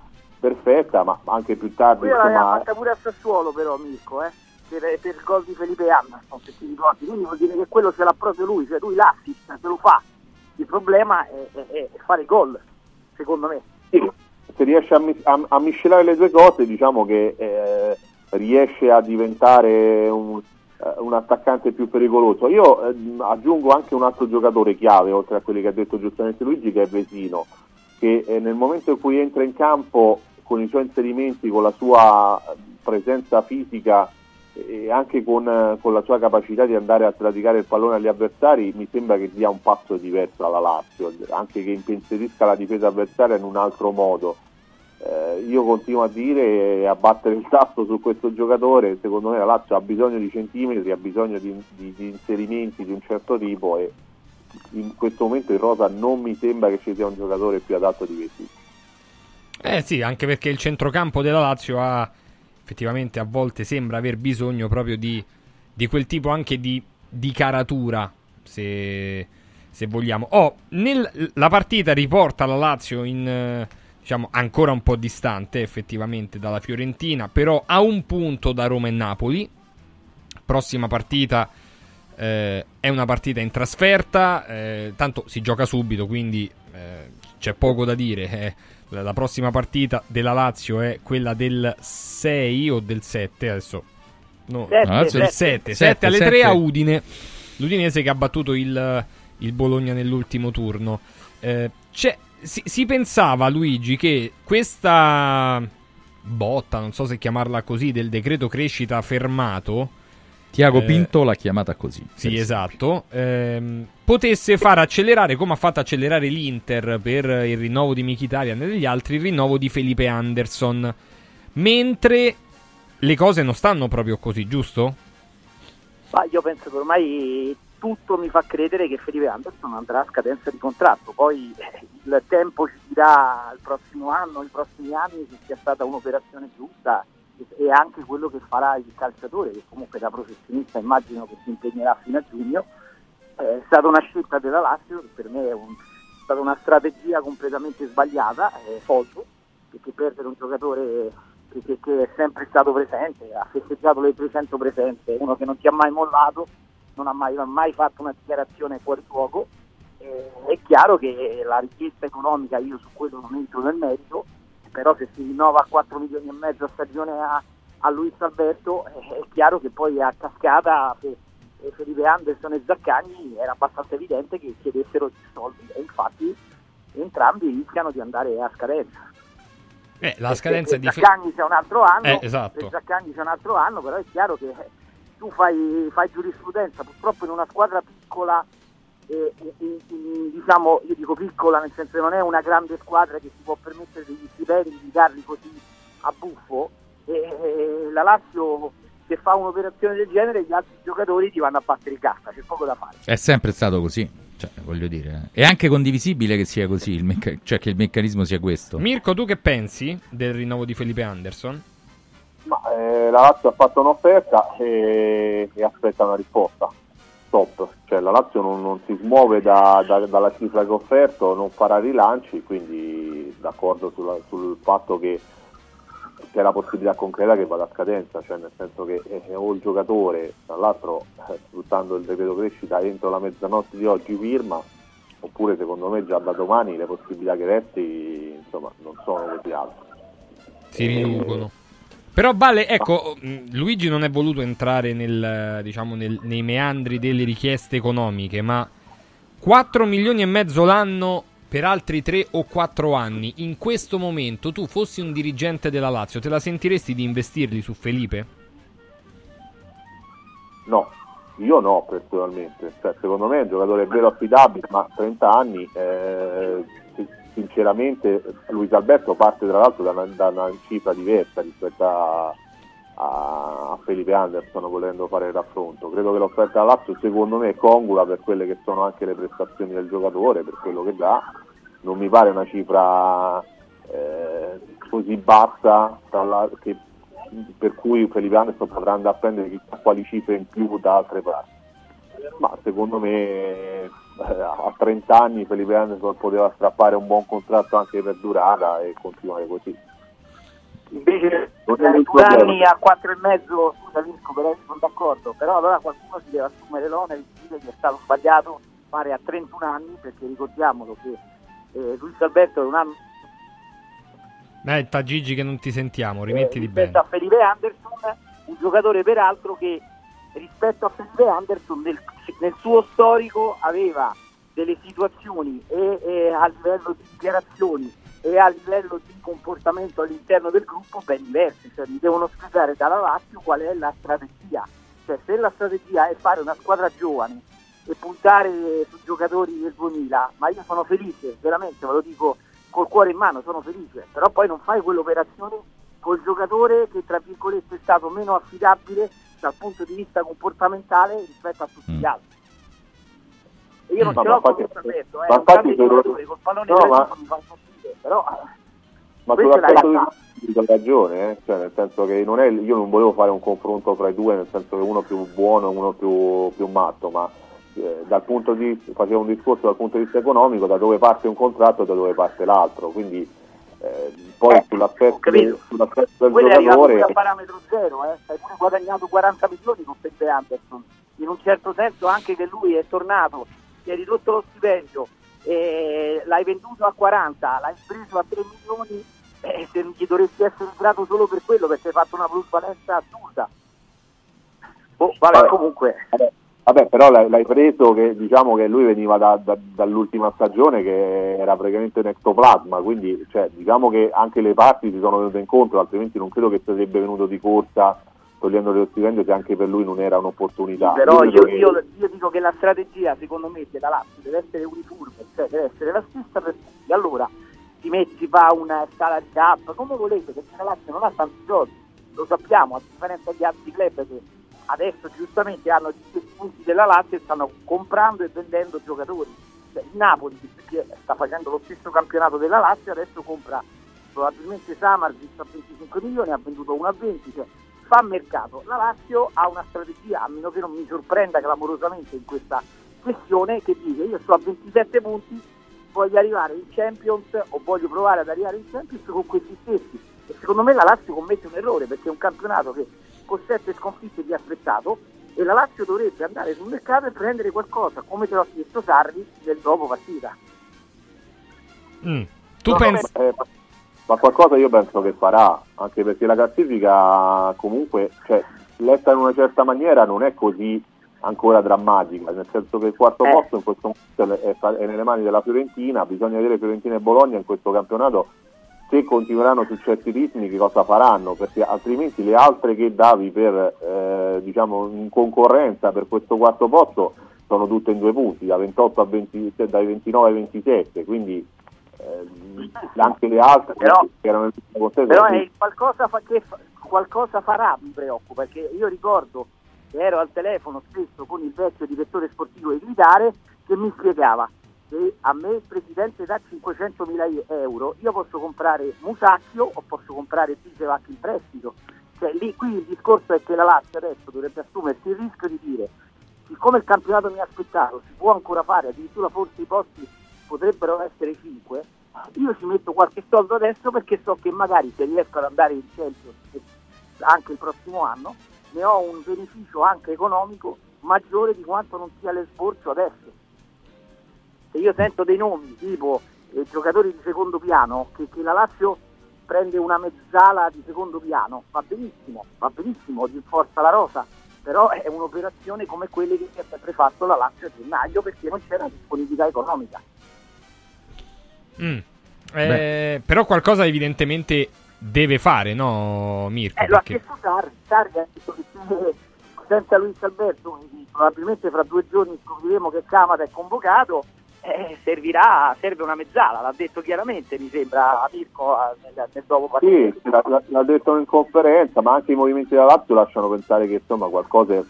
perfetta, ma anche più tardi l'aveva insomma, fatta pure a Sassuolo però Mirko, eh, per, per il gol di Felipe Anderson, se ti ricordi, quindi vuol dire che quello ce l'ha proprio lui, cioè lui l'assist se lo fa, il problema è, è- è fare gol, secondo me. Sì, se riesce a, mis- a- a miscelare le due cose, diciamo che eh, riesce a diventare un, eh, un attaccante più pericoloso. Io ehm, aggiungo anche un altro giocatore chiave, oltre a quelli che ha detto giustamente Luigi, che è Vesino, che eh, nel momento in cui entra in campo con i suoi inserimenti, con la sua presenza fisica e anche con, con la sua capacità di andare a sradicare il pallone agli avversari, mi sembra che dia un passo diverso alla Lazio, anche che impensierisca la difesa avversaria in un altro modo. Eh, io continuo a dire e a battere il tasto su questo giocatore, secondo me la Lazio ha bisogno di centimetri, ha bisogno di, di- di inserimenti di un certo tipo e in questo momento in rosa non mi sembra che ci sia un giocatore più adatto di Vesino. Eh sì, anche perché il centrocampo della Lazio ha effettivamente a volte sembra aver bisogno proprio di, di quel tipo anche di, di caratura, se, se vogliamo. Oh, nel- la partita riporta la Lazio in, eh, diciamo, ancora un po' distante effettivamente dalla Fiorentina, però a un punto da Roma e Napoli. Prossima partita eh, è una partita in trasferta, eh, tanto si gioca subito, quindi eh, c'è poco da dire. La, la prossima partita della Lazio è quella del 6 o del 7, adesso no, Sette, del sette. 7, Sette, alle sette. 3 a Udine. L'Udinese che ha battuto il, il Bologna nell'ultimo turno. Eh, c'è- si, si pensava, Luigi, che questa botta, non so se chiamarla così, del decreto crescita fermato. Tiago eh, Pinto l'ha chiamata così. sì, esatto. Ehm, potesse far accelerare, come ha fatto accelerare l'Inter per il rinnovo di Mkhitaryan e degli altri, il rinnovo di Felipe Anderson. Mentre le cose non stanno proprio così, giusto? Ma io penso che ormai tutto mi fa credere che Felipe Anderson andrà a scadenza di contratto, poi eh, il tempo ci dirà il prossimo anno, i prossimi anni se sia stata un'operazione giusta e- anche quello che farà il calciatore, che comunque da professionista immagino che si impegnerà fino a giugno. Eh, È stata una scelta della Lazio, che per me è, un- è stata una strategia completamente sbagliata, è folto, perché perdere un giocatore che, che- è sempre stato presente, ha festeggiato le 300 presenze, uno che non ti ha mai mollato, non ha mai, mai fatto una dichiarazione fuori fuoco. Eh, è chiaro che la richiesta economica, io su quello non entro nel merito, però se si rinnova a 4 milioni e mezzo a stagione a, a Luis Alberto, è chiaro che poi a cascata per Felipe Anderson e Zaccagni era abbastanza evidente che chiedessero più soldi e infatti entrambi rischiano di andare a scadenza. Eh, la scadenza di Zaccagni c'è un altro anno, Eh, esatto. Zaccagni c'è un altro anno, però è chiaro che tu fai, fai giurisprudenza, purtroppo in una squadra piccola, eh, in- in- diciamo, io dico piccola nel senso che non è una grande squadra che si può permettere degli stipendi di darli così a buffo, e, e la Lazio se fa un'operazione del genere gli altri giocatori ti vanno a battere in cassa, c'è poco da fare. È sempre stato così. Cioè, voglio dire. È anche condivisibile che sia così, il mecca- cioè che il meccanismo sia questo. Mirko, tu che pensi del rinnovo di Felipe Anderson? Ma eh, la Lazio ha fatto un'offerta e, e aspetta una risposta. Stop. Cioè, la Lazio non, non si smuove da- da- dalla cifra che ha offerto, non farà rilanci, quindi d'accordo sulla- sul fatto che c'è la possibilità concreta che vada a scadenza, cioè nel senso che eh, o il giocatore, tra l'altro eh, sfruttando il decreto crescita entro la mezzanotte di oggi firma, oppure secondo me già da domani le possibilità che resti insomma non sono così alte. Si riducono. Però Vale, ecco, mh, Luigi non è voluto entrare nel, diciamo, nel- nei meandri delle richieste economiche, ma 4 milioni e mezzo l'anno per altri 3 o 4 anni, in questo momento tu fossi un dirigente della Lazio, te la sentiresti di investirli su Felipe? No, io no personalmente. Cioè, secondo me è un giocatore vero affidabile, ma 30 anni, eh, sinceramente Luis Alberto parte tra l'altro da una, da una cifra diversa rispetto a, a Felipe Anderson volendo fare il raffronto. Credo che l'offerta da Lazio secondo me è congrua per quelle che sono anche le prestazioni del giocatore, per quello che dà. Non mi pare una cifra eh, così bassa la- che- per cui Felipe Anderson potrà andare a prendere chissà quali cifre in più da altre parti. Ma secondo me eh, a 30 anni Felipe Anderson poteva strappare un buon contratto anche per durata e continuare così. Invece anni a quattro e mezzo, scusa Visco, però sono d'accordo, però allora qualcuno si deve assumere l'onere di dire che è stato sbagliato fare a 31 anni, perché ricordiamolo che eh, Luis Alberto è un anno Aspetta Gigi che non ti sentiamo, rimettiti rispetto bene. a Felipe Anderson, un giocatore peraltro che rispetto a Felipe Anderson nel, nel suo storico aveva delle situazioni e, e a livello di dichiarazioni e a livello di comportamento all'interno del gruppo ben diversi, cioè mi devono spiegare dalla Lazio qual è la strategia, cioè se la strategia è fare una squadra giovane e puntare su giocatori del 2000, ma io sono felice, veramente ve lo dico col cuore in mano, sono felice, però poi non fai quell'operazione col giocatore che tra virgolette è stato meno affidabile dal punto di vista comportamentale rispetto a tutti gli altri. E io non No, ce ma l'ho con Luis Alberto, eh, ma un grande giocatore, col pallone No, ma- mi fa impazzire, però Ma è la sull'aspetto di hai ragione, eh? cioè, nel senso che non è, io non volevo fare un confronto fra i due, nel senso che uno più buono e uno più, più matto, ma eh, dal punto di vista, facevo un discorso dal punto di vista economico, da dove parte un contratto e da dove parte l'altro, quindi eh, poi sull'aspetto, capito. sull'aspetto del quello è giocatore... a parametro zero, eh. hai pure guadagnato 40 milioni con Felipe Anderson, in un certo senso anche che lui è tornato, ti hai ridotto lo stipendio, eh, l'hai venduto a 40, l'hai preso a 3 milioni, eh, se gli dovresti essere grato solo per quello perché hai fatto una plusvalenza assurda. Oh, vabbè, Vabbè. comunque, Vabbè, però l'hai, preso che diciamo che lui veniva da- da- dall'ultima stagione che era praticamente un ectoplasma, quindi cioè, diciamo che anche le parti si sono venute incontro, altrimenti non credo che sarebbe venuto di corsa togliendo lo stipendio se anche per lui non era un'opportunità. però credo io, che- io- io dico che la strategia secondo me della Lazio deve essere uniforme, cioè deve essere la stessa per tutti. Allora si, met- si fa una salary cap, come volete, perché la Lazio non ha tanti soldi, lo sappiamo, a differenza di altri club che adesso giustamente hanno gli stessi punti della Lazio e stanno comprando e vendendo giocatori. Cioè, il Napoli che sta facendo lo stesso campionato della Lazio adesso compra probabilmente Samarzic a 25 milioni, ha venduto uno a 20, cioè fa mercato. La Lazio ha una strategia, a meno che non mi sorprenda clamorosamente in questa questione, che dice io sto a 27 punti, voglio arrivare in Champions o voglio provare ad arrivare in Champions con questi stessi. E secondo me la Lazio commette un errore perché è un campionato che con sette sconfitte vi ha aspettato e la Lazio dovrebbe andare sul mercato e prendere qualcosa, come te l'ho chiesto Sarri nel dopo partita. Mm. Tu No, pensi... eh, ma qualcosa io penso che farà, anche perché la classifica comunque, cioè, letta in una certa maniera, non è così ancora drammatica, nel senso che il quarto Eh. posto in questo momento è, è nelle mani della Fiorentina, bisogna vedere Fiorentina e Bologna in questo campionato se continueranno su certi ritmi che cosa faranno, perché altrimenti le altre che davi per eh, diciamo in concorrenza per questo quarto posto sono tutte in due punti, da 28 a 20, dai 29 ai 27, quindi eh, anche le altre Però- che erano con te Però è qualcosa, fa- che qualcosa farà, mi preoccupa, perché io ricordo che ero al telefono spesso con il vecchio direttore sportivo di Militare che mi spiegava che a me il presidente dà 500.000 euro, io posso comprare Musacchio o posso comprare Bisevac in prestito. Cioè, lì, qui il discorso è che la Lazio adesso dovrebbe assumersi il rischio di dire siccome il campionato mi ha aspettato, si può ancora fare, addirittura forse i posti potrebbero essere 5, io ci metto qualche soldo adesso perché so che magari se riesco ad andare in eh, anche il prossimo anno ne ho un beneficio anche economico maggiore di quanto non sia l'esborso adesso. Se io sento dei nomi tipo eh, giocatori di secondo piano, che, che la Lazio prende una mezzala di secondo piano, va benissimo, va benissimo, rinforza la rosa, però è un'operazione come quelle che ha sempre fatto la Lazio a gennaio perché non c'era disponibilità economica. Mm. Eh, però qualcosa evidentemente deve fare, no, Mirko? Eh, lo ha Perché- chiesto Sarri, Sarri ha detto che se- senza Luis Alberto, quindi probabilmente fra due giorni scopriremo che Camata è convocato, eh, servirà, serve una mezzala, l'ha detto chiaramente, mi sembra, Mirko nel, nel dopo partita. Sì, l'ha, l'ha- detto in conferenza, ma anche i movimenti della Lazio lasciano pensare che insomma qualcosa,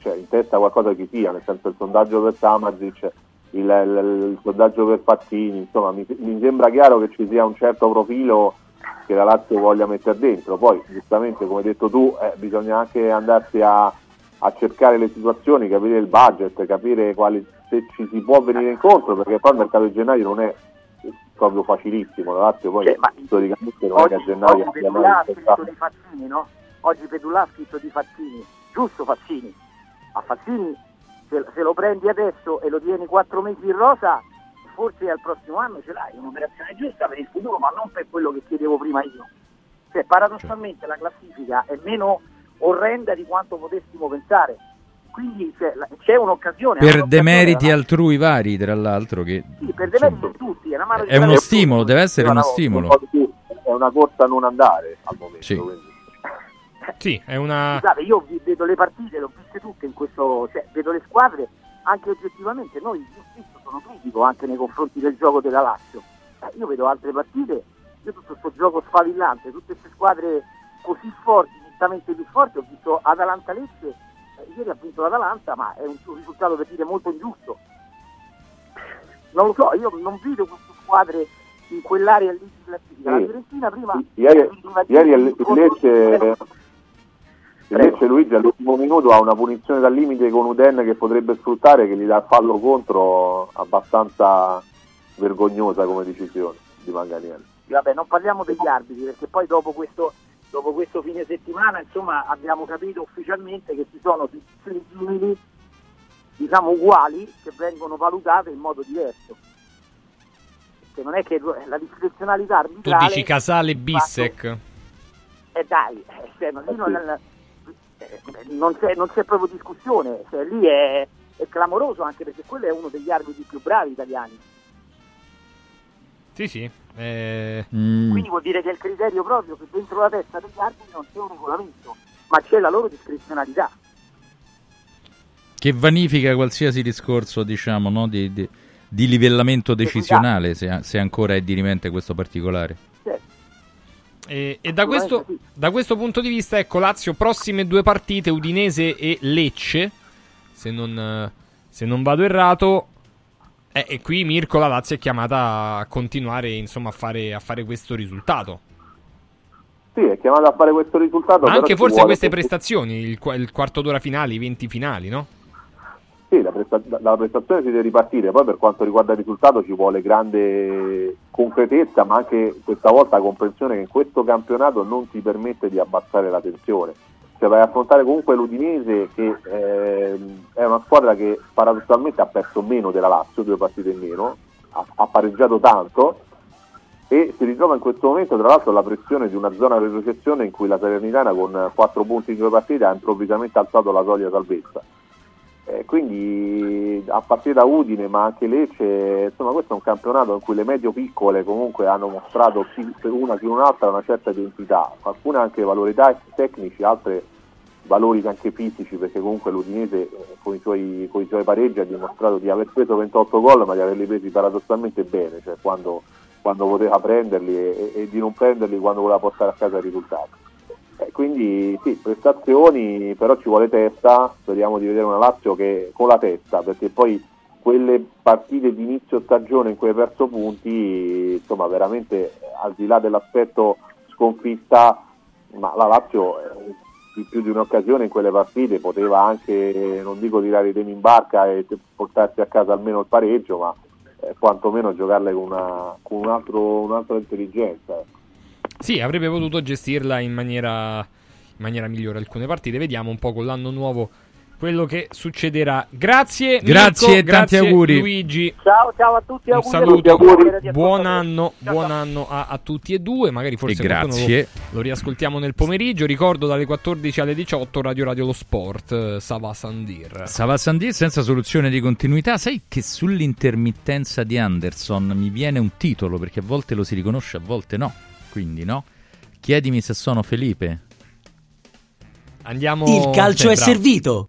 cioè in testa qualcosa ci sia, nel senso il sondaggio per Samazic, il, il- il sondaggio per Fattini, insomma mi, mi sembra chiaro che ci sia un certo profilo che la Lazio voglia mettere dentro. Poi giustamente come hai detto tu eh, bisogna anche andarsi a, a cercare le situazioni, capire il budget, capire quali, se ci si può venire incontro, perché poi il mercato di gennaio non è proprio facilissimo, la Lazio poi storicamente non è che a gennaio Oggi Pedulà ha scritto di Fazzini, no? Oggi Pedulà ha scritto di Fazzini, giusto Fazzini. A Fazzini se, se lo prendi adesso e lo tieni quattro mesi in rosa, forse al prossimo anno ce l'hai, un'operazione giusta per il futuro, ma non per quello che chiedevo prima io. Cioè, paradossalmente la classifica è meno orrenda di quanto potessimo pensare. Quindi cioè, la- c'è un'occasione. Per demeriti una- altrui vari, tra l'altro, che Sì, per demeriti di tutti, è una mano di è uno stimolo, deve essere uno stimolo. È una corsa a non andare al momento. Sì. Sì, è una... [laughs] Scusate, io vedo le partite, le ho viste tutte in questo, cioè, vedo le squadre anche oggettivamente. Noi io stesso sono critico anche nei confronti del gioco della Lazio. Eh, io vedo altre partite, io tutto questo gioco sfavillante, tutte queste squadre così forti, nettamente più forti. Ho visto Atalanta-Lecce, ieri ha vinto l'Atalanta, ma è un, un risultato per dire molto ingiusto. Non lo so, io non vedo queste squadre in quell'area lì di classifica. La. Fiorentina prima Ieri, ieri il il Lecce, Luigi all'ultimo minuto ha una punizione dal limite con Uden che potrebbe sfruttare che gli dà il fallo contro abbastanza vergognosa come decisione di Manganiello. Vabbè, non parliamo degli arbitri perché poi dopo questo, dopo questo fine settimana insomma, abbiamo capito ufficialmente che ci sono simili, diciamo uguali, che vengono valutate in modo diverso. Che non è che la discrezionalità Tu arbitrale... dici Casale e Bissec? Eh dai, eh, cioè, ma lì non, eh, non c'è, non c'è proprio discussione, cioè, lì è, è clamoroso anche perché quello è uno degli arbitri più bravi italiani. Sì, sì. Eh, Mm. Quindi vuol dire che il criterio proprio che dentro la testa degli arbitri non c'è un regolamento, ma c'è la loro discrezionalità. Che vanifica qualsiasi discorso, diciamo, no, di, di- di livellamento decisionale, se, se ancora è dirimente questo particolare. E, e da, questo, da questo punto di vista, ecco, Lazio, prossime due partite, Udinese e Lecce, se non, se non vado errato. Eh, e qui Mirko, la Lazio è chiamata a continuare insomma, a, fare, a fare questo risultato. Sì, è chiamato a fare questo risultato. Ma anche forse queste prestazioni, il, qua- il quarto d'ora finale, i 20 finali, no? Sì, la, presta- la prestazione si deve ripartire, poi per quanto riguarda il risultato ci vuole grande concretezza, ma anche questa volta comprensione che in questo campionato non ti permette di abbassare la tensione. Cioè vai a affrontare comunque l'Udinese che ehm, è una squadra che paradossalmente ha perso meno della Lazio, due partite in meno, ha, ha pareggiato tanto e si ritrova in questo momento tra l'altro la pressione di una zona retrocessione in cui la Salernitana con 4 punti in due partite ha improvvisamente alzato la soglia salvezza. Eh, quindi a partire da Udine ma anche Lecce, insomma questo è un campionato in cui le medio-piccole comunque hanno mostrato per una più un'altra una certa identità, alcune anche valori tecnici, altre valori anche fisici perché comunque l'Udinese eh, con i suoi, con i suoi pareggi ha dimostrato di aver preso 28 gol ma di averli presi paradossalmente bene, cioè quando, quando poteva prenderli e, e di non prenderli quando voleva portare a casa il risultato. Eh, quindi sì, prestazioni, però ci vuole testa, speriamo di vedere una Lazio che con la testa, perché poi quelle partite di inizio stagione in cui hai perso punti, insomma veramente al di là dell'aspetto sconfitta, ma la Lazio eh, in più di un'occasione in quelle partite poteva anche, non dico tirare i temi in barca e portarsi a casa almeno il pareggio, ma eh, quantomeno giocarle con, una, con un altro- un'altra intelligenza. Sì, avrebbe potuto gestirla in maniera, in maniera migliore alcune partite. Vediamo un po' con l'anno nuovo quello che succederà. Grazie, Grazie Mirko, e tanti grazie auguri. Luigi. Ciao, ciao a tutti, Un saluto, auguri a tutti. buon anno, buon anno a, a tutti e due. Magari forse. Lo, lo riascoltiamo nel pomeriggio. Ricordo dalle 14 alle 18 Radio Radio Lo Sport, eh, Sava Sandir. Sava Sandir senza soluzione di continuità. Sai che sull'intermittenza di Anderson mi viene un titolo perché a volte lo si riconosce, a volte no. Quindi no. Chiedimi se sono Felipe. Andiamo. Il calcio Sì, è bravo. servito.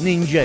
Ninja.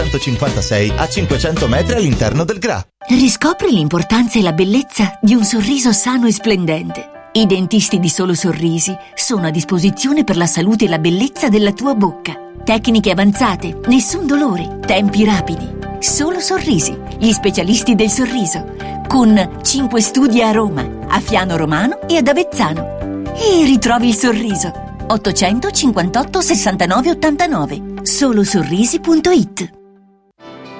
956 a 500 metri all'interno del GRA. Riscopri l'importanza e la bellezza di un sorriso sano e splendente. I dentisti di Solo Sorrisi sono a disposizione per la salute e la bellezza della tua bocca. Tecniche avanzate, nessun dolore, tempi rapidi. Solo Sorrisi, gli specialisti del sorriso. Con 5 studi a Roma, a Fiano Romano e ad Avezzano. E ritrovi il sorriso. 858 69 89. Solosorrisi.it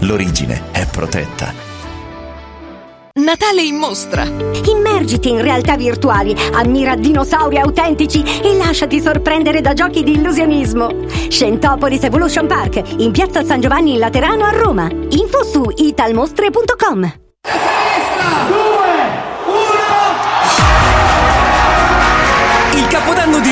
L'origine è protetta. Natale in mostra! Immergiti in realtà virtuali, ammira dinosauri autentici e lasciati sorprendere da giochi di illusionismo. Scentopolis Evolution Park, in piazza San Giovanni in Laterano a Roma. Info su italmostre.com.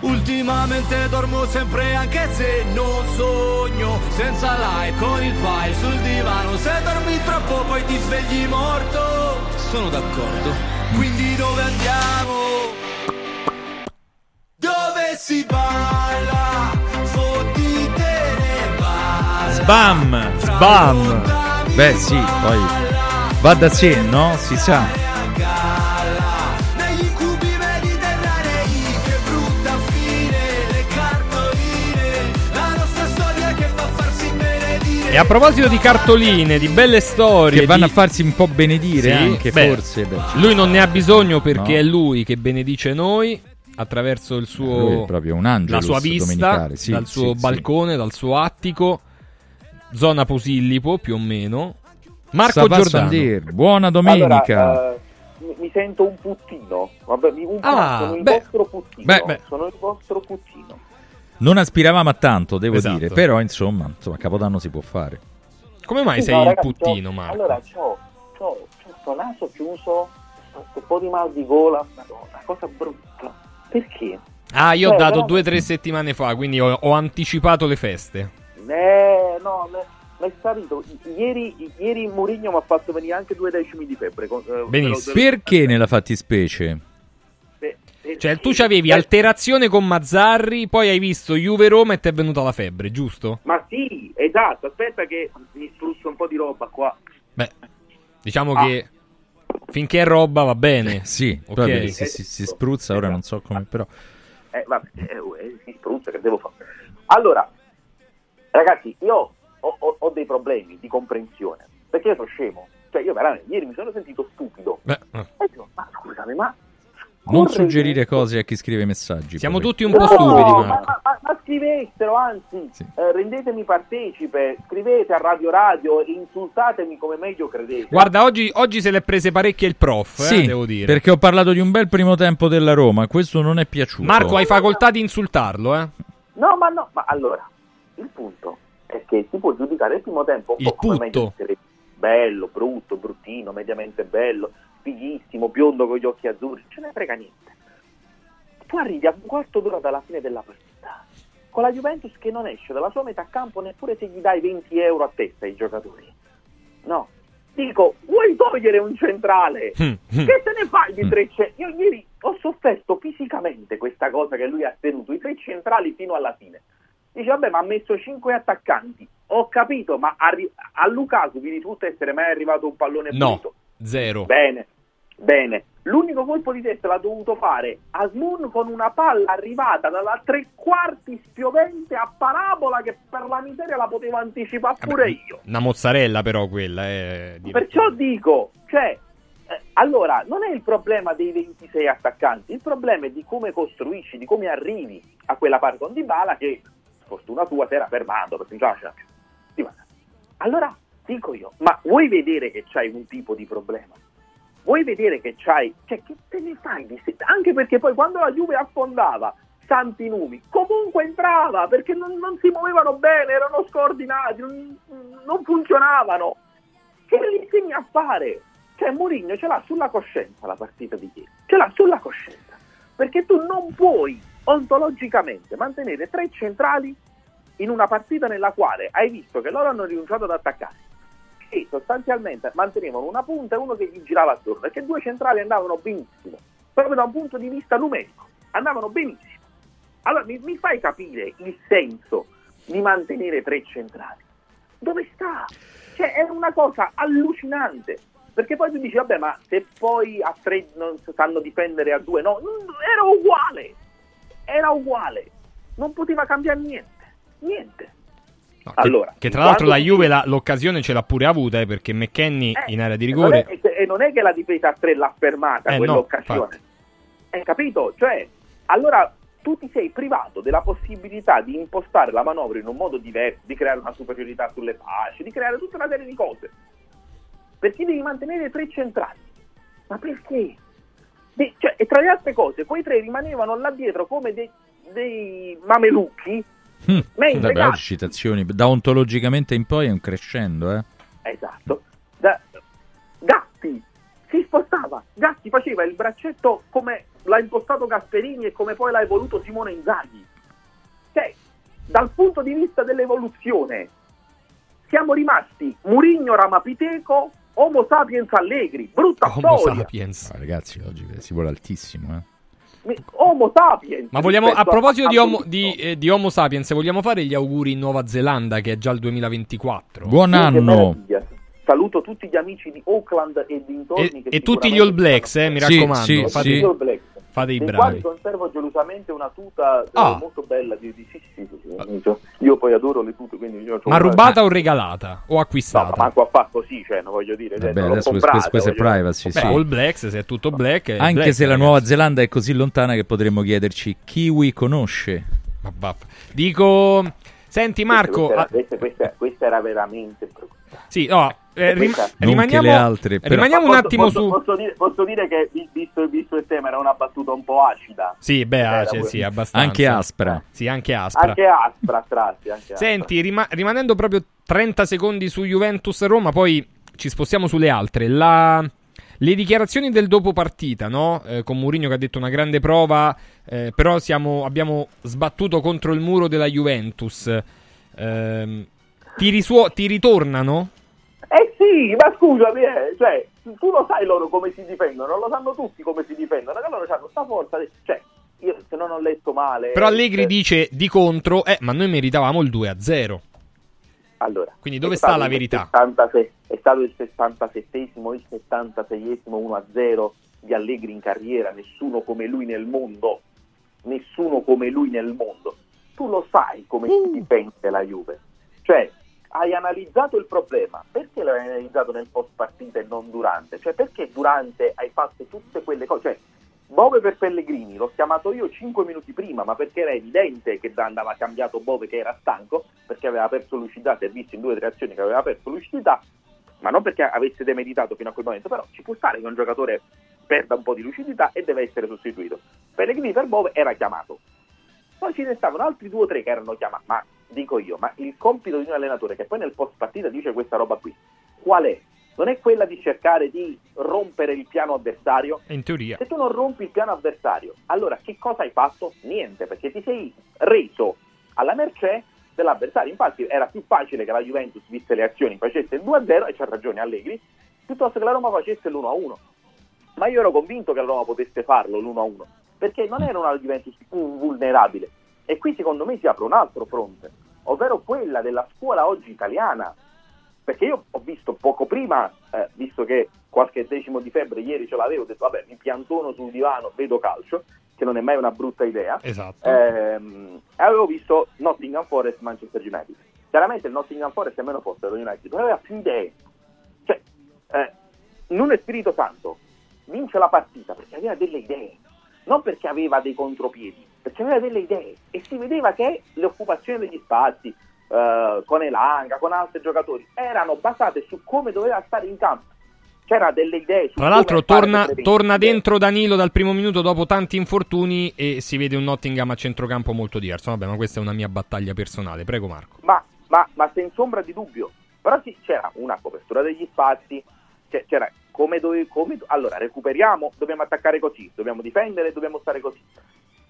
Ultimamente dormo sempre anche se non sogno Senza live con il file sul divano Se dormi troppo poi ti svegli morto Sono d'accordo Quindi dove andiamo? Dove si balla? Fottitene balla Sbam! Sbam! Beh sì, poi va da sé, no? Si sa. E a proposito di cartoline, di belle storie. Che vanno di- a farsi un po' benedire Sì, anche, beh, forse. beh, lui non ne ha bisogno perché No. è lui che benedice noi attraverso il Lui suo è proprio un angelus la sua vista sì, dal suo sì, sì. balcone, dal suo attico, zona Posillipo più o meno. Marco va Giordano. Sandir, buona domenica. Allora, eh, mi, sento un puttino. Vabbè, un Ah, sono il beh. vostro puttino. Beh, beh. Sono il vostro puttino. Non aspiravamo a tanto, devo Esatto. dire, però insomma, insomma, Capodanno si può fare. Come mai Sì, sei no, il ragazzi, puttino, Marco? Allora, c'ho, c'ho, c'ho sto naso chiuso, un po' di mal di gola, madonna, cosa brutta. Perché? Ah, io ho Cioè, dato però- due o tre settimane fa, quindi ho, ho anticipato le feste. Eh, no, è salito. Ieri, ieri Mourinho mi ha fatto venire anche due decimi di febbre. con- eh, Benissimo. Perché nella fattispecie? Cioè, tu avevi alterazione con Mazzarri, poi hai visto Juve-Roma e ti è venuta la febbre, giusto? Ma sì, esatto, aspetta che mi sprusso un po' di roba qua. Beh, diciamo Ah. che finché è roba va bene. Sì, Ok. poi vedi, si, si- si spruzza, ora non so come, però... Eh, vabbè, eh, eh, si spruzza, che devo fare? Allora, ragazzi, io ho, ho- ho dei problemi di comprensione, perché io sono scemo. Cioè, io veramente, ieri mi sono sentito stupido. Beh, eh. E dico, ma scusami, ma... Non corre suggerire cose a chi scrive messaggi. Siamo poi. tutti un po' No, stupidi, ma, Marco. ma- ma- ma scrivetelo, anzi, eh, rendetemi partecipe, scrivete a Radio Radio e insultatemi come meglio credete. Guarda, oggi, oggi se l'è prese parecchie il prof, eh, Sì, devo dire. perché ho parlato di un bel primo tempo della Roma, questo non è piaciuto. Marco, hai facoltà di insultarlo, eh? No, ma no, ma allora, il punto è che si può giudicare il primo tempo un Il po' come putto. meglio credete. bello, brutto, bruttino, mediamente bello, fighissimo, biondo con gli occhi azzurri, ce ne frega niente. Tu arrivi a un quarto d'ora dalla fine della partita, con la Juventus che non esce dalla sua metà campo neppure se gli dai 20 euro a testa ai giocatori. No, dico, vuoi togliere un centrale? Mm, Che te ne fai di tre centrali? Io ieri ho sofferto fisicamente questa cosa che lui ha tenuto, i tre centrali fino alla fine. Dice, vabbè, ma ha messo cinque attaccanti. Ho capito, ma arri- a Lukaku vi risulta essere mai arrivato un pallone No, pulito? zero. Bene, bene. L'unico colpo di testa l'ha dovuto fare Asmun con una palla arrivata dalla tre quarti spiovente a parabola che per la miseria la potevo anticipare pure io. Una mozzarella, però, quella è. di- Perciò dico, cioè, eh, allora, non è il problema dei 26 attaccanti, il problema è di come costruisci, di come arrivi a quella parte con Dybala che, fortuna tua, si era fermato perché già c'era più. Allora, dico io, ma vuoi vedere che c'hai un tipo di problema? Vuoi vedere che c'hai, cioè, che te ne fai di se- Anche perché poi quando la Juve affondava santi numi, comunque entrava perché non, non si muovevano bene, erano scordinati, non, non funzionavano. Che li insegni a fare? Cioè Mourinho ce l'ha sulla coscienza la partita di ieri, ce l'ha sulla coscienza, perché tu non puoi ontologicamente mantenere tre centrali in una partita nella quale hai visto che loro hanno rinunciato ad attaccare che sostanzialmente mantenevano una punta e uno che gli girava attorno, perché due centrali andavano benissimo, proprio da un punto di vista numerico, andavano benissimo. Allora mi, mi fai capire il senso di mantenere tre centrali. Dove sta? Cioè, è una cosa allucinante. Perché poi tu dici, vabbè, ma se poi a tre non sanno difendere a due, no, era uguale. Era uguale. Non poteva cambiare niente. Niente. Che- allora, che tra l'altro quando la Juve la- l'occasione ce l'ha pure avuta eh, perché McKenny in area di E non, è, rigore. e non è che la difesa a tre l'ha fermata Eh, no, quell'occasione. Hai capito? Cioè, allora tu ti sei privato della possibilità di impostare la manovra in un modo diverso, di creare una superiorità sulle fasce, di creare tutta una serie di cose. Perché devi mantenere tre centrali. Ma perché? De- cioè, e tra le altre cose, quei tre rimanevano là dietro come dei, dei mamelucchi. Mm. Mentre Vabbè, Gatti- oggi citazioni. Da ontologicamente in poi è un crescendo, eh. Esatto. Da- Gatti si spostava, Gatti faceva il braccetto come l'ha impostato Gasperini e come poi l'ha evoluto Simone Inzaghi. Cioè, dal punto di vista dell'evoluzione, siamo rimasti Murigno Ramapiteco, Homo sapiens Allegri, brutta storia. sapiens. Ah, ragazzi, oggi si vuole altissimo, eh. Homo sapiens. Ma vogliamo, a proposito di a- Homo, di, eh, di Homo sapiens, vogliamo fare gli auguri in Nuova Zelanda che è già il 2024? Buon anno! Saluto tutti gli amici di Auckland e dintorni. E, che e tutti gli All Blacks, eh, mi Sì, raccomando. sì, fate, Gli All Blacks. Fate i dei bravi. quali conservo gelosamente una tuta eh, Ah. molto bella di, di- sì, sì, sì, sì, sì. io poi adoro le tute quindi Ma una- rubata o regalata? O no, acquistata? ma manco a fa così cioè non voglio dire cioè, Vabbè, non l'ho adesso comprata, questa, questa è privacy, Beh, sì. All Blacks, se è tutto black. è Anche black, se la ragazzi. Nuova Zelanda è così lontana che potremmo chiederci Kiwi conosce. Dico, senti Marco, questa, era, questa, questa- questa era veramente sì, no, eh, rim- Non rimaniamo, le altre, però- rimaniamo un Posso- attimo posso, su... posso dire, posso dire che vi- visto, visto il tema era una battuta un po' acida Sì, beh, que- sì, abbastanza. Anche aspra. Sì, anche aspra. anche aspra tratti anche aspra. Senti, rima- rimanendo proprio 30 secondi su Juventus Roma, poi ci spostiamo sulle altre. La- Le dichiarazioni del dopo partita, no? Eh, con Mourinho che ha detto una grande prova, eh, però siamo- abbiamo sbattuto contro il muro della Juventus. Ehm, ti, risuo- ti ritornano? Eh sì, ma scusami, eh, cioè, tu lo sai loro come si difendono, lo sanno tutti come si difendono, che loro hanno sta forza, di- cioè, io se non ho letto male... Però Allegri eh, dice di contro, eh, ma noi meritavamo il 2-0. Allora, Quindi dove sta la verità? 76 è stato il 77esimo, il 76esimo 1-0 di Allegri in carriera, nessuno come lui nel mondo, nessuno come lui nel mondo. Tu lo sai come si difende la Juve, cioè hai analizzato il problema, perché l'hai analizzato nel post partita e non durante? Cioè perché durante hai fatto tutte quelle cose? Cioè, Bove per Pellegrini l'ho chiamato io 5 minuti prima, ma perché era evidente che andava cambiato Bove che era stanco, perché aveva perso lucidità, si è visto in due o tre azioni che aveva perso lucidità, ma non perché avesse demeritato fino a quel momento, però ci può stare che un giocatore perda un po' di lucidità e deve essere sostituito. Pellegrini per Bove era chiamato. Poi ci restavano altri due o tre che erano chiamati, ma dico io, ma il compito di un allenatore che poi nel post partita dice questa roba qui, qual è? Non è quella di cercare di rompere il piano avversario? In teoria. Se tu non rompi il piano avversario, allora che cosa hai fatto? Niente, perché ti sei reso alla mercé dell'avversario. Infatti era più facile che la Juventus, viste le azioni, facesse il 2-0, e c'ha ragione Allegri, piuttosto che la Roma facesse l'1-1. Ma io ero convinto che la Roma potesse farlo l'1-1, perché non era una Juventus invulnerabile. E qui secondo me si apre un altro fronte, ovvero quella della scuola oggi italiana. Perché io ho visto poco prima, eh, visto che qualche decimo di febbre ieri ce l'avevo, ho detto vabbè mi piantono sul divano, vedo calcio, che non è mai una brutta idea. Esatto. Ehm, e avevo visto Nottingham Forest Manchester United. Chiaramente il Nottingham Forest è meno forte dello United, però aveva più idee. Cioè, eh, Nuno Spirito Santo vince la partita perché aveva delle idee, non perché aveva dei contropiedi, perché aveva delle idee e si vedeva che le occupazioni degli spazi eh, con Elanga, con altri giocatori, erano basate su come doveva stare in campo. C'era delle idee Tra l'altro torna, torna dentro Danilo dal primo minuto dopo tanti infortuni e si vede un Nottingham a centrocampo molto diverso. Vabbè, ma questa è una mia battaglia personale. Prego Marco. ma, ma, ma senza ombra di dubbio. Però sì, c'era una copertura degli spazi, c'era come dove, come, allora recuperiamo, dobbiamo attaccare così, dobbiamo difendere, dobbiamo stare così.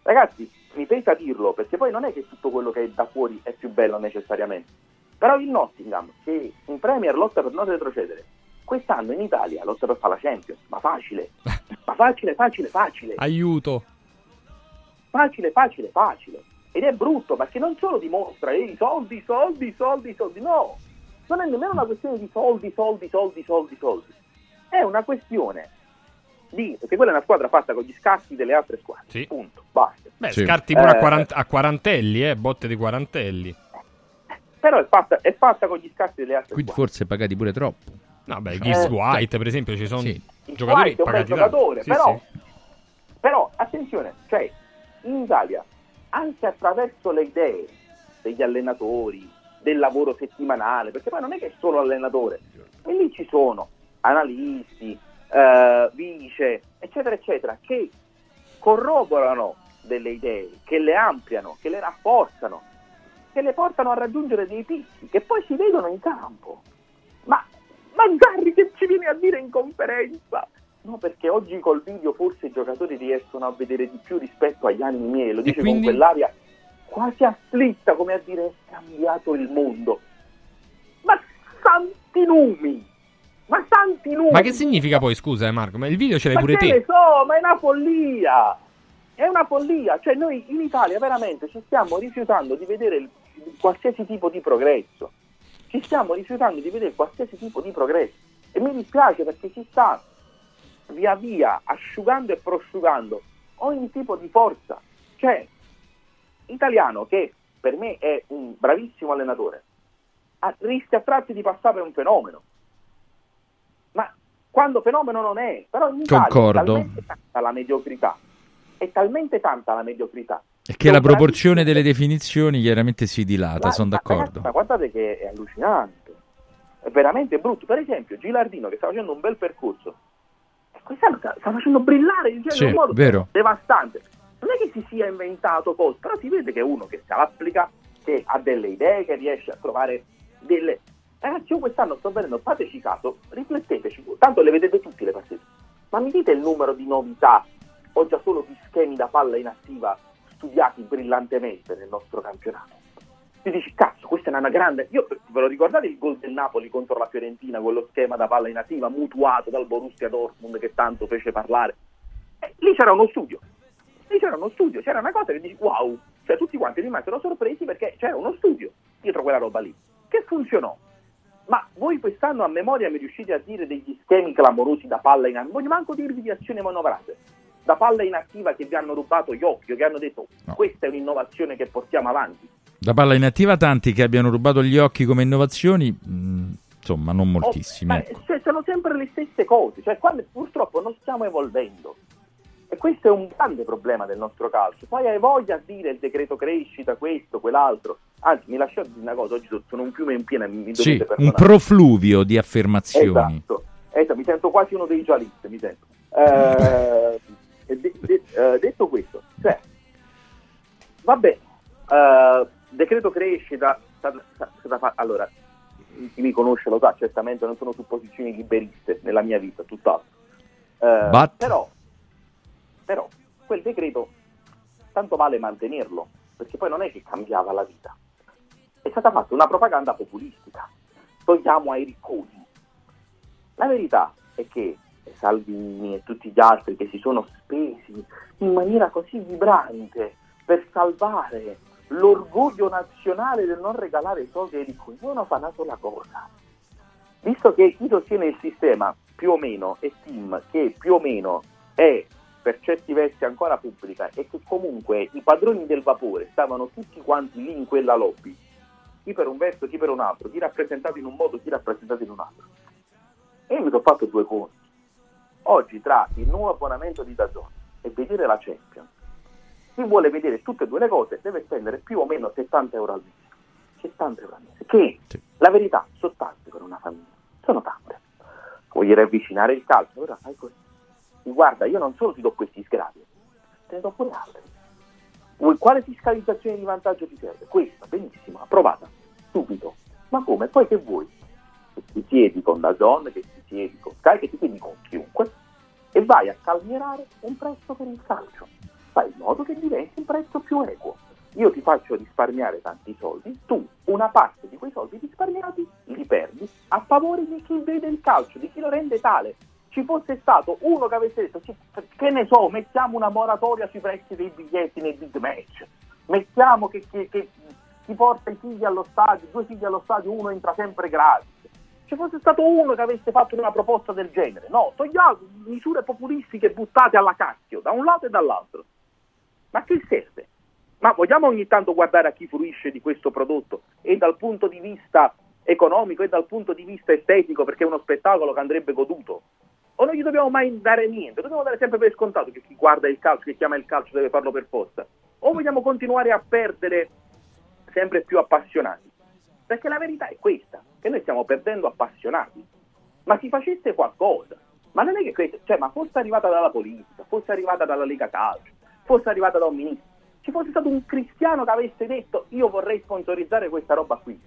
Ragazzi, mi pesa dirlo, perché poi non è che tutto quello che è da fuori è più bello necessariamente. Però il Nottingham, che in Premier lotta per non retrocedere, quest'anno in Italia lotta per fare la Champions, ma facile, [laughs] ma facile, facile, facile. Aiuto. Facile, facile, facile. Ed è brutto perché non solo dimostra "Ehi, soldi, soldi, soldi, soldi, no, non è nemmeno una questione di soldi, soldi, soldi, soldi, soldi. È una questione di, perché quella è una squadra fatta con gli scassi delle altre squadre. Sì. Punto, basta. Beh, Sì. scarti pure a, Eh, 40 a quarantelli, eh, botte di quarantelli. Però è fatta, è fatta con gli scassi delle altre Quindi squadre. forse pagati pure troppo. No, beh, Gibbs Eh, White, per esempio, ci sono Sì. giocatori White è un bel pagati giocatore. Sì, però, sì. però attenzione, cioè in Italia anche attraverso le idee degli allenatori, del lavoro settimanale, perché poi non è che è solo allenatore, e lì ci sono analisti, eh, vice, eccetera, eccetera, che corroborano delle idee, che le ampliano, che le rafforzano, che le portano a raggiungere dei picchi, che poi si vedono in campo. Ma, ma Garri che ci viene a dire in conferenza? No, perché oggi col video forse i giocatori riescono a vedere di più rispetto agli anni miei, lo dice quindi? con quell'aria quasi afflitta come a dire è cambiato il mondo. Ma santi numi! Ma santi numi! Ma che significa poi, scusa, eh, Marco? Ma il video ce l'hai Ma pure che te. ne so, ma è una follia! È una follia! Cioè noi in Italia veramente ci stiamo rifiutando di vedere il- qualsiasi tipo di progresso. Ci stiamo rifiutando di vedere qualsiasi tipo di progresso. E mi dispiace perché si sta via via asciugando e prosciugando ogni tipo di forza. Cioè, italiano che per me è un bravissimo allenatore, rischia a tratti di passare per un fenomeno. Quando fenomeno non è, però in Italia Concordo. è talmente tanta la mediocrità, è talmente tanta la mediocrità. E che la proporzione delle definizioni chiaramente si dilata, sono d'accordo. ma guardate che è allucinante, è veramente brutto. Per esempio, Gilardino che sta facendo un bel percorso, sta, sta facendo brillare il genere Sì, in un modo vero. devastante. Non è che si sia inventato cose, però si vede che è uno che se la applica, che ha delle idee, che riesce a trovare delle... Ragazzi, io quest'anno sto vedendo, fateci caso, rifletteteci, tanto le vedete tutte le partite, ma mi dite il numero di novità o già solo di schemi da palla inattiva studiati brillantemente nel nostro campionato? Ti dici, cazzo, questa è una grande... Io, ve lo ricordate il gol del Napoli contro la Fiorentina, quello schema da palla inattiva mutuato dal Borussia Dortmund che tanto fece parlare? Eh, lì c'era uno studio, lì c'era uno studio, c'era una cosa che dici, wow, cioè tutti quanti rimasero sorpresi perché c'era uno studio dietro quella roba lì, che funzionò. Ma voi quest'anno a memoria mi riuscite a dire degli schemi clamorosi da palla inattiva? Voglio manco dirvi di azioni manovrate. Da palla inattiva che vi hanno rubato gli occhi, che hanno detto questa è un'innovazione che portiamo avanti. Da palla inattiva tanti che abbiano rubato gli occhi come innovazioni, mh, insomma, non moltissimi. Oh, ma ecco. cioè, sono sempre le stesse cose, cioè qua purtroppo non stiamo evolvendo. Questo è un grande problema del nostro calcio. Poi hai voglia a dire il decreto crescita, questo, quell'altro. Anzi, mi lasciate dire una cosa, oggi sono un fiume in piena, mi Sì, un profluvio di affermazioni. Esatto, esatto, mi sento quasi uno dei giallisti, mi sento. Eh, [laughs] de- de- eh, detto questo, cioè, va bene, eh, decreto crescita, sta- sta- sta fa- allora, chi mi conosce lo sa, certamente non sono supposizioni liberiste nella mia vita, tutt'altro. Eh, But- però, però, quel decreto tanto vale mantenerlo, perché poi non è che cambiava la vita. È stata fatta una propaganda populistica. Togliamo ai ricconi. La verità è che Salvini e tutti gli altri che si sono spesi in maniera così vibrante per salvare l'orgoglio nazionale del non regalare i soldi ai ricconi, devono fare una sola cosa. Visto che chi sostiene il sistema più o meno è Tim, che più o meno è per certi versi ancora pubblica e che comunque i padroni del vapore stavano tutti quanti lì in quella lobby, chi per un verso, chi per un altro, chi rappresentato in un modo, chi rappresentato in un altro. E io mi sono fatto due conti. Oggi tra il nuovo abbonamento di Dazon e vedere la Champions, chi vuole vedere tutte e due le cose deve spendere più o meno 70 euro al mese. 70 euro al mese. Che la verità sono tante per una famiglia, sono tante. Vuoi ravvicinare il calcio? Ora fai così. Mi Guarda, io non solo ti do questi sgravi, te ne do pure altri. Quale fiscalizzazione di vantaggio ti serve? Questa, benissimo, approvata, subito. Ma come? Poi che vuoi? Che ti siedi con Dazon, che ti siedi con Sky, che ti siedi con chiunque e vai a calmierare un prezzo per il calcio. Fai in modo che diventi un prezzo più equo. Io ti faccio risparmiare tanti soldi, tu una parte di quei soldi risparmiati li perdi a favore di chi vede il calcio, di chi lo rende tale. Ci fosse stato uno che avesse detto, "Sì, che ne so, mettiamo una moratoria sui prezzi dei biglietti nei big match. mettiamo che, che- che chi porta i figli allo stadio, due figli allo stadio, uno entra sempre gratis. Ci fosse stato uno che avesse fatto una proposta del genere, no, togliamo misure populistiche buttate alla cacchio, da un lato e dall'altro. Ma che serve? Ma vogliamo ogni tanto guardare a chi fruisce di questo prodotto e dal punto di vista economico e dal punto di vista estetico perché è uno spettacolo che andrebbe goduto? O non gli dobbiamo mai dare niente? Dobbiamo dare sempre per scontato che chi guarda il calcio, che chiama il calcio deve farlo per forza? O vogliamo continuare a perdere sempre più appassionati? Perché la verità è questa, che noi stiamo perdendo appassionati. Ma si facesse qualcosa. Ma non è che questo, cioè, ma fosse arrivata dalla politica, fosse arrivata dalla Lega Calcio, fosse arrivata da un ministro, ci fosse stato un cristiano che avesse detto io vorrei sponsorizzare questa roba qui.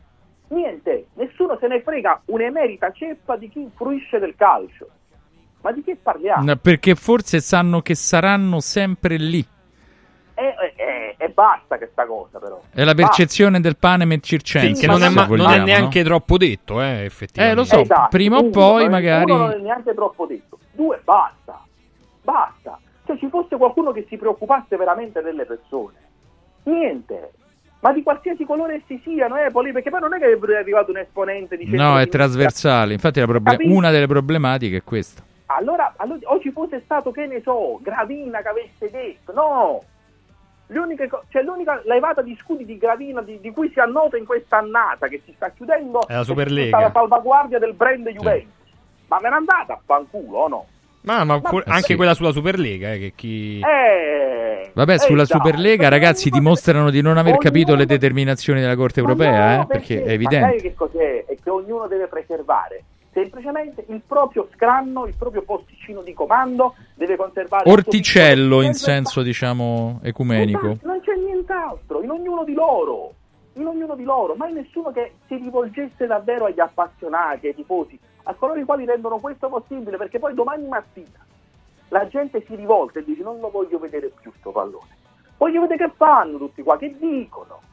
Niente, nessuno se ne frega un'emerita ceppa di chi fruisce del calcio. Ma di che parliamo? No, Perché forse sanno che saranno sempre lì. E, e- e- e basta che sta cosa però. È la percezione del panem et circenses. Che non è, se ma- non è vogliamo, neanche no? troppo detto, eh, effettivamente. Eh, lo so, Esatto, prima o uno, poi non è- magari... Uno non è neanche troppo detto. Due, basta. Basta. Cioè ci fosse qualcuno che si preoccupasse veramente delle persone. Niente. Ma di qualsiasi colore essi siano, eh, poli- perché poi non è che è arrivato un esponente dicendo... No, è di- trasversale. Infatti la proble- Capito? una delle problematiche è questa. Allora, allora, o ci fosse stato, che ne so, Gravina che avesse detto, no, co- cioè, l'unica levata di scudi di Gravina di, di cui si annota in questa annata che si sta chiudendo È la è Superlega. tutta la salvaguardia del brand Juventus. Ma me n'è andata a fanculo o no? Ma, ma Eh anche sì. quella sulla Superlega, eh, che chi... Eh, Vabbè, sulla eh, Superlega, ragazzi, dimostrano di non aver capito le determinazioni della Corte Ma Europea, no, eh, perché è Ma evidente. sai che cos'è? È che ognuno deve preservare semplicemente il proprio scranno, il proprio posticino di comando, deve conservare Orticello in senso, diciamo, ecumenico. Non c'è nient'altro, in ognuno di loro, in ognuno di loro, mai nessuno che si rivolgesse davvero agli appassionati, ai tifosi, a coloro i quali rendono questo possibile, perché poi domani mattina la gente si rivolta e dice non lo voglio vedere più sto pallone, voglio vedere che fanno tutti qua, che dicono.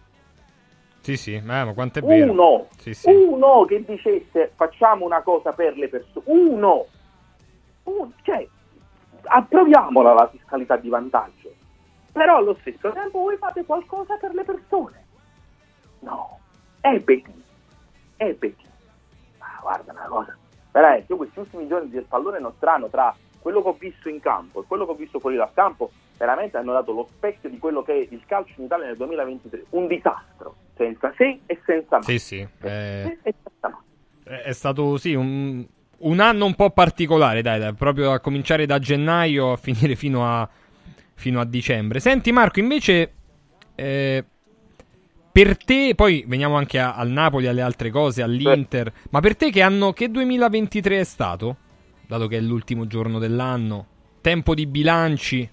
Sì, sì, eh, ma quanto è vero. Uno, Sì, sì. uno che dicesse facciamo una cosa per le persone, uno, Un- cioè approviamola la fiscalità di vantaggio, però allo stesso tempo voi fate qualcosa per le persone. No, è petit. Ma guarda una cosa, veramente, io questi ultimi giorni del pallone nostrano tra quello che ho visto in campo e quello che ho visto fuori dal campo, veramente hanno dato lo specchio di quello che è il calcio in Italia nel 2023, un disastro, senza se e senza ma. Sì, sì. eh, senza ma. è stato, sì, un, un anno un po' particolare, dai, dai, proprio a cominciare da gennaio a finire [laughs] fino a, fino a dicembre. Senti Marco, invece, eh, per te, poi veniamo anche a- al Napoli, alle altre cose, all'Inter, ma per te che anno, che 2023 è stato? Dato che è l'ultimo giorno dell'anno, tempo di bilanci.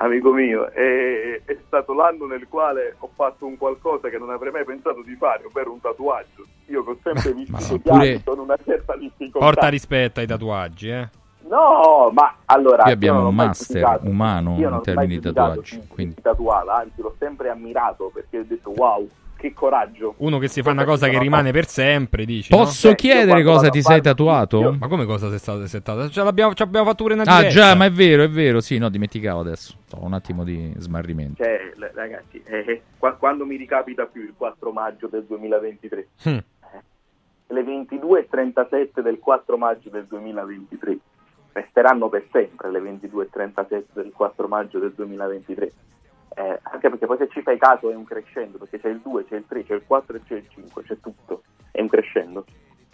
Amico mio, è, è stato l'anno nel quale ho fatto un qualcosa che non avrei mai pensato di fare, ovvero un tatuaggio. Io che ho sempre visto piani con una certa difficoltà. Porta rispetto ai tatuaggi, eh. No, ma allora... Qui io abbiamo un master umano io in termini di tatuaggi, chi- quindi- chi tatuava, anzi l'ho sempre ammirato perché ho detto wow, che coraggio. Uno che si fa una cosa che rimane per sempre, dici. Posso no? chiedere cosa ti sei tatuato? Ma come cosa sei stato settato? Ce l'abbiamo, ci abbiamo fatto pure una Ah, diretta. già, ma è vero, è vero. Sì, no, dimenticavo adesso. Ho un attimo di smarrimento. Cioè, ragazzi, eh, eh, qua- quando mi ricapita più il 4 maggio del 2023? Hm. Le 22.37 del 4 maggio del 2023 resteranno per sempre le 22.37 del 4 maggio del 2023. Eh, anche perché poi se ci fai caso è un crescendo, perché c'è il 2, c'è il 3, c'è il 4 e c'è il 5, c'è tutto, è un crescendo.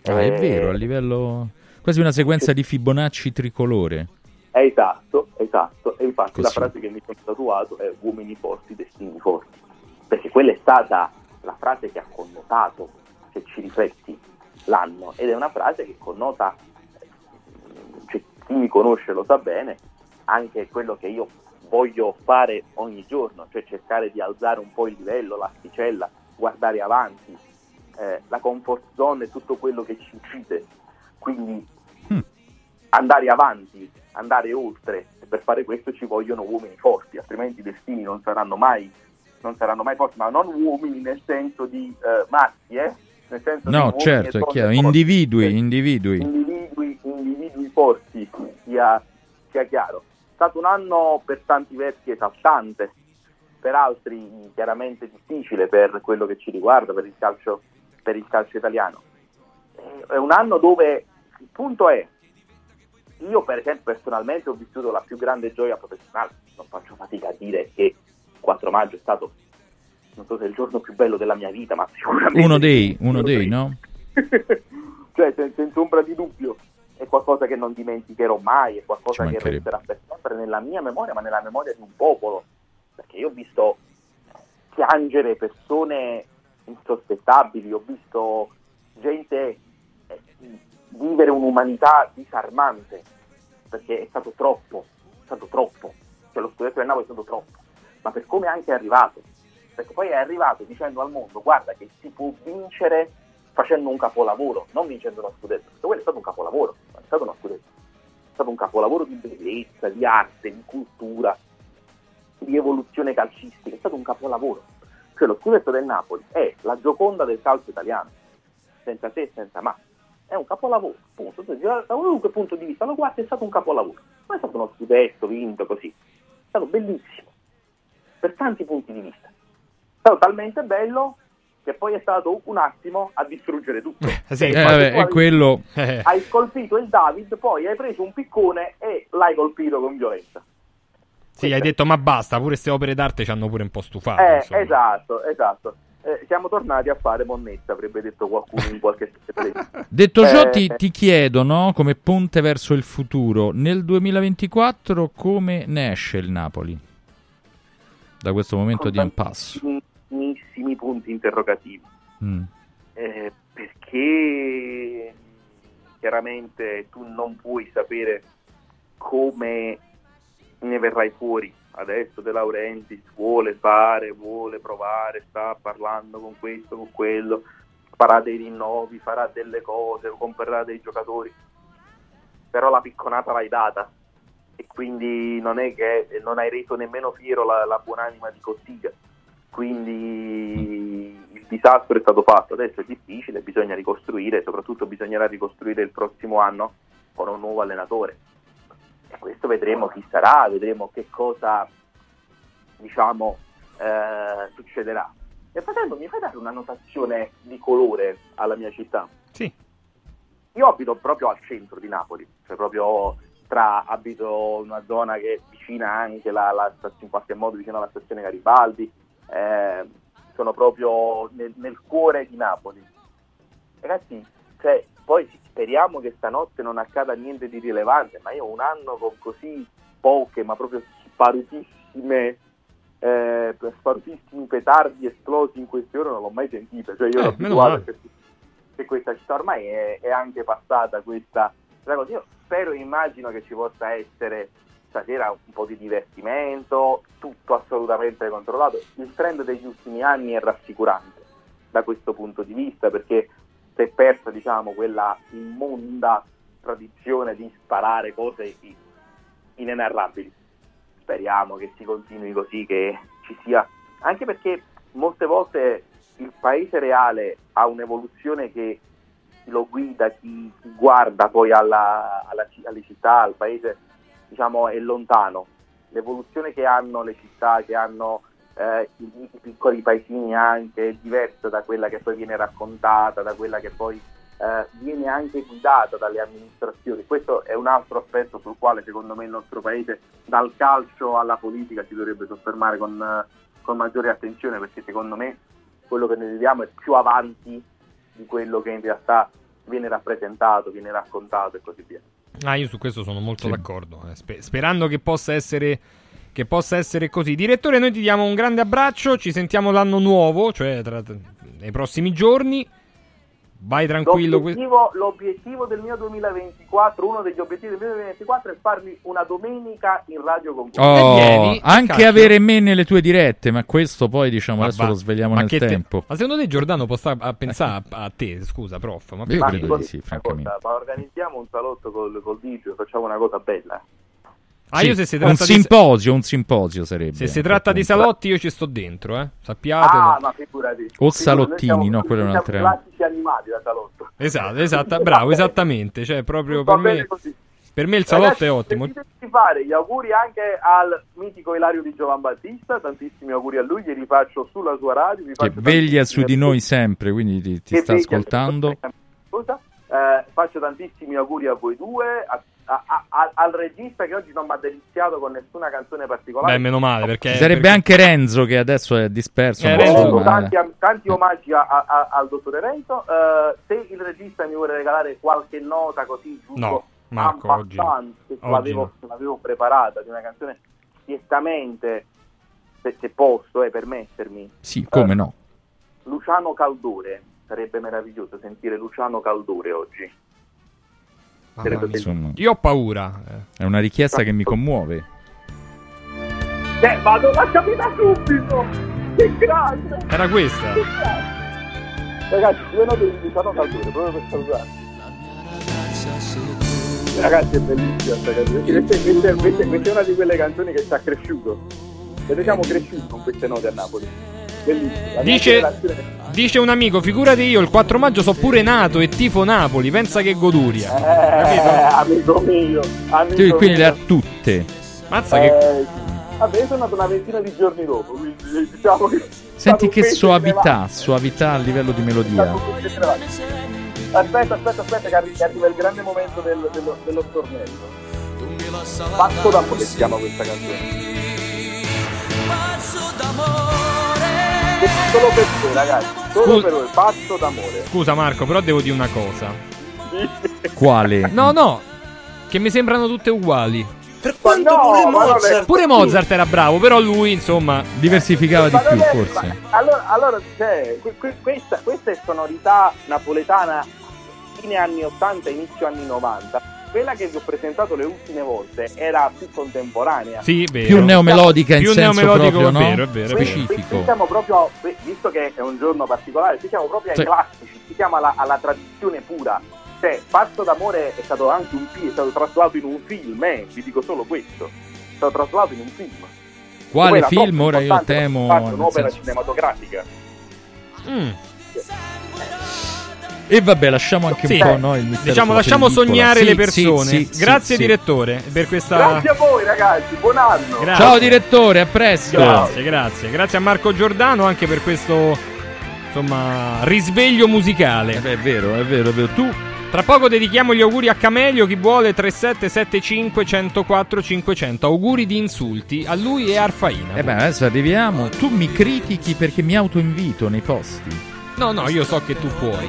Ah, è Eh, vero, a livello... Quasi una sequenza di Fibonacci tricolore. Esatto, esatto. E infatti la Così. frase che mi sono tatuato è uomini forti, destini forti. Perché quella è stata la frase che ha connotato, se ci rifletti, l'anno. Ed è una frase che connota, eh, cioè, chi mi conosce lo sa bene, anche quello che io voglio fare ogni giorno, cioè cercare di alzare un po' il livello, l'asticella, guardare avanti, eh, la comfort zone e tutto quello che ci uccide. Quindi andare avanti, andare oltre. E per fare questo ci vogliono uomini forti, altrimenti i destini non saranno mai, non saranno mai forti, ma non uomini nel senso di eh, maschi, eh? Nel senso di No, certo, è chiaro. forti. Individui, individui. individui, individui forti, sia, sia chiaro. È stato un anno per tanti versi esaltante, per altri chiaramente difficile per quello che ci riguarda, per il calcio, per il calcio italiano. Eh, È un anno dove il punto è, io per esempio personalmente ho vissuto la più grande gioia professionale, non faccio fatica a dire che il 4 maggio è stato, non so se è il giorno più bello della mia vita, ma sicuramente... Uno dei, [laughs] uno dei, no? [laughs] cioè sen- senza ombra di dubbio è qualcosa che non dimenticherò mai, è qualcosa che resterà per sempre nella mia memoria, ma nella memoria di un popolo, perché io ho visto piangere persone insospettabili, ho visto gente eh, vivere un'umanità disarmante, perché è stato troppo, è stato troppo, cioè lo scudetto del Napoli è stato troppo, ma per come è anche arrivato, perché poi è arrivato dicendo al mondo guarda che si può vincere facendo un capolavoro, non vincendo uno scudetto, perché quello è stato un capolavoro, è stato uno scudetto, è stato un capolavoro di bellezza, di arte, di cultura, di evoluzione calcistica, è stato un capolavoro. Cioè lo scudetto del Napoli è la gioconda del calcio italiano, senza se e senza ma. È un capolavoro, punto. Tu, Da qualunque punto di vista lo guardi è stato un capolavoro. Non è stato uno scudetto vinto così, è stato bellissimo, per tanti punti di vista. È stato talmente bello che poi è stato un attimo a distruggere tutto. Sì, Eh, vabbè, è quello... [laughs] Hai colpito il David, poi hai preso un piccone e l'hai colpito con violenza. Sì, hai detto ma basta, pure queste opere d'arte ci hanno pure un po' stufato. Eh, insomma. esatto, esatto. Eh, siamo tornati a fare monnezza, avrebbe detto qualcuno in qualche [laughs] televisione. Detto ciò, Eh, ti, ti chiedo, no, come ponte verso il futuro, nel 2024 come ne esce il Napoli? Da questo momento di impasse. Tantissimi punti interrogativi. Mm. Eh, perché chiaramente tu non puoi sapere come ne verrai fuori. Adesso De Laurentiis vuole fare, vuole provare, sta parlando con questo, con quello, farà dei rinnovi, farà delle cose, comprerà dei giocatori, però la picconata l'hai data e quindi non è che non hai reso nemmeno fiero la, la buonanima di Cossiga quindi il disastro è stato fatto, adesso è difficile, bisogna ricostruire, soprattutto bisognerà ricostruire il prossimo anno con un nuovo allenatore. E questo vedremo chi sarà, vedremo che cosa diciamo eh, succederà. Nel frattempo mi fai dare una notazione di colore alla mia città? Sì. Io abito proprio al centro di Napoli, cioè proprio tra abito in una zona che è vicina anche la, la in qualche modo vicino alla stazione Garibaldi, eh, sono proprio nel, nel cuore di Napoli. Ragazzi, cioè, poi speriamo che stanotte non accada niente di rilevante, ma io un anno con così poche, ma proprio sparutissime, eh, sparutissimi petardi esplosi in queste ore non l'ho mai sentito. Cioè, io ero Eh, abituato che, che questa città ormai è, è anche passata questa, questa cosa. Io spero e immagino che ci possa essere stasera un po' di divertimento, tutto assolutamente controllato. Il trend degli ultimi anni è rassicurante da questo punto di vista perché si è persa diciamo, quella immonda tradizione di sparare cose inenarrabili. Speriamo che si continui così, che ci sia, anche perché molte volte il paese reale ha un'evoluzione che lo guida, chi, guarda poi alla- alla alle città, al paese, diciamo, è lontano. L'evoluzione che hanno le città, che hanno eh, i, i piccoli paesini anche, è diversa da quella che poi viene raccontata, da quella che poi eh, viene anche guidata dalle amministrazioni. Questo è un altro aspetto sul quale secondo me il nostro paese, dal calcio alla politica, si dovrebbe soffermare con, con maggiore attenzione perché secondo me quello che noi viviamo è più avanti di quello che in realtà viene rappresentato, viene raccontato e così via. Ah, io su questo sono molto d'accordo. eh, spe- sperando che possa essere. Che possa essere così. Direttore, noi ti diamo un grande abbraccio. Ci sentiamo l'anno nuovo, cioè tra, nei prossimi giorni. Vai tranquillo. L'obiettivo, l'obiettivo del mio 2024, uno degli obiettivi del mio 2024 è farmi una domenica in radio con voi. Oh, vieni, anche cacchio. avere me nelle tue dirette, ma questo poi diciamo Ma adesso va- lo svegliamo ma nel che te- tempo. ma secondo te Giordano può stare a pensare a, te? Scusa, prof. Ma Io Ma credo ascolta di sì, francamente. cosa, ma organizziamo un salotto col, col DJ, facciamo una cosa bella. Ah, Sì, io se si un tratta di- simposio, un simposio sarebbe. Se si tratta di quel punto. salotti, io ci sto dentro, eh. Sappiate. Ah, ma figurati. O salottini, siamo- no, quello è un'altra- Siamo classici animati da salotto. Esatto, esatto, bravo, [laughs] esattamente. Cioè, proprio per me. così. Per me il salotto Ragazzi, è ottimo. di fare gli auguri anche al mitico Ilario di Giovan Battista, tantissimi auguri a lui, gli rifaccio sulla sua radio, Che veglia su di noi sempre, quindi ti, ti sta veglia- ascoltando. Scusa. Eh, faccio tantissimi auguri a voi due, a- a- a- al regista che oggi non mi ha deliziato con nessuna canzone particolare. Beh, meno male perché. Ci sarebbe perché- anche Renzo che adesso è disperso. Eh, Renzo, tanti, tanti omaggi a- a- a- al dottore Renzo. Eh, se il regista mi vuole regalare qualche nota così giusto, No, Marco, oggi- l'avevo, l'avevo preparata di una canzone direttamente, se, se posso eh, permettermi. Sì, come no? Luciano Caldore, sarebbe meraviglioso sentire Luciano Caldore oggi. Sarebbe Insomma, Io ho paura. eh. è una richiesta che mi commuove. Eh, vado, l'ha capita subito! Che grande! Era questa. Ragazzi, due note di Luciano Caldore, proprio per salutarvi. Ragazzi, è bellissima questa canzone. Questa, questa- questa- questa è una di quelle canzoni che ci ha cresciuto. E noi siamo cresciuti con queste note a Napoli. Dice, dice un amico, figurati io, il 4 maggio so pure nato e tifo Napoli, pensa che goduria. Eh, amico mio, amico Tu quindi mio. ha tutte. Mazza che... Eh, Vabbè, io sono nato una ventina di giorni dopo, quindi diciamo che... Senti che soavità, soavità a livello di melodia. Aspetta, aspetta, aspetta, che arri- che arriva il grande momento del- dello, dello stornello. Pazzo d'amore si chiama questa canzone. Solo per voi, ragazzi. Solo Scusa- per voi, pazzo d'amore. Scusa Marco, però devo dire una cosa. [laughs] Quale? No, no, che mi sembrano tutte uguali. Per quanto no, pure Mozart- Pure Mozart era bravo, però lui, insomma... Diversificava di Ma non più, è- forse. ma- allora, allora cioè, que- que- questa, questa è sonorità napoletana fine anni 80, inizio anni 90. Quella che vi ho presentato le ultime volte era più contemporanea. Sì, vero. Più neomelodica in Più senso neomelodico, proprio, è no? vero, è vero, è vero. qui- qui Specifico. siamo proprio, visto che è un giorno particolare, qui siamo proprio ai Sì. classici, qui siamo alla, alla tradizione pura. Cioè, Pazzo d'amore è stato anche un film, è stato traslato in un film, eh, vi dico solo questo. È stato traslato in un film. Quale film? Ora io temo. nel un'opera senso- cinematografica. Mm. E vabbè, lasciamo anche Sì. un po' no, il mistero Diciamo, lasciamo sognare Sì, le persone. sì, sì, Grazie sì. direttore per questa... Grazie a voi ragazzi, buon anno! Grazie. Ciao direttore, a presto. Grazie, grazie. Grazie a Marco Giordano anche per questo insomma risveglio musicale. Eh, è vero, è vero, è vero. Tu Tra poco dedichiamo gli auguri a Camelio, chi vuole 3775 104 500. Auguri di insulti a lui e a Arfaina. Eh beh, adesso arriviamo. Tu mi critichi perché mi autoinvito nei posti. No, no, io so che tu puoi.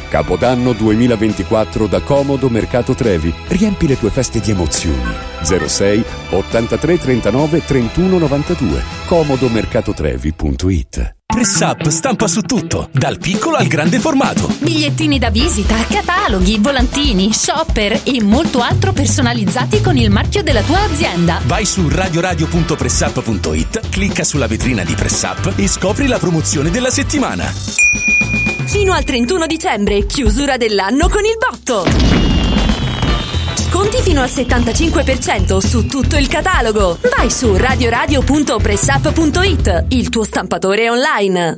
Capodanno 2024 da Comodo Mercato Trevi. Riempi le tue feste di emozioni. 06 83 39 31 92. comodomercatotrevi.it Press Up stampa su tutto, dal piccolo al grande formato. Bigliettini da visita, cataloghi, volantini, shopper e molto altro personalizzati con il marchio della tua azienda. Vai su radioradio.pressup.it, clicca sulla vetrina di Press Up e scopri la promozione della settimana. Fino al 31 dicembre, chiusura dell'anno con il botto. Sconti fino al 75% su tutto il catalogo. Vai su radioradio.pressup.it, il tuo stampatore online.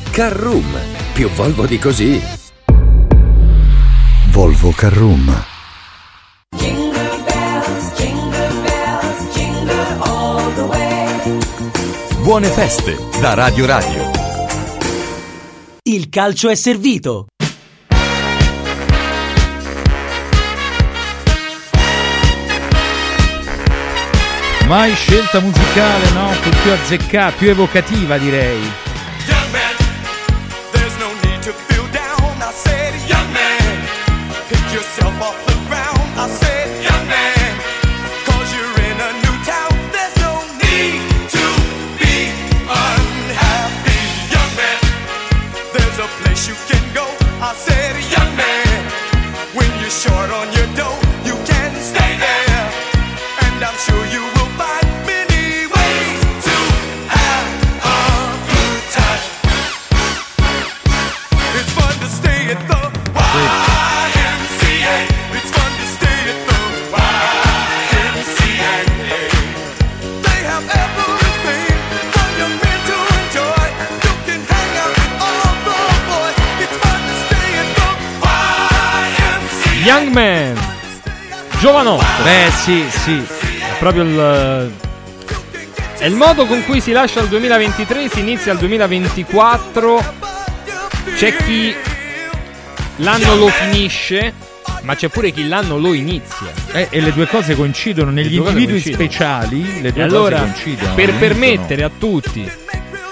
Carroom, più Volvo di così. Volvo Carroom. Buone feste da Radio Radio. Il calcio è servito. Mai scelta musicale, no? Più azzeccata, più evocativa direi. Short on your dough, you can stay there. And I'm sure Young Man. Giovanotto. Beh, sì, sì. È proprio il. È il modo con cui si lascia il 2023, si inizia il 2024. C'è chi l'anno lo finisce, ma c'è pure chi l'anno lo inizia. Eh, e le due cose coincidono negli individui coincidono. speciali. Le E due allora, cose coincidono. per permettere a tutti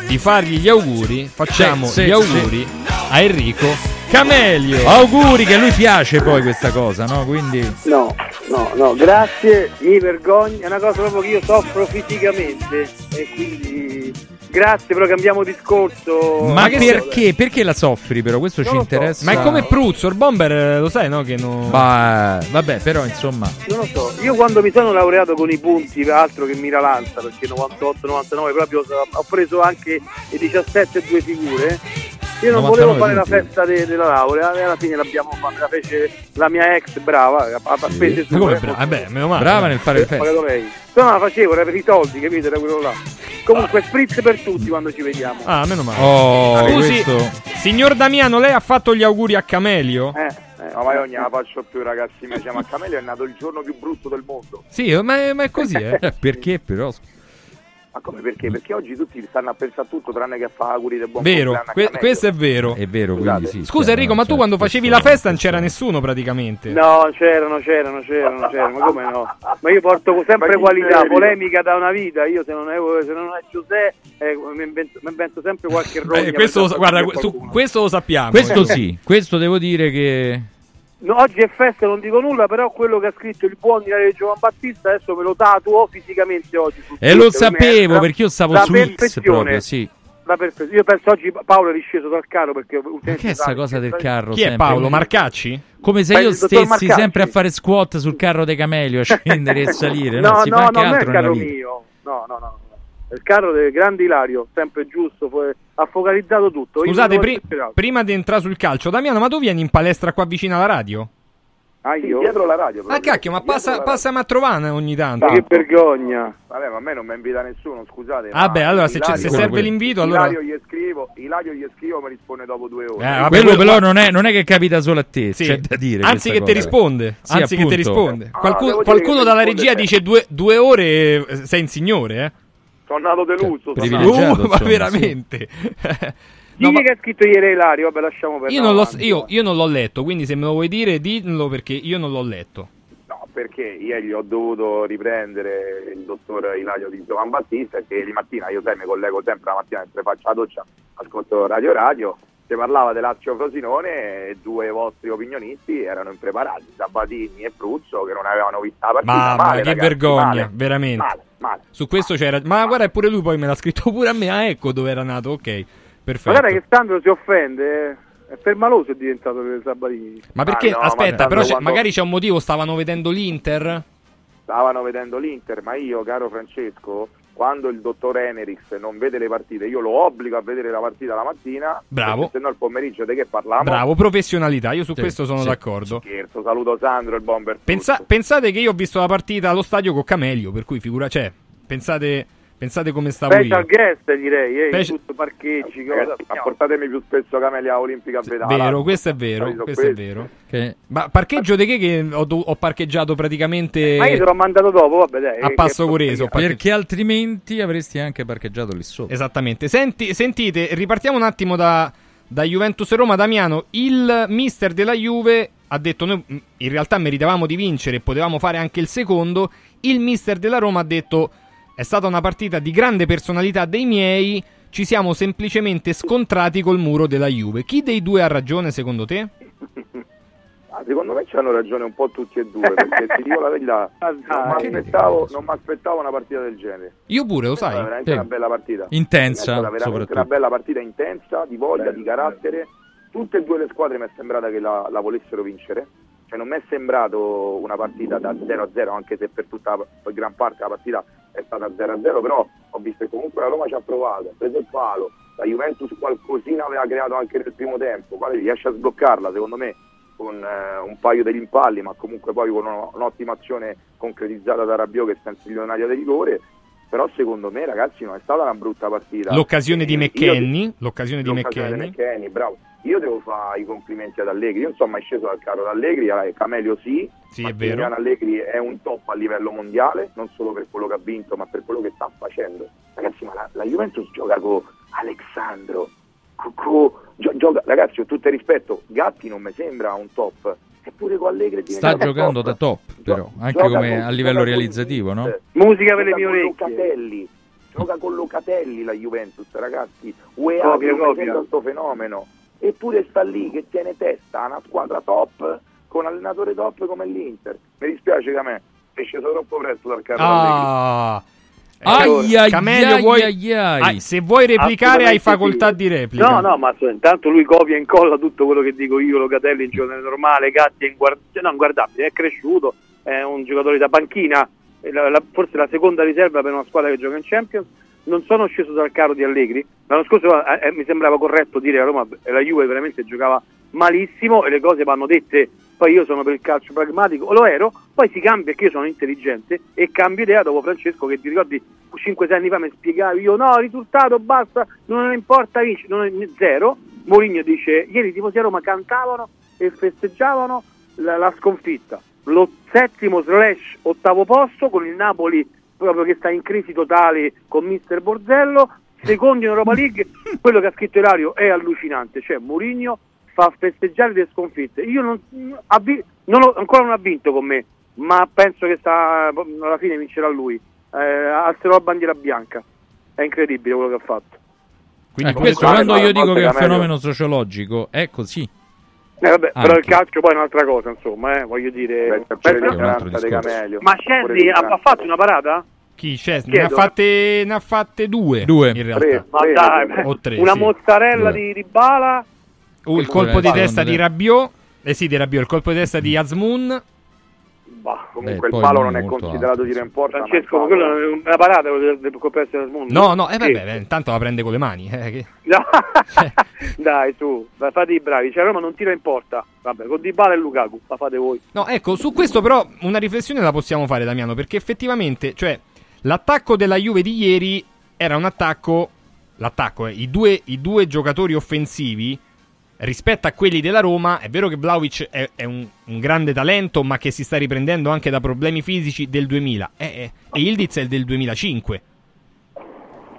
di fargli gli auguri, facciamo Sì, sì, gli sì. auguri a Enrico Camelio. Auguri che a lui piace poi questa cosa, no? Quindi. No, no, no, grazie, mi vergogno, è una cosa proprio che io soffro fisicamente e quindi grazie, però cambiamo discorso. Ma che perché? Perché la soffri però? Questo ci Non so. interessa. Ma è come Pruzzo, il bomber eh, lo sai, no? Che non. Bah, vabbè, però insomma. Non lo so, io quando mi sono laureato con i punti, altro che miralanza, perché 98-99 proprio ho preso anche le 17 due figure, Io non 99 volevo fare la festa de- della laurea e alla fine l'abbiamo fatta, la fece la mia ex brava, a, a spese come sue. brava? Vabbè, meno male. Brava nel fare le Ho feste. Se no la facevo, era per i soldi, capito? Era quello là. Comunque spritz per tutti quando ci vediamo. Ah, meno male. Oh, Scusi, questo- signor Damiano, lei ha fatto gli auguri a Camelio? No, ma io non gliela faccio più, ragazzi. Mi chiama Camelio, è nato il giorno più brutto del mondo. Sì, ma è, ma è così, eh. Eh, [laughs] Perché però? Ma come perché? Perché oggi tutti stanno a pensare a tutto tranne che a fare auguri del buon Vero, que- questo è vero. È vero, quindi sì. Scusa Enrico, ma tu quando facevi la festa non c'era nessuno praticamente. No, c'erano, c'erano, c'erano, c'erano, ma come no? Ma io porto sempre qualità, polemica da una vita, io se non è, se non è Giuseppe eh, mi, invento, mi invento sempre qualche rogna. Eh, questo, guarda, su- questo lo sappiamo. Questo sì, questo devo dire che... No, oggi è festa, non dico nulla, però quello che ha scritto il buon di Giovan Battista adesso me lo tatuo fisicamente oggi. E lo sapevo, merda. perché io stavo La su X proprio, sì. La perfezione. Io penso oggi Paolo è risceso dal carro perché Ma che è sta cosa del carro? Chi è sempre? Paolo? Marcacci? Come se Beh, io stessi Marcacci. sempre a fare squat sul carro dei Camelio, a scendere e [laughs] salire. No, No, si no, fa no, anche non è il altro nella carro vita. mio. No, no, no. È il carro del grande Ilario, sempre giusto, ha focalizzato tutto. Scusate, pri- prima di entrare sul calcio, Damiano, ma tu vieni in palestra qua vicino alla radio? Ah, Sì, io? dietro la radio. Ah, proprio. cacchio, ma passa, la passami a trovare ogni tanto. Ma che vergogna. Vabbè, ma a me non mi invita nessuno, scusate. Ah, ma beh, allora, se Ilario- se serve l'invito, allora- Ilario gli scrivo, Ilario gli scrivo, mi risponde dopo due ore. Eh, vabbè, Quello quello- però non è, non è che capita solo a te, Sì. c'è da dire. Anzi, che ti risponde. Sì, Anzi, che ti appunto. risponde. Ah, Qualcuno, qualcuno dalla risponde regia sempre. dice due, due ore eh, sei insignore, eh? Sono nato deluso. sono privilegiato, nato- Uh, ma veramente. [laughs] No, ma- che ha scritto ieri Ilario? Vabbè, lasciamo perdere. io, non l'ho, io, io non l'ho letto, quindi se me lo vuoi dire, dillo perché io non l'ho letto. No, perché ieri ho dovuto riprendere il dottor Ilario di Giovan Battista e che di mattina io sai, mi collego sempre la mattina mentre faccio la doccia, ascolto Radio Radio, si parlava di Lazio Frosinone e due vostri opinionisti erano impreparati, Sabatini e Pruzzo che non avevano visto la partita. Ma, ma Male, che ragazzi, vergogna, male, veramente. Male, male. Su questo c'era. Ma guarda, pure lui poi me l'ha scritto pure a me. Ah, ecco dove era nato. Ok, perfetto. Ma guarda che Sandro si offende. eh. È permaloso è diventato per Sabatini. Ma perché? Ah, no, aspetta, ma però c'è- quando- magari c'è un motivo. Stavano vedendo l'Inter. stavano vedendo l'Inter, ma io, caro Francesco, quando il dottor Enerix non vede le partite, io lo obbligo a vedere la partita la mattina, Bravo. se no il pomeriggio di che parliamo? Bravo, professionalità. Io su Sì, questo sono sì. d'accordo. Scherzo, saluto Sandro, il bomber. Pensa- pensate che io ho visto la partita allo stadio con Camelio. Per cui figura c'è. Pensate, pensate come stavo Special io. guest direi, eh, Speci- tutto parcheggi, cosa. Ragazzi, ma portatemi più spesso Camelia Olimpica a vedere. Vero, questo è vero. Questo è vero. Che- Ma parcheggio di che che ho, ho parcheggiato praticamente Ma io te l'ho mandato dopo, vabbè dai. a passo parcheggiato- Perché altrimenti avresti anche parcheggiato lì sopra. Esattamente. Senti, sentite, ripartiamo un attimo da, da Juventus Roma. Damiano, il mister della Juve ha detto: Noi in realtà meritavamo di vincere e potevamo fare anche il secondo. Il mister della Roma ha detto: È stata una partita di grande personalità dei miei. Ci siamo semplicemente scontrati col muro della Juve. Chi dei due ha ragione, secondo te? [laughs] Ah, secondo me c'hanno ragione un po' tutti e due, perché ti dico la verità, [laughs] Ah, non mi aspettavo, una partita del genere. Io pure, lo È stata sai. veramente Sì. una bella partita. Intensa, È stata veramente soprattutto. una bella partita intensa, di voglia, di carattere. Tutte e due le squadre mi è sembrata che la, la volessero vincere. Cioè non mi è sembrato una partita da 0 a 0, anche se per tutta per gran parte la partita è stata 0 a 0, però ho visto che comunque la Roma ci ha provato, ha preso il palo, la Juventus qualcosina aveva creato anche nel primo tempo, poi riesce a sbloccarla secondo me con eh, un paio di rimpalli, ma comunque poi con uno- un'ottima azione concretizzata da Rabiot che sta in un'area di rigore. Però secondo me, ragazzi, non è stata una brutta partita. L'occasione di Io- McKenny. L'occasione di l'occasione McKenny, bravo. Io devo fare i complimenti ad Allegri. Io non sono mai sceso dal carro d'Allegri, eh, Camelio sì. Sì, è vero. Allegri è un top a livello mondiale, non solo per quello che ha vinto, ma per quello che sta facendo. Ragazzi, ma la, la Juventus gioca con Alexandro. co- co- gio- gioca- ragazzi, con tutto il rispetto, Gatti non mi sembra un top. Eppure con Allegri è Sta giocando top. da top, però, anche Gioca come con- a livello con- realizzativo, no? Musica per le mie con orecchie. Locatelli. Gioca con Locatelli la Juventus, ragazzi. UEA Copia, copia. questo fenomeno. Eppure sta lì che tiene testa a una squadra top con allenatore top come l'Inter. Mi dispiace che a me è sceso troppo presto dal carro Ah. Ai, ai, Camelio, ai, vuoi- ai, ai. Ah, se vuoi replicare hai facoltà sì. di replica. No, no, ma intanto lui copia e incolla tutto quello che dico io, Locatelli in giornale normale, Gatti è inguard- cioè, no, inguardabile, è cresciuto, è un giocatore da panchina, la- la- forse la seconda riserva per una squadra che gioca in Champions. Non sono sceso dal carro di Allegri. L'anno scorso eh, eh, mi sembrava corretto dire che la Roma e la Juve veramente giocava malissimo e le cose vanno dette. Poi io sono per il calcio pragmatico, lo ero, poi si cambia perché io sono intelligente e cambio idea dopo Francesco che ti ricordi 5-6 anni fa mi spiegavi io no, risultato, basta, non importa vince, non è zero. Mourinho dice ieri i tifosi a Roma cantavano e festeggiavano la, la sconfitta. Lo settimo slash ottavo posto con il Napoli proprio che sta in crisi totale con mister Borzello, secondo in Europa League, [laughs] quello che ha scritto Ilario è allucinante, cioè Mourinho fa festeggiare le sconfitte. Io non, non ho- ancora non ha vinto con me, ma penso che sta, alla fine vincerà lui. Eh, alzerò la bandiera bianca. È incredibile quello che ha fatto. Eh, questo quando io dico che è un fenomeno sociologico è così. Eh, vabbè, però Anche. il calcio poi è un'altra cosa, insomma, eh, voglio dire. è un altro discorso. Ma Scendi ha, ha fatto una parata? Chi Scesni? Ne ha Chiedo. fatte, ne ha fatte due. Due. In realtà. Ma dai, O tre, una sì. mozzarella Due. di, di bala. Uh, il colpo di testa di? Rabiot. Eh sì, di Rabiot. Il colpo di testa di Azmoun. Comunque Beh, il palo non è considerato tiro in porta. Francesco, ma ma è quello è una parata del, colpetto del mondo. No, no, eh, vabbè, beh, intanto la prende con le mani. eh, che- [laughs] [laughs] Dai, su, dai, fate i bravi. Cioè, Roma non tira in porta. Vabbè, con Dybala e Lukaku, la fate voi. No, ecco, su questo però una riflessione la possiamo fare, Damiano, perché effettivamente, cioè, l'attacco della Juve di ieri era un attacco, l'attacco, eh, i, due, i due giocatori offensivi rispetto a quelli della Roma, è vero che Vlaovic è, è un, un grande talento, ma che si sta riprendendo anche da problemi fisici del 2000, eh, eh, e Ildiz è del 2005.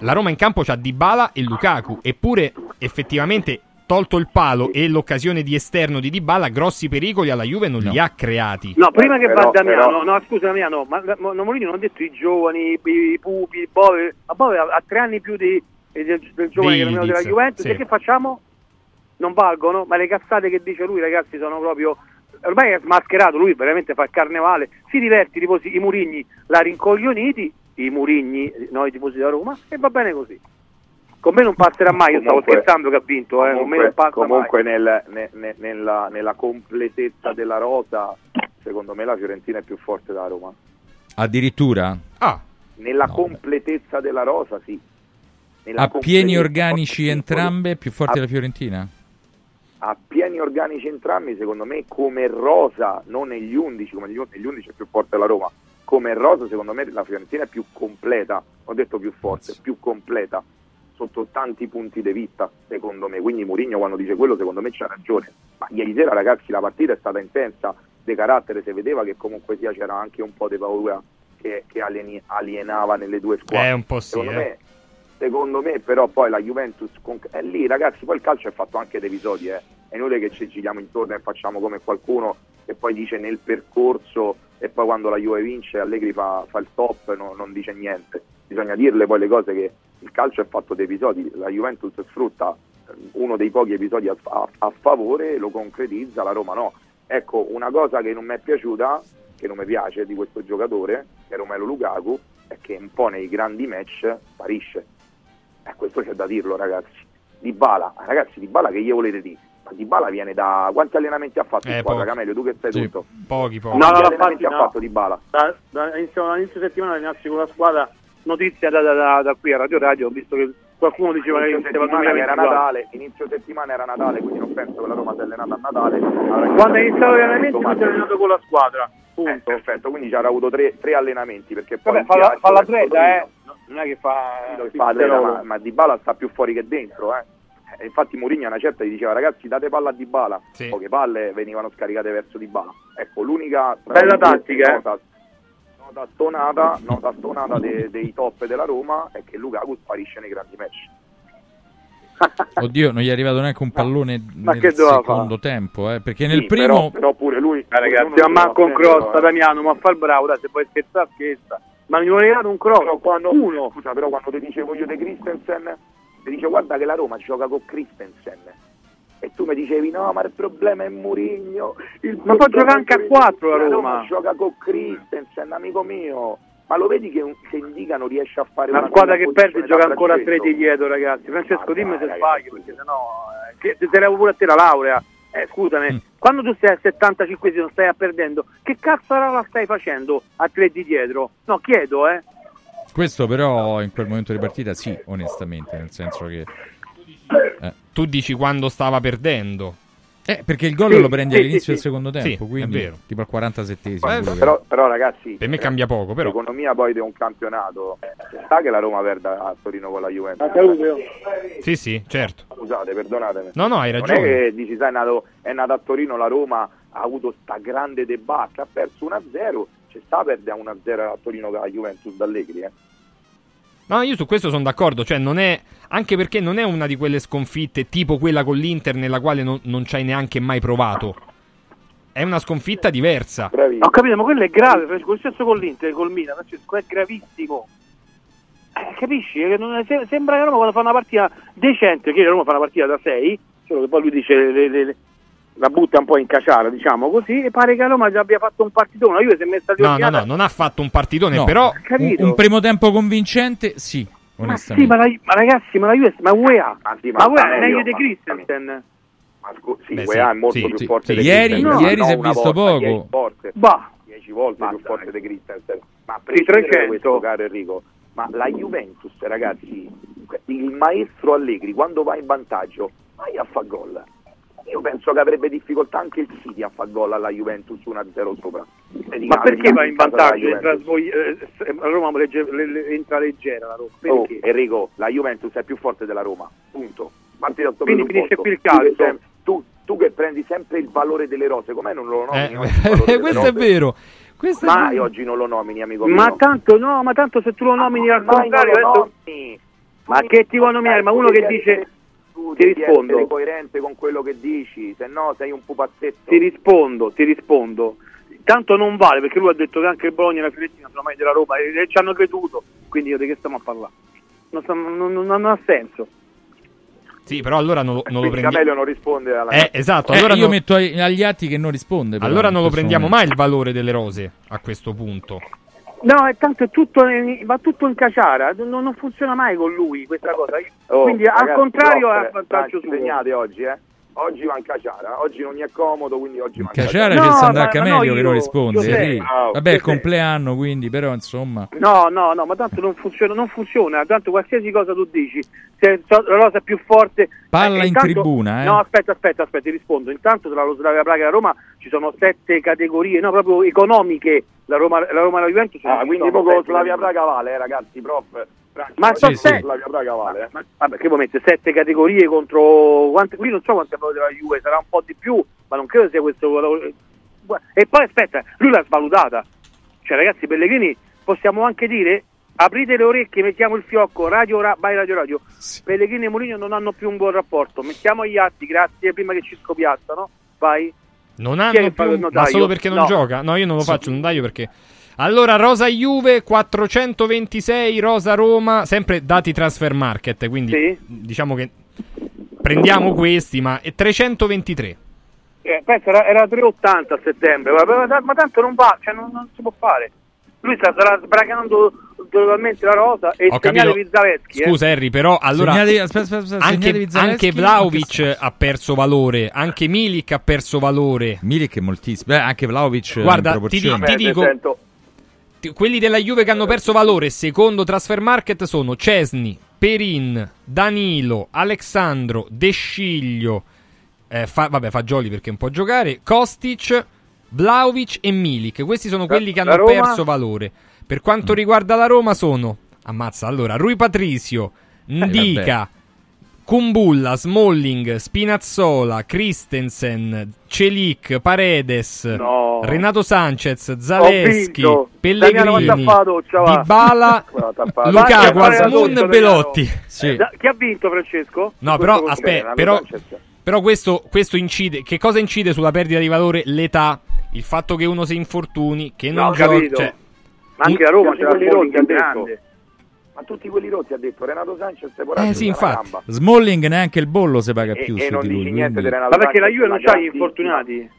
La Roma in campo c'ha Dybala e Lukaku, eppure effettivamente tolto il palo e l'occasione di esterno di Dybala, grossi pericoli alla Juve non li ha creati. No, prima che però- va Damiano, però- no, scusa Damiano, ma, ma no, Mourinho non ha detto i giovani, i, i pupi, i Bove, ma Bove ha, ha tre anni più di, del, del giovane Di che era della Juventus, sì. e che facciamo? Non valgono? Ma le cazzate che dice lui ragazzi sono proprio... Ormai è smascherato, lui veramente fa il carnevale, si diverte, i tifosi, i Murigni l'ha rincoglioniti, i Murigni, noi i tifosi da Roma, e va bene così. Con me non passerà mai, io stavo Comunque- scherzando che ha vinto, eh, con me non Comunque, passa comunque nel- ne- ne- nella, nella completezza della rosa, secondo me la Fiorentina è più forte della Roma. Addirittura Ah, Nella completezza della rosa, sì. Nella a pieni organici entrambe più forti A- della Fiorentina? A pieni organici entrambi, secondo me come rosa, non negli 11, come negli, negli 11 è più forte la Roma, come rosa secondo me la Fiorentina è più completa, ho detto più forte, più completa, sotto tanti punti di vista, secondo me, quindi Mourinho quando dice quello secondo me c'ha ragione, ma ieri sera ragazzi la partita è stata intensa, di carattere, si vedeva che comunque sia c'era anche un po' di paura che, che alienava nelle due squadre. Eh, un po' sì, secondo eh. me Secondo me, però, poi la Juventus con- è lì, ragazzi. Poi il calcio è fatto anche di episodi. Eh. È inutile che ci giriamo intorno e facciamo come qualcuno che poi dice nel percorso e poi quando la Juve vince Allegri fa, fa il top no- non dice niente. Bisogna dirle poi le cose che il calcio è fatto di episodi. La Juventus sfrutta eh, uno dei pochi episodi a, a- a favore, lo concretizza, la Roma no. Ecco, una cosa che non mi è piaciuta, che non mi piace di questo giocatore, che è Romelo Lukaku, è che un po' nei grandi match sparisce. Eh, questo c'è da dirlo, ragazzi. Dybala, ragazzi, Dybala che gli volete dire? Ma Dybala viene da quanti allenamenti ha fatto in Eh, squadra, pochi. Camelio? Tu che sai Sì, tutto. pochi, pochi. No, Quanti no, allenamenti infatti ha no. fatto Dybala? Da, da inizio, dall'inizio settimana allenarsi con la squadra, notizia da, da- da- da qui a Radio Radio, ho visto che qualcuno diceva che Inizio il settimana era 2024. Natale, inizio settimana era Natale, quindi non penso che la Roma sia allenata a Natale. Quando è iniziato gli allenamenti domani. mi sono allenato con la squadra. Eh, perfetto, quindi ci avrà avuto tre, tre allenamenti perché poi Vabbè, fa la, fa la Torino- eh. Non è che fa... Lo fa atleta, ma, ma Dybala sta più fuori che dentro, eh. Eh, Infatti Mourinho a una certa gli diceva ragazzi date palla a Dybala, Sì. poche palle venivano scaricate verso Dybala. Ecco, l'unica Bella tattica, eh. nota, nota stonata, nota stonata de- dei top della Roma è che Lukaku sparisce nei grandi match. [laughs] Oddio, non gli è arrivato neanche un pallone Ma nel doveva secondo tempo, eh, perché nel Sì, primo... però, però pure lui Eh, ragazzi, ma manco un cross, eh. Damiano, ma fa il bravo, dai, se puoi scherzare, scherza. Ma mi vuole regalato un Però quando, uno. scusa, però quando ti dice voglio di Christensen, ti dice guarda che la Roma gioca con Christensen. E tu mi dicevi no, ma il problema è Murigno. Ma può giocare anche a quattro la Roma. gioca con Christensen, amico mio. Ma lo vedi che un Sendica non riesce a fare La una squadra che perde gioca ancora a tre braccetto? di dietro, ragazzi. Francesco, dimmi se sbaglio, perché sennò... eh, che te levo pure a te la laurea. Eh, scusami, quando tu stai al 75 non stai perdendo, che cazzo la stai facendo a tre di dietro? No, chiedo, eh. Questo però in quel momento di partita sì, onestamente, nel senso che... Eh. Tu dici quando stava perdendo. Eh, perché il gol Sì, lo prendi sì, all'inizio sì, del secondo Sì, tempo, è quindi vero. tipo al 47esimo. Eh, pure che- Però, però ragazzi, Per me cambia poco, però. l'economia poi di un campionato, ci sta che la Roma perda a Torino con la Juventus. Sì, sì, certo. Scusate, perdonatemi. No, no, hai Non ragione. è che dici, sai, è nato, è nato a Torino, la Roma ha avuto sta grande debacca, ha perso 1-0, ci sta a perdere 1-0 a Torino con la Juventus d'Allegri, eh. No, io su questo sono d'accordo, cioè non è anche perché non è una di quelle sconfitte tipo quella con l'Inter nella quale non, non ci hai neanche mai provato. È una sconfitta diversa. Ho capito, ma quello è grave, Francesco, lo stesso con l'Inter, col Milan, Francesco, è gravissimo. Eh, capisci? Che non- se- sembra che Roma quando fa una partita decente, che Roma fa una partita da 6, solo che poi lui dice le- le- le- la butta un po' in caciara, diciamo così, e pare che Roma già abbia fatto un partitone, la Juve si è messa No, no, ordinata. no, non ha fatto un partitone, No, però un, un primo tempo convincente, sì, Ma onestamente. sì, ma, la- ma ragazzi, ma la Juve, ma UEA, Ma sì, ma UEA è meglio di Christensen. Ma scu- sì, Beh, UEA sì, è molto sì, più sì, forte sì, di ieri- Christensen, ieri no, si è una visto volta, poco. dieci volte, Bah. 10 volte più forte di Christensen. Ma a prescindere da 300. questo, caro Enrico, ma la Juventus, ragazzi, il maestro Allegri, quando va in vantaggio, vai a fa gol. Io penso che avrebbe difficoltà anche il City a far gol alla Juventus 1-0 sopra. Ma perché va in vantaggio? Entra, svogli- eh, la Roma legge- le- le- entra leggera la Roma. Oh, Perché? Enrico, la Juventus è più forte della Roma, punto. Parti da Quindi finisce qui il Tu che calcio. Tu, tu che prendi sempre il valore delle rose, com'è non lo nomini? Eh, [laughs] questo è vero. Questo è Mai vero. oggi non lo nomini, amico Ma mio. tanto no, ma tanto se tu lo nomini al Mai contrario, non lo adesso- nomini. ma che ti vuoi nominare? Ma uno che dice Tu ti rispondo. essere coerente con quello che dici, se no sei un pupazzetto. ti rispondo, ti rispondo. Tanto non vale perché lui ha detto che anche il Bologna e la Fiorentina sono mai della Roma e, e ci hanno creduto, quindi io di che stiamo a parlare? Non, non- non- non ha senso. Sì, però allora non lo, non lo prendiamo. Non risponde alla Eh, esatto, Eh, allora, io non- metto agli atti che non risponde. però, allora non lo prendiamo momento. mai il valore delle rose a questo punto. No, è tanto è tutto, va tutto in caciara, non, non funziona mai con lui questa cosa. Oh, quindi al ragazzi, contrario però, è a eh, vantaggio suo. Segnate oggi, eh. Oggi manca Ciara, oggi non gli è comodo, quindi oggi manca Caciara No, c'è Sandra Camelio no, che non risponde. Enrico. Ah, Vabbè, è compleanno, quindi, però insomma. No, no, no, ma tanto non funziona, non funziona, tanto qualsiasi cosa tu dici, se la rosa è più forte... Palla eh, in intanto- tribuna, eh. No, aspetta, aspetta, aspetta, ti rispondo. Intanto tra lo Slavia Praga e la Roma ci sono sette categorie, no, proprio economiche, la Roma, la Roma e la Juventus... Ah, quindi poco Slavia. Praga vale, eh, ragazzi, prof. Franci, Ma oggi sono. Slavia Praga vale, eh. Ma- Vabbè, che vuoi mettere sette categorie contro... Quante, qui non so quante parole della Juve, sarà un po' di più, ma non credo sia questo... E poi aspetta, lui l'ha svalutata. Cioè ragazzi, Pellegrini, possiamo anche dire, aprite le orecchie, mettiamo il fiocco, radio, ra- vai radio radio. Pellegrini e Mourinho non hanno più un buon rapporto, mettiamo gli atti, grazie, prima che ci scopiazzano, vai. Non hanno più, il ma solo perché non No. gioca? No, io non lo faccio il notaio perché. Allora, Rosa Juve 426, Rosa Roma, sempre dati transfer market, quindi Sì. diciamo che prendiamo questi, ma è 323. Eh, era, era 3,80 a settembre, ma, ma- ma tanto non va, cioè non, non si può fare. Lui sta, starà sbracando totalmente la rosa e Ho segnale capito. Vizzaveschi. eh. Scusa Harry, però allora Segnali- aspetta, aspetta, anche, anche Vlaovic ha perso valore, anche Milik ha perso valore. Milik è moltissimo. Beh, anche Vlaovic Guarda, in ti, ti dico, ti- quelli della Juve che hanno perso valore secondo Transfer Market sono Cesni, Perin, Danilo, Alexandro, De Sciglio, eh, fa- vabbè Fagioli perché non può giocare, Kostic, Vlaovic e Milik. Questi sono quelli che hanno Roma? perso valore. Per quanto riguarda la Roma sono, ammazza, allora, Rui Patricio, Ndica, Kumbulla, Smalling, Spinazzola, Christensen, Celic, Paredes, No. Renato Sanchez, Zaleschi. Pellegrini. Dybala, [laughs] Lukaku, Asmun, Belotti. Eh, da- chi ha vinto Francesco? No, però aspetta, però, però questo, questo incide. Che cosa incide sulla perdita di valore? L'età, il fatto che uno si infortuni, che non No, gioca. capito. Cioè, Ma anche la Roma rotti ha detto. grande. Ma tutti quelli rotti ha detto Renato Sanchez è Eh sì, infatti. Smalling neanche il bollo si paga E- più e su non di dici lui. niente quindi- di Renato Ma perché la Sanchez, Juve non c'ha gli infortunati?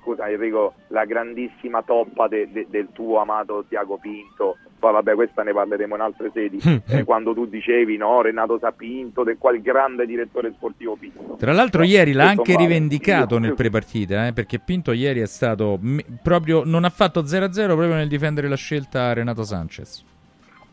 Scusa Enrico, la grandissima toppa de- de- del tuo amato Tiago Pinto. Poi vabbè, questa ne parleremo in altre sedi. Eh, quando tu dicevi no, Renato Sapinto, del quale grande direttore sportivo Pinto. Tra l'altro ieri l'ha anche vale. rivendicato nel prepartita, eh, perché Pinto ieri è stato me- proprio non ha fatto 0-0 proprio nel difendere la scelta a Renato Sanchez.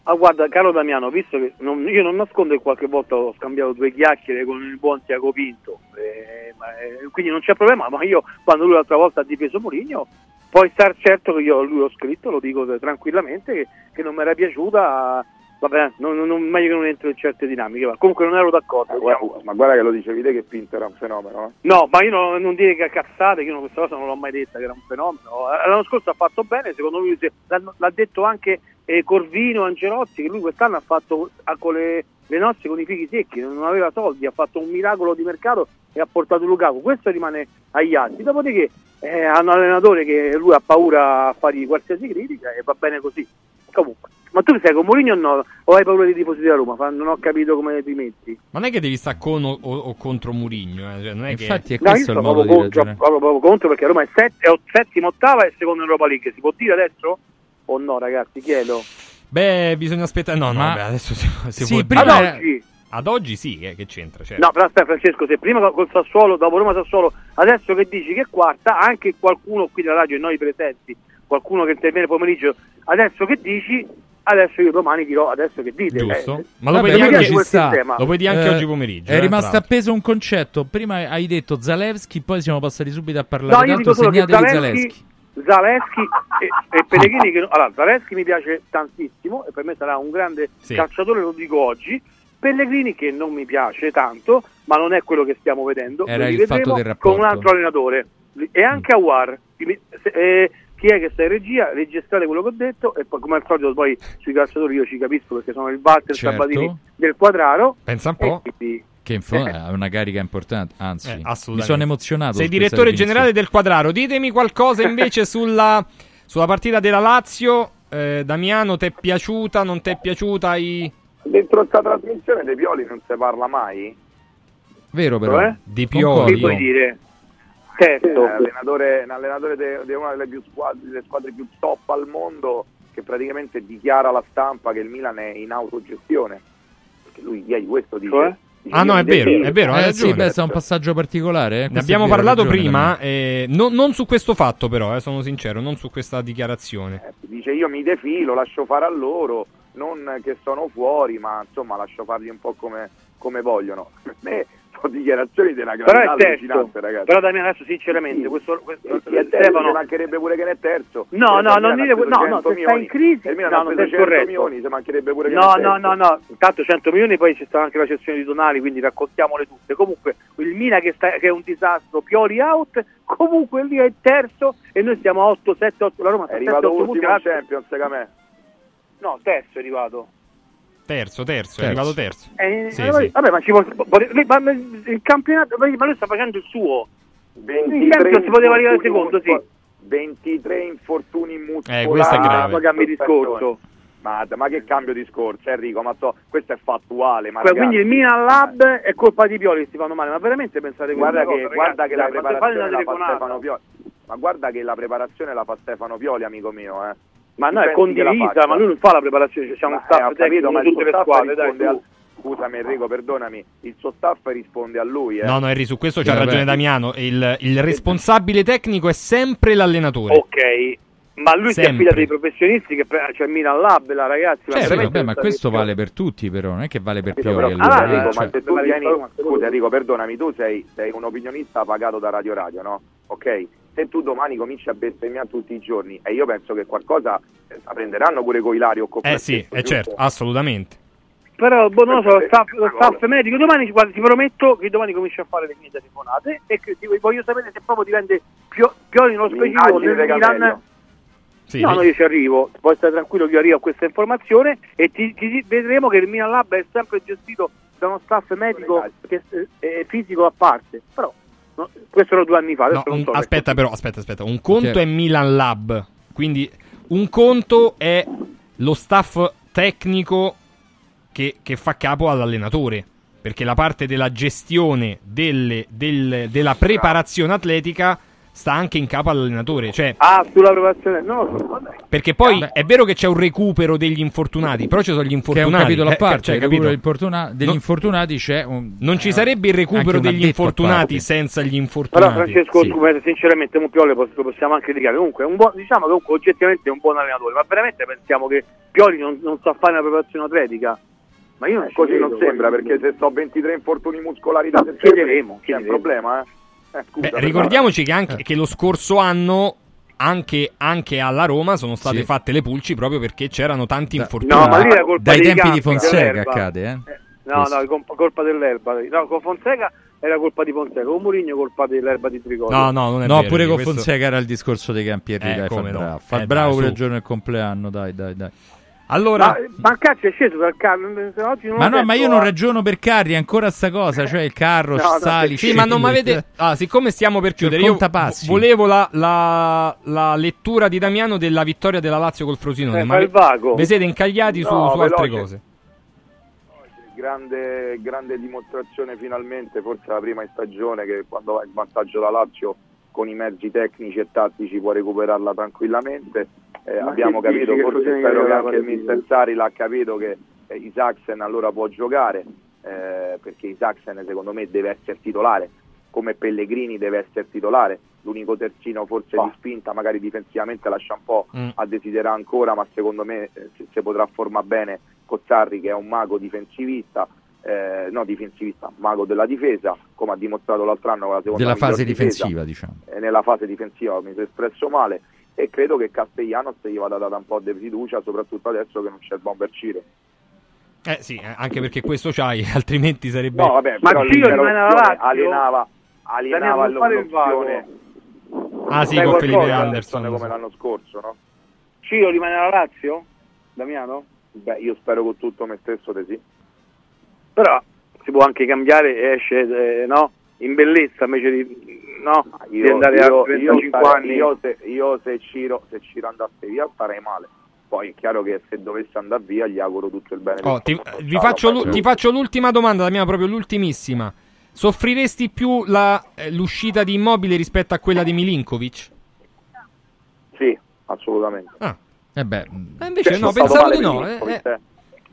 Ah, guarda, caro Damiano, visto che non- io non nascondo che qualche volta ho scambiato due chiacchiere con il buon Tiago Pinto, eh, ma, eh, quindi non c'è problema, ma io quando lui l'altra volta ha difeso Mourinho, puoi star certo che io a lui ho scritto, lo dico tranquillamente, che, che non mi era piaciuta, vabbè, non, non- meglio che non entro in certe dinamiche, ma comunque non ero d'accordo. Ma guarda, ma guarda che lo dicevi te che Pinto era un fenomeno. eh. No, ma io non, non dire che cazzate, che io questa cosa non l'ho mai detta, che era un fenomeno. L'anno scorso ha fatto bene, secondo lui l'ha detto anche eh, Corvino, Angelotti, che lui quest'anno ha fatto ha- con le, le nozze con i fichi secchi, non aveva soldi, ha fatto un miracolo di mercato e ha portato Lukaku. Questo rimane agli altri. Dopodiché eh, hanno un allenatore che lui ha paura a fargli qualsiasi critica e va bene così. Comunque. Ma tu sei con Mourinho o no? O hai paura dei tifosi della Roma? Non ho capito come ti metti. Ma non è che devi stare con o, o- o contro Murigno, eh, cioè, non è Infatti che... è No, io questo il sono modo proprio di contro, ragionare. proprio, proprio contro perché Roma è, sett- è settima, ottava e seconda in Europa League. Si può dire adesso? O no, ragazzi? Chiedo. Beh, bisogna aspettare... No, no, Ma- vabbè, adesso si, si Sì, può prima Ad oggi, Ad oggi sì, eh, che c'entra, certo. no, però aspetta Francesco, se prima col Sassuolo, dopo Roma Sassuolo, adesso che dici che è quarta, anche qualcuno qui della radio e noi presenti, qualcuno che interviene pomeriggio, adesso che dici, adesso io domani dirò adesso che dite. Giusto. Eh, Ma lo Vabbè, puoi dire anche, lo puoi dire anche Eh, oggi pomeriggio. È eh, rimasto appeso un concetto. Prima hai detto Zalewski, poi siamo passati subito a No, parlare. dico solo che segnatevi Zaleschi, Zalewski. Zaleschi e, e Pellegrini che allora Zaleschi mi piace tantissimo e per me sarà un grande Sì. calciatore, lo dico oggi. Pellegrini che non mi piace tanto, ma non è quello che stiamo vedendo, Era il fatto del rapporto. con un altro allenatore e anche Awar. Mi- se- eh, chi è che sta in regia? Registrate quello che ho detto e poi come al solito poi sui calciatori io ci capisco perché sono il Walter Certo. Sabatini del Quadraro. Pensa un po'. Quindi- Che in fondo è una carica importante. Anzi, Eh, mi sono emozionato. Sei direttore generale del Quadraro. Ditemi qualcosa [laughs] invece sulla, sulla partita della Lazio. Eh, Damiano, ti è piaciuta? Non ti è piaciuta? Hai... Dentro questa trasmissione dei Pioli non si parla mai. Vero, però. Cioè? Di Che Pioli. vuoi dire? Sì, Terzo. un allenatore, un allenatore di una delle, più squadre, delle squadre più top al mondo che praticamente dichiara alla stampa che il Milan è in autogestione. Perché lui ieri questo dice. Cioè? Ah, no, è vero, è vero, hai Eh, sì, beh, è un passaggio particolare. eh. Ne abbiamo è vero, parlato ragione, prima, eh, non, non su questo fatto però, eh, sono sincero, non su questa dichiarazione. Eh, Dice io mi defilo, lascio fare a loro, non che sono fuori, ma insomma lascio farli un po' come, come vogliono. Per me sono dichiarazioni della è terzo. allucinante, ragazzi. Però Damiano adesso sinceramente, Sì. questo, questo Sì, è terzo, Stefano mancherebbe pure che ne è terzo. No, no, non dire no, no, 100 se stai in crisi, no, non 100 corretto. milioni, ci mancherebbe pure che No, ne è no, no, no, intanto 100 milioni poi ci sta anche la cessione di Tonali, quindi raccontiamole tutte. Comunque il Mina che, sta- che è un disastro, Pioli out, comunque lì è terzo e noi stiamo a 8, 7, 8, la Roma È sta a 7, arrivato 8 punti. ultimo l'altro- Champions, me. No, terzo è arrivato. Terzo, terzo, è arrivato terzo. Eh, Sì, eh, sì. Vabbè, ma ci vuole, ma- ma il campionato, ma lui sta facendo il suo. 23 Champions si poteva arrivare infortuni secondo, sì. muscol- 23 infortuni muscolari. Eh, questo è grave. Cambi discorso. Ma, ma che cambio discorso, Enrico? Ma so, questo è fattuale. Ma ragazzi, Quindi il Milan Lab è colpa di Pioli che si fanno male, ma veramente pensate guarda che, cosa, guarda ragazzi? che la Dai, fate preparazione la fa. Stefano Pioli. Ma guarda che la preparazione la fa Stefano Pioli, amico mio, eh. Ma no, è condivisa, ma lui non fa la preparazione, c'è un Ma, eh, staff ho tecnico capito, ma tutte suo le staff squadre, dai. al- Scusami Enrico, perdonami, il suo staff risponde a lui, eh. No, no, Henry, su questo c'ha Sì, vabbè. ragione Damiano. Il, il responsabile tecnico è sempre l'allenatore. Ok, ma lui si Sempre. affida a dei professionisti che pre- c'è il Milan Lab, la ragazzi. ma Certo, vabbè, ma questo vale per tutti, però, non è che vale per Capito, Pioli. però, allora, Ah, eh, Enrico, cioè- ma se tu vieni, scusa. Enrico, perdonami, tu sei, sei un opinionista pagato da Radio Radio, no? Ok? Se tu domani cominci a bestemmiare tutti i giorni, e io penso che qualcosa eh, la prenderanno pure con Ilario o con Eh sì, è giusto? certo, assolutamente. Però boh, non lo so, lo staff, lo staff medico domani, guarda, ti prometto che domani cominci a fare le mie telefonate e che ti- voglio sapere se proprio diventa Pio- Pioli nello specifico nel di Milan. Sì, no, io ci arrivo, puoi stare tranquillo che io arrivo a questa informazione e ti, ti- vedremo che il Milan Lab è sempre gestito da uno staff medico che, eh, eh, fisico a parte. Però no, questo era due anni fa, No, un- so. aspetta però, aspetta, aspetta. Un conto Perché- è Milan Lab, quindi un conto è lo staff tecnico che, che fa capo all'allenatore. Perché la parte della gestione delle- del- della preparazione atletica sta anche in capo all'allenatore. Cioè, Ah, sulla preparazione, non vabbè. perché poi è vero che c'è un recupero degli infortunati, però ci sono gli Che è infortunati. un capitolo a eh, parte. cioè, il recupero capito? degli infortuna- degli No. infortunati c'è un. Non ci eh, sarebbe il recupero degli infortunati senza gli Però infortunati. Francesco, Sì. scusa, sinceramente un Pioli lo possiamo anche criticare. Comunque, buon- diciamo che comunque oggettivamente è un buon allenatore, ma veramente pensiamo che Pioli non, non sa fare una preparazione atletica? Ma io non Eh, così credo, non sembra, perché se so 23 infortuni muscolari da No, chiederemo, c'è un problema, eh? Eh, scusa, Beh, ricordiamoci che, anche, che lo scorso anno anche, anche alla Roma sono state Sì. fatte le pulci proprio perché c'erano tanti infortuni. No, ma lì era colpa Dai dei tempi campi, di Fonseca accade, eh? No, no, è colpa, colpa dell'erba. No, con Fonseca era colpa di Fonseca, con Mourinho colpa dell'erba di Trigoria. No, no, non è No, vero, pure con questo- Fonseca era il discorso dei campieri. Eh, dai, fa no. bravo. Fa Eh, bravo dai, per su. il giorno del compleanno, dai, dai, dai. Allora, Ma Mancacci è sceso dal carro. Oggi non Ma no, ma io non eh. ragiono per carri, ancora sta cosa, cioè il carro, No, no, sali, Sì, ma non mi avete. Ah, siccome stiamo per chiudere, Cioè, io contapassi. vo- volevo la, la- la lettura di Damiano della vittoria della Lazio col Frosinone. Eh, ma il vago. vi siete incagliati su, No, su altre veloce. cose. grande, grande dimostrazione finalmente, forse la prima in stagione che quando va in vantaggio la Lazio con i mezzi tecnici e tattici può recuperarla tranquillamente. Eh, abbiamo capito, dici forse spero che anche il mister Sari l'ha capito che eh, Isaacsen allora può giocare, eh, perché Isaacsen secondo me deve essere titolare, come Pellegrini deve essere titolare, l'unico terzino forse di spinta, magari difensivamente lascia un po' Mm. a desiderare ancora, ma secondo me eh, si, si potrà formare bene Cozzarri che è un mago difensivista, eh, no difensivista, mago della difesa, come ha dimostrato l'altro anno con la seconda Della fase difesa. difensiva, diciamo. Eh, nella fase difensiva mi sono espresso male e credo che Castellanos gli vada data un po' di fiducia, soprattutto adesso che non c'è il bomber Ciro. Eh sì, eh, anche perché questo c'hai, [laughs] altrimenti sarebbe. No, vabbè, Ma Ciro Lazio? alienava, alienava l'opzione Ah, sì, Sai con? Felipe Anderson, come sì. l'anno scorso, no? Ciro rimane alla Lazio? Damiano? Beh, io spero con tutto me stesso di sì. Però si può anche cambiare e esce eh, no? in bellezza invece di, no? di Io, andare io- a io 35 stare- anni. io se, io se Ciro, se Ciro andasse via starei male. Poi è chiaro che se dovesse andare via gli auguro tutto il bene. Oh, ti, Ciao, faccio, l'u- ti faccio l'ultima domanda, la mia proprio l'ultimissima. Soffriresti più la- eh, l'uscita di Immobile rispetto a quella di Milinkovic? Sì, assolutamente. Ah. Eh beh, Eh, invece Cioè, no, pensavo di no. Eh, eh. eh.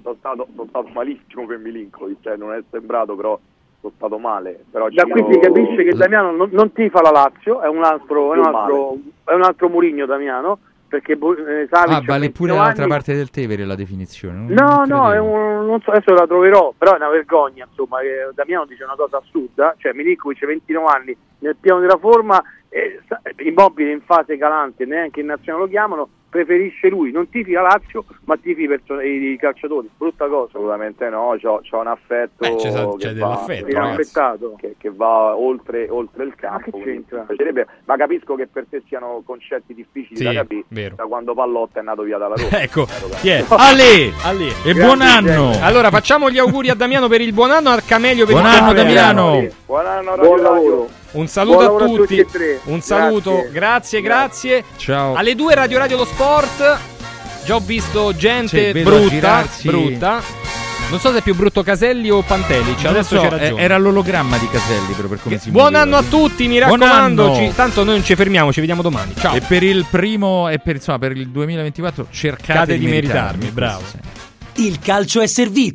Sono, stato, sono stato malissimo per Milinkovic, cioè non è sembrato, però sono stato male. Però Da qui si capisce che Damiano non, non tifa la Lazio, è un altro, è un altro, è un altro Murigno Damiano, perché eh, Savic ah, vale pure 29 dall'altra anni. parte del Tevere la definizione. non- No, non no, è un, non so, adesso la troverò, però è una vergogna, insomma, che Damiano dice una cosa assurda, cioè Milinkovic 29 anni nel piano della forma, eh, sa- immobile in fase calante, neanche in nazionale lo chiamano, preferisce lui, non tifi la Lazio, ma tifi i, perso- i calciatori, brutta cosa. Assolutamente no, c'ho, c'ho un affetto Beh, c'è- c'è che, dell'affetto, va, che, che va oltre, oltre il campo. ma capisco che per te siano concetti difficili Sì, da capire vero. da quando Pallotta è nato via dalla Roma. [laughs] Ecco, è? Ale! Ali. E buon anno! Allora, facciamo gli auguri a Damiano per il buon anno, al Camelio per Buon il anno, compleanno. Damiano! Buon anno, Buon Radio lavoro. Un saluto a lavoro a tutti. tutti. Un saluto, Grazie. grazie, grazie. Ciao. Alle due Radio Radio lo Sport. Già ho visto gente vedo brutta, brutta. Non so se è più brutto Caselli o Pantelic, adesso so, c'è ragione. era l'ologramma di Caselli però per come si Buon anno a tutti, mi raccomando. ci- tanto noi non ci fermiamo, ci vediamo domani. Ciao. E per il primo e per, insomma, per il 2024 cercate Cercate di, di meritarmi, meritarmi, bravo. Il calcio è servito.